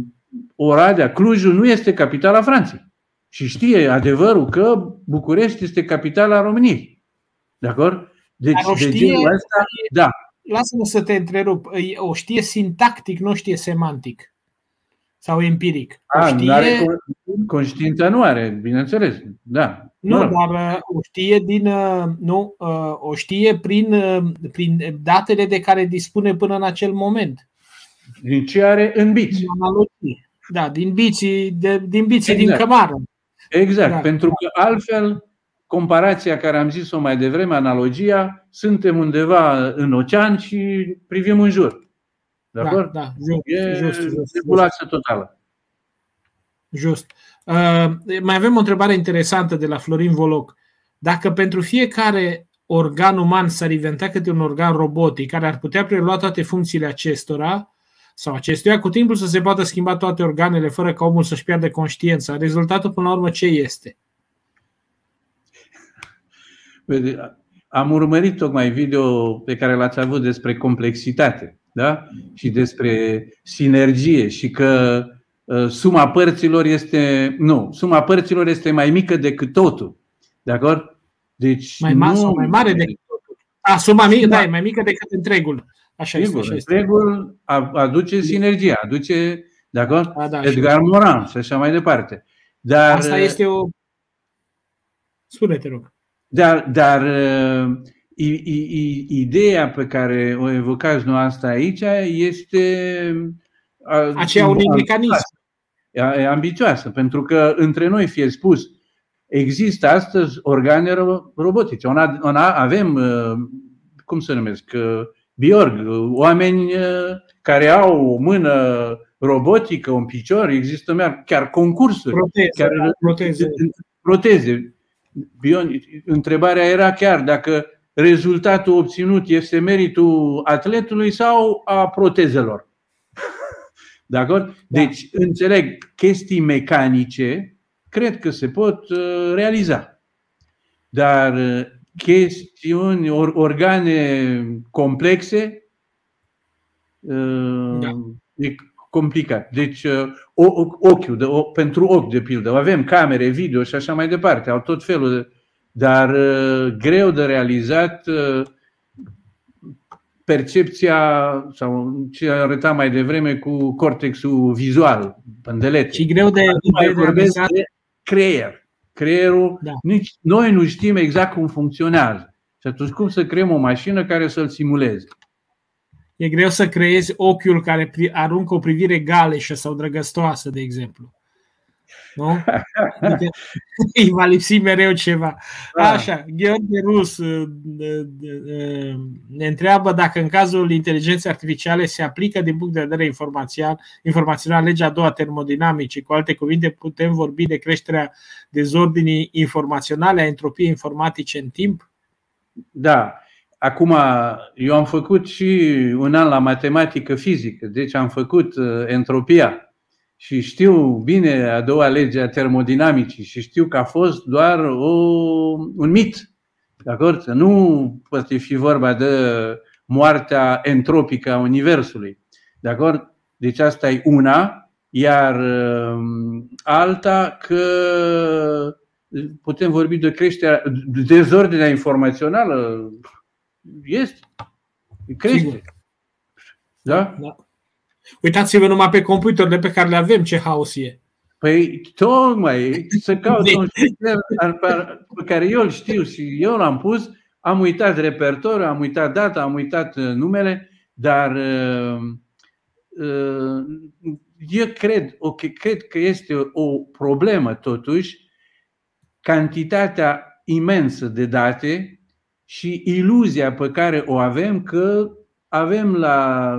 Oradea, Clujul nu este capitala Franței. Și știe adevărul că București este capitala României. De acord? Deci, o știe, de genul ăsta, da. Lasă-mă să te întrerup. O știe sintactic, nu știe semantic. Sau empiric. O A, știe... are, conștiința nu are, bineînțeles. Da. Nu, dar uh, o știe din uh, nu, uh, o știe prin, prin datele de care dispune până în acel moment. Din ce are în biți. Da, din biții, de, din biții exact. din cămară. Exact, da. pentru că altfel comparația care am zis-o mai devreme, analogia, suntem undeva în ocean și privim în jur. De da, acord? Da, just, e just, just, totală. Just. Uh, mai avem o întrebare interesantă de la Florin Voloc. Dacă pentru fiecare organ uman s-ar inventa câte un organ robotic care ar putea prelua toate funcțiile acestora, sau acestuia, cu timpul să se poată schimba toate organele fără ca omul să-și piardă conștiința. Rezultatul, până la urmă, ce este? Am urmărit tocmai video pe care l-ați avut despre complexitate da? și despre sinergie și că uh, suma părților este. Nu, suma părților este mai mică decât totul. De acord? Deci mai, ma- nu... mai mare decât totul. A, suma mică, da, e mai mică decât întregul. Așa Sigur, este, așa întregul aduce sinergia, aduce, de acord? A, da, Edgar și Moran și așa mai departe. Dar, Asta este o... Spune-te, rog. Dar, dar ideea pe care o evocați noastră aici este aceea unui mecanism. E ambițioasă, pentru că între noi, fie spus, există astăzi organe robotice. Una, una, avem, uh, cum să numesc, uh, biorg, oameni uh, care au o mână robotică, un picior, există chiar concursuri. Proteze, chiar, proteze. proteze. Întrebarea era chiar dacă rezultatul obținut este meritul atletului sau a protezelor. [LAUGHS] De acord? Da. Deci, înțeleg, chestii mecanice, cred că se pot uh, realiza. Dar uh, chestiuni, organe complexe, uh, da. e complicat. Deci, ochiul, de, pentru ochi, de pildă, avem camere, video și așa mai departe, au tot felul de. Dar greu de realizat percepția sau ce arăta mai devreme cu cortexul vizual, pândelete. Și greu de, de, vorbesc de creier. Creierul, da. nici noi nu știm exact cum funcționează. Și atunci cum să creăm o mașină care să-l simuleze? E greu să creezi ochiul care aruncă o privire galeșă sau drăgăstoasă, de exemplu. Nu? Adică [LAUGHS] îi va lipsi mereu ceva. Da. Așa, Gheorghe Rus uh, uh, ne întreabă dacă în cazul inteligenței artificiale se aplică din punct de vedere informațional, informațional legea a doua termodinamicii. Cu alte cuvinte, putem vorbi de creșterea dezordinii informaționale, a entropiei informatice în timp? Da. Acum, eu am făcut și un an la matematică fizică, deci am făcut uh, entropia și știu bine a doua lege a termodinamicii și știu că a fost doar o, un mit. De acord? Nu poate fi vorba de moartea entropică a Universului. De acord? Deci asta e una, iar um, alta că putem vorbi de creșterea, de dezordinea informațională este, crește. Da? da. Uitați-vă numai pe computerele pe care le avem ce haos e. Păi tocmai să caut un sistem pe care eu îl știu și eu l-am pus, am uitat repertoriul, am uitat data, am uitat uh, numele, dar uh, uh, eu cred, okay, cred că este o problemă totuși cantitatea imensă de date și iluzia pe care o avem că avem la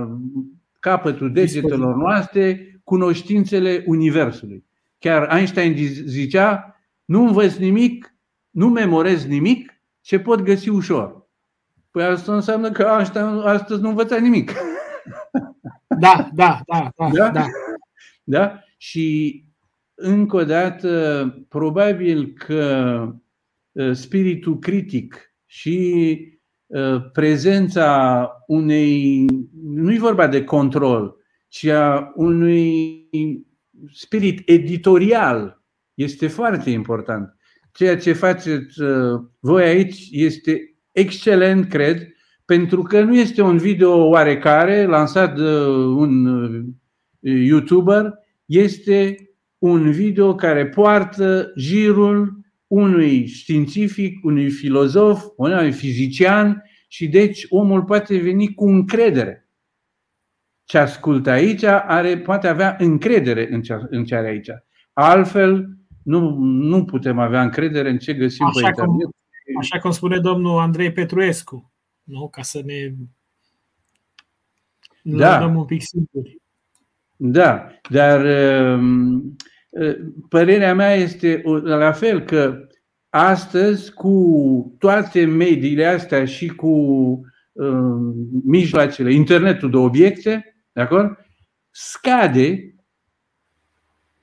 capătul degetelor noastre cunoștințele Universului. Chiar Einstein zicea, nu învăț nimic, nu memorez nimic ce pot găsi ușor. Păi asta înseamnă că Einstein astăzi nu învăța nimic. [LAUGHS] Da, da, da, da. Da? da. da? Și încă o dată, probabil că ă, spiritul critic și ă, prezența unei nu e vorba de control, ci a unui spirit editorial. Este foarte important. Ceea ce faceți uh, voi aici este excelent, cred, pentru că nu este un video oarecare lansat de un uh, YouTuber, este un video care poartă girul unui științific, unui filozof, unui fizician și deci omul poate veni cu încredere ce ascultă aici are, poate avea încredere în ce, în ce are aici. Altfel, nu, nu putem avea încredere în ce găsim așa pe internet. Cum, așa cum spune domnul Andrei Petruescu, nu? ca să ne da. dăm un pic simpuri. Da, dar um, părerea mea este la fel că astăzi cu toate mediile astea și cu uh, mijloacele, internetul de obiecte, de acord? Scade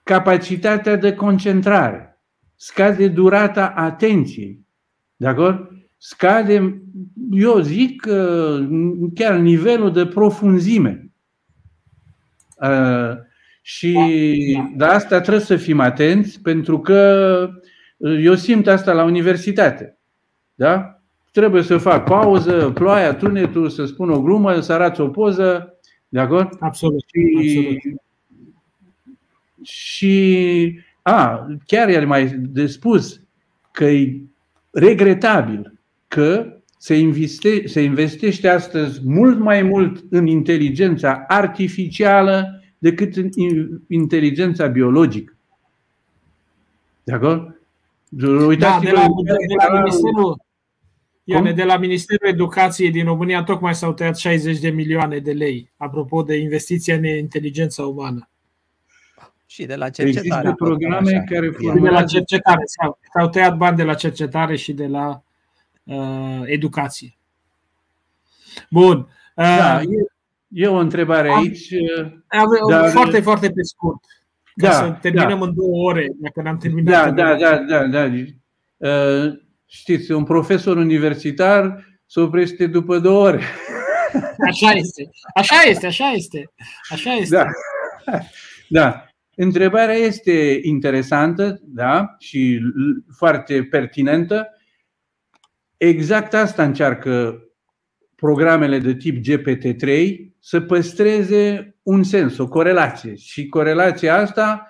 capacitatea de concentrare, scade durata atenției. De acord? Scade, eu zic, chiar nivelul de profunzime. Și de asta trebuie să fim atenți, pentru că eu simt asta la universitate. Da? Trebuie să fac pauză, ploaia, tunetul, să spun o glumă, să arăți o poză, de acord? Absolut. Și, absolut. și a, chiar el mai de spus că e regretabil că se, investe, se investește astăzi mult mai mult în inteligența artificială decât în inteligența biologică. De acord? Uitați-vă da, de la, de, la Ministerul, Iane, de la Ministerul Educației din România tocmai s-au tăiat 60 de milioane de lei, apropo de investiția în inteligența umană. Și de la cercetare. Există programe așa. care formează... De la cercetare. S-au, s-au tăiat bani de la cercetare și de la uh, educație. Bun. Uh, da, e, e o întrebare am, aici. Ave, dar... Foarte, foarte pe scurt. Ca da, să terminăm da. în două ore, dacă n-am terminat. Da, da, da, da, da. Uh, știți, un profesor universitar se oprește după două ore. [LAUGHS] Așa este. Așa este, așa este. Așa este. Da. da. Întrebarea este interesantă, da, și foarte pertinentă. Exact asta încearcă programele de tip GPT-3 să păstreze un sens, o corelație. Și corelația asta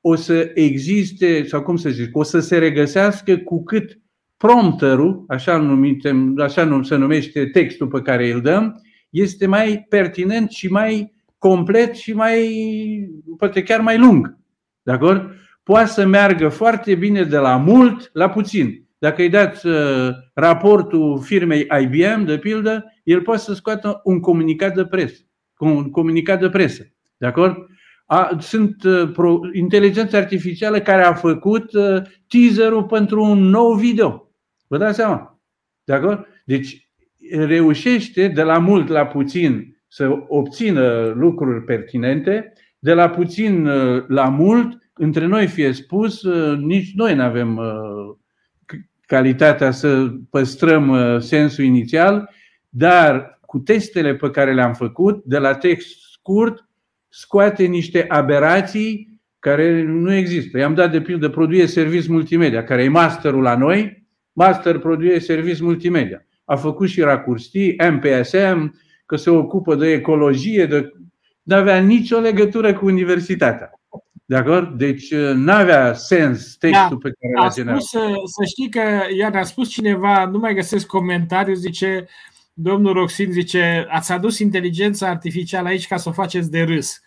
o să existe, sau cum să zic, o să se regăsească cu cât prompterul, așa, numite, așa se numește textul pe care îl dăm, este mai pertinent și mai complet și mai, poate chiar mai lung. De acord? Poate să meargă foarte bine de la mult la puțin. Dacă îi dați uh, raportul firmei IBM, de pildă, el poate să scoată un comunicat de presă. Un comunicat de presă. De acord? A, sunt uh, pro, inteligența artificială care a făcut uh, teaserul pentru un nou video. Vă dați seama? De acord? Deci reușește de la mult la puțin să obțină lucruri pertinente, de la puțin uh, la mult, între noi fie spus, uh, nici noi nu avem uh, calitatea să păstrăm sensul inițial, dar cu testele pe care le-am făcut, de la text scurt, scoate niște aberații care nu există. I-am dat de pildă produce service multimedia, care e masterul la noi, master produce service multimedia. A făcut și racursti, MPSM, că se ocupă de ecologie, de... nu avea nicio legătură cu universitatea. De acord? Deci uh, nu avea sens textul da, pe care l-a generat. Spus, uh, să știi că, iar a spus cineva, nu mai găsesc comentariu, zice, domnul Roxin zice, ați adus inteligența artificială aici ca să o faceți de râs.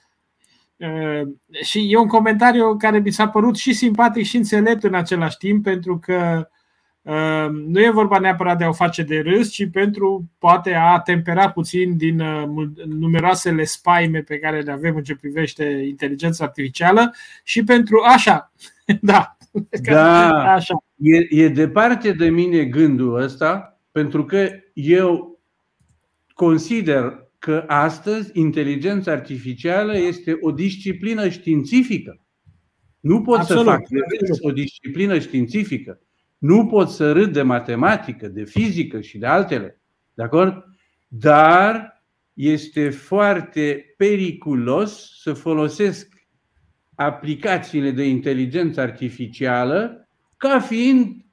Uh, și e un comentariu care mi s-a părut și simpatic și înțelept în același timp, pentru că Ehm, nu e vorba neapărat de a o face de râs, ci pentru poate a tempera puțin din uh, numeroasele spaime pe care le avem în ce privește inteligența artificială și pentru așa, [LAUGHS] da. [LAUGHS] Da, așa. E, e departe de mine gândul ăsta, pentru că eu consider că astăzi inteligența artificială este o disciplină științifică. Nu pot absolut, să fac o disciplină științifică. Nu pot să râd de matematică, de fizică și de altele. De acord? Dar este foarte periculos să folosesc aplicațiile de inteligență artificială ca fiind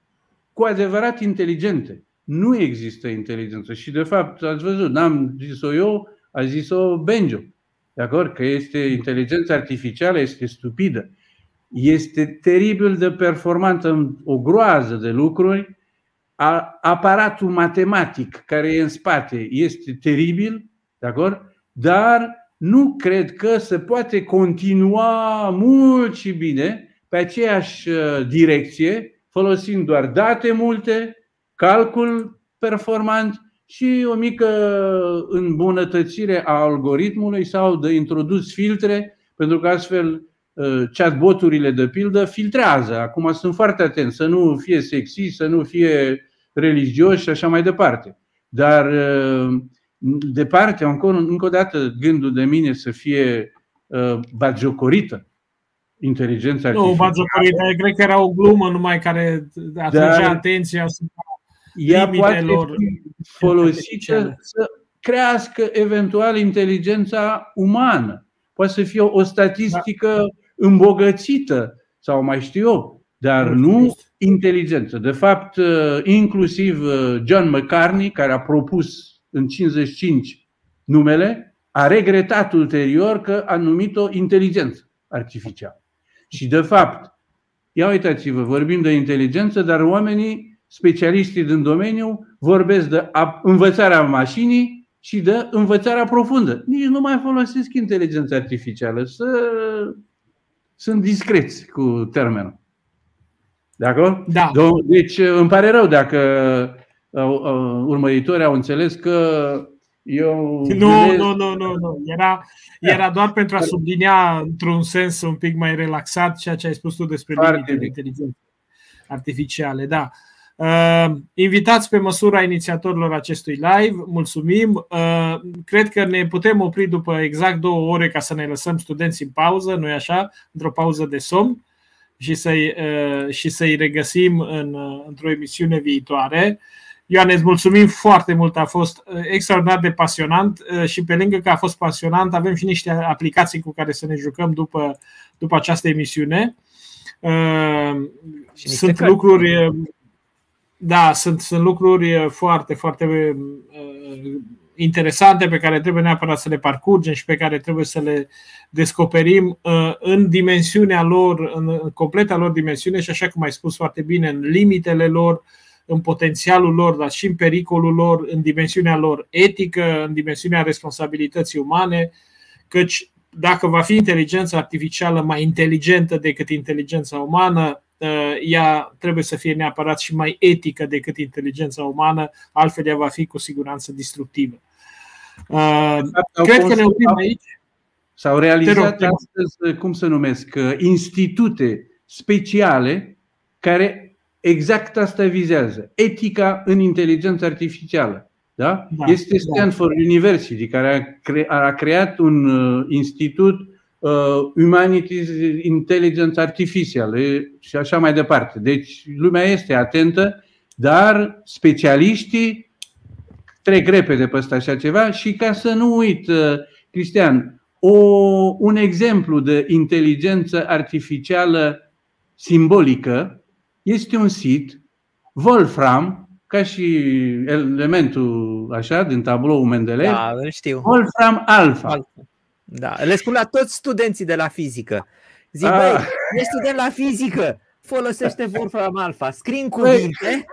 cu adevărat inteligente. Nu există inteligență. Și de fapt, ați văzut, n-am zis-o eu, a zis-o Benjo. De acord? Că este inteligența artificială, este stupidă este teribil de performantă în o groază de lucruri. Aparatul matematic care e în spate este teribil, de acord? dar nu cred că se poate continua mult și bine pe aceeași uh, direcție, folosind doar date multe, calcul performant și o mică îmbunătățire a algoritmului sau de introdus filtre, pentru că astfel Uh, chatboturile de pildă filtrează. Acum sunt foarte atenți să nu fie sexy, să nu fie religioși și așa mai departe. Dar uh, departe, încă, încă o dată, gândul de mine să fie uh, bagiocorită inteligența artificială. Nu, bagiocorită, cred că era o glumă numai care atragea Dar atenția asupra ea poate fi folosită să crească eventual inteligența umană. Poate să fie o statistică da îmbogățită sau mai știu eu, dar nu inteligență. De fapt, uh, inclusiv uh, John McCartney, care a propus în 55 numele, a regretat ulterior că a numit-o inteligență artificială. Și de fapt, ia uitați-vă, vorbim de inteligență, dar oamenii specialiștii din domeniu vorbesc de învățarea mașinii și de învățarea profundă. Nici nu mai folosesc inteligența artificială. Să... Sunt discreți cu termenul. De acord? Da. Deci îmi pare rău dacă uh, uh, urmăritorii au înțeles că eu. Nu, nu, nu, nu, nu. Era, era doar pentru a sublinia într-un sens un pic mai relaxat ceea ce ai spus tu despre limitele inteligenței artificiale. Da. Uh, invitați pe măsura inițiatorilor acestui live, mulțumim. Uh, cred că ne putem opri după exact două ore ca să ne lăsăm studenții în pauză, nu-i așa? Într-o pauză de somn și să-i, uh, și să-i regăsim în, uh, într-o emisiune viitoare. Ioane, îți mulțumim foarte mult, a fost uh, extraordinar de pasionant uh, și pe lângă că a fost pasionant, avem și niște aplicații cu care să ne jucăm după, după această emisiune. Uh, sunt lucruri, da, sunt, sunt lucruri foarte, foarte interesante pe care trebuie neapărat să le parcurgem și pe care trebuie să le descoperim în dimensiunea lor, în completa lor dimensiune și așa cum ai spus foarte bine, în limitele lor, în potențialul lor, dar și în pericolul lor, în dimensiunea lor etică, în dimensiunea responsabilității umane, căci dacă va fi inteligența artificială mai inteligentă decât inteligența umană, uh, ea trebuie să fie neapărat și mai etică decât inteligența umană, altfel ea va fi cu siguranță destructivă. Uh, cred că ne oprim aici. S-au realizat astăzi, cum să numesc, uh, institute speciale care exact asta vizează. Etica în inteligență artificială. Da? Da, este da. Stanford da. University, care a, cre- a creat un uh, institut uh, Humanities Intelligence Artificial și așa mai departe. Deci lumea este atentă, dar specialiștii trec repede pe ăsta așa ceva și ca să nu uit, uh, Cristian, o, un exemplu de inteligență artificială simbolică este un sit, Wolfram, ca și elementul așa din tablou Mendeleev, da, știu. Wolfram Alpha. Alpha. Da, le spun la toți studenții de la fizică. Zic, ah. băi, e student la fizică, folosește [LAUGHS] Wolfram Alpha, scrii în cuvinte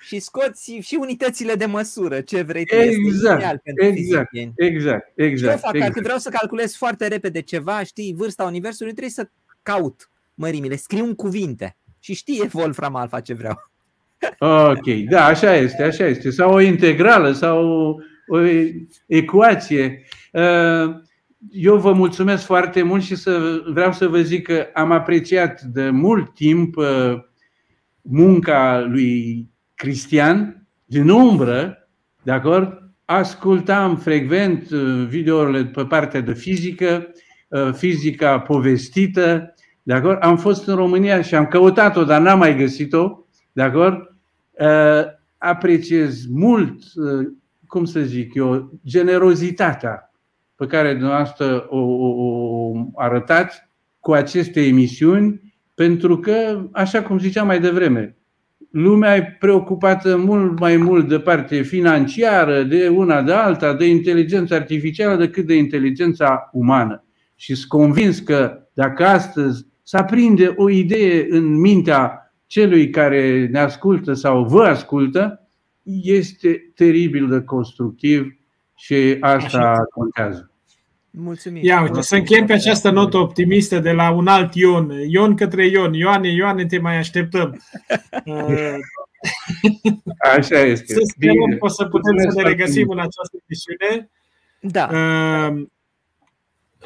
și scoți și unitățile de măsură, ce vrei tu. Exact, exact, exact, exact, fac, exact. Când vreau să calculez foarte repede ceva, știi, vârsta Universului, trebuie să caut mărimile, scriu în cuvinte și știe Wolfram Alpha ce vreau. Ok, da, așa este, așa este. Sau o integrală sau o, o ecuație. Uh, eu vă mulțumesc foarte mult și să, vreau să vă zic că am apreciat de mult timp uh, munca lui Cristian din umbră, de acord? Ascultam frecvent uh, videourile pe partea de fizică, fizica povestită, de acord? Am fost în România și am căutat-o, dar n-am mai găsit-o. De acord? Uh, apreciez mult, uh, cum să zic eu, generozitatea pe care dumneavoastră o, o, o arătați cu aceste emisiuni, pentru că, așa cum ziceam mai devreme, lumea e preocupată mult mai mult de parte financiară, de una de alta, de inteligența artificială, decât de inteligența umană. Și sunt convins că dacă astăzi să aprinde o idee în mintea celui care ne ascultă sau vă ascultă, este teribil de constructiv și asta Așa. contează. Mulțumim. Ia uite, să încheiem pe această notă optimistă de la un alt Ion. Ion către Ion. Ioane, Ioane, te mai așteptăm. [LAUGHS] Așa este. Să sperăm că o să putem să ne regăsim în această emisiune. Da. Uh,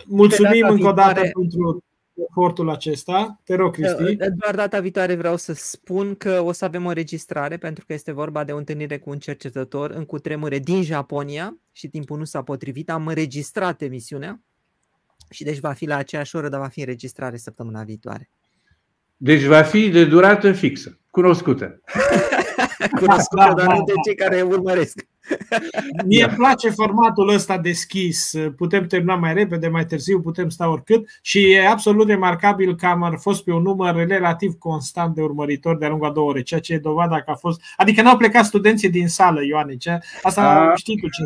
mulțumim încă o dată pentru efortul acesta. Te rog, Cristi. Doar data viitoare vreau să spun că o să avem o registrare pentru că este vorba de o întâlnire cu un cercetător în cutremure din Japonia și timpul nu s-a potrivit. Am înregistrat emisiunea și deci va fi la aceeași oră, dar va fi înregistrare săptămâna viitoare. Deci va fi de durată fixă, cunoscută. [LAUGHS] [LAUGHS] cunoscută, da, dar da, nu de da. cei care urmăresc. [LAUGHS] Mie îmi place formatul ăsta deschis. Putem termina mai repede, mai târziu, putem sta oricât și e absolut remarcabil că am fost pe un număr relativ constant de urmăritori de-a lungul a două ore, ceea ce e dovada că a fost... Adică n-au plecat studenții din sală, Ioane. Ce? Asta a... știi tu ce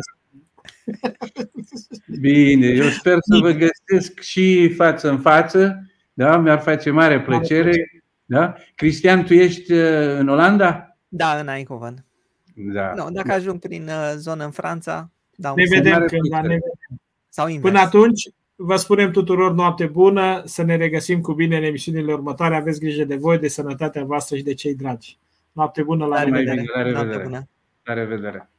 [LAUGHS] Bine, eu sper să vă găsesc și față în față. Da? Mi-ar face mare plăcere. Da? Cristian, tu ești uh, în Olanda? Da, în Eindhoven. Da. No, dacă ajung prin uh, zonă în Franța, dau Ne un vedem mare cândva. Ne plăcere. vedem. sau invers. Până atunci, vă spunem tuturor noapte bună, să ne regăsim cu bine în emisiunile următoare. Aveți grijă de voi, de sănătatea voastră și de cei dragi. Noapte bună la La revedere! revedere. La Noapte revedere. bună. La revedere.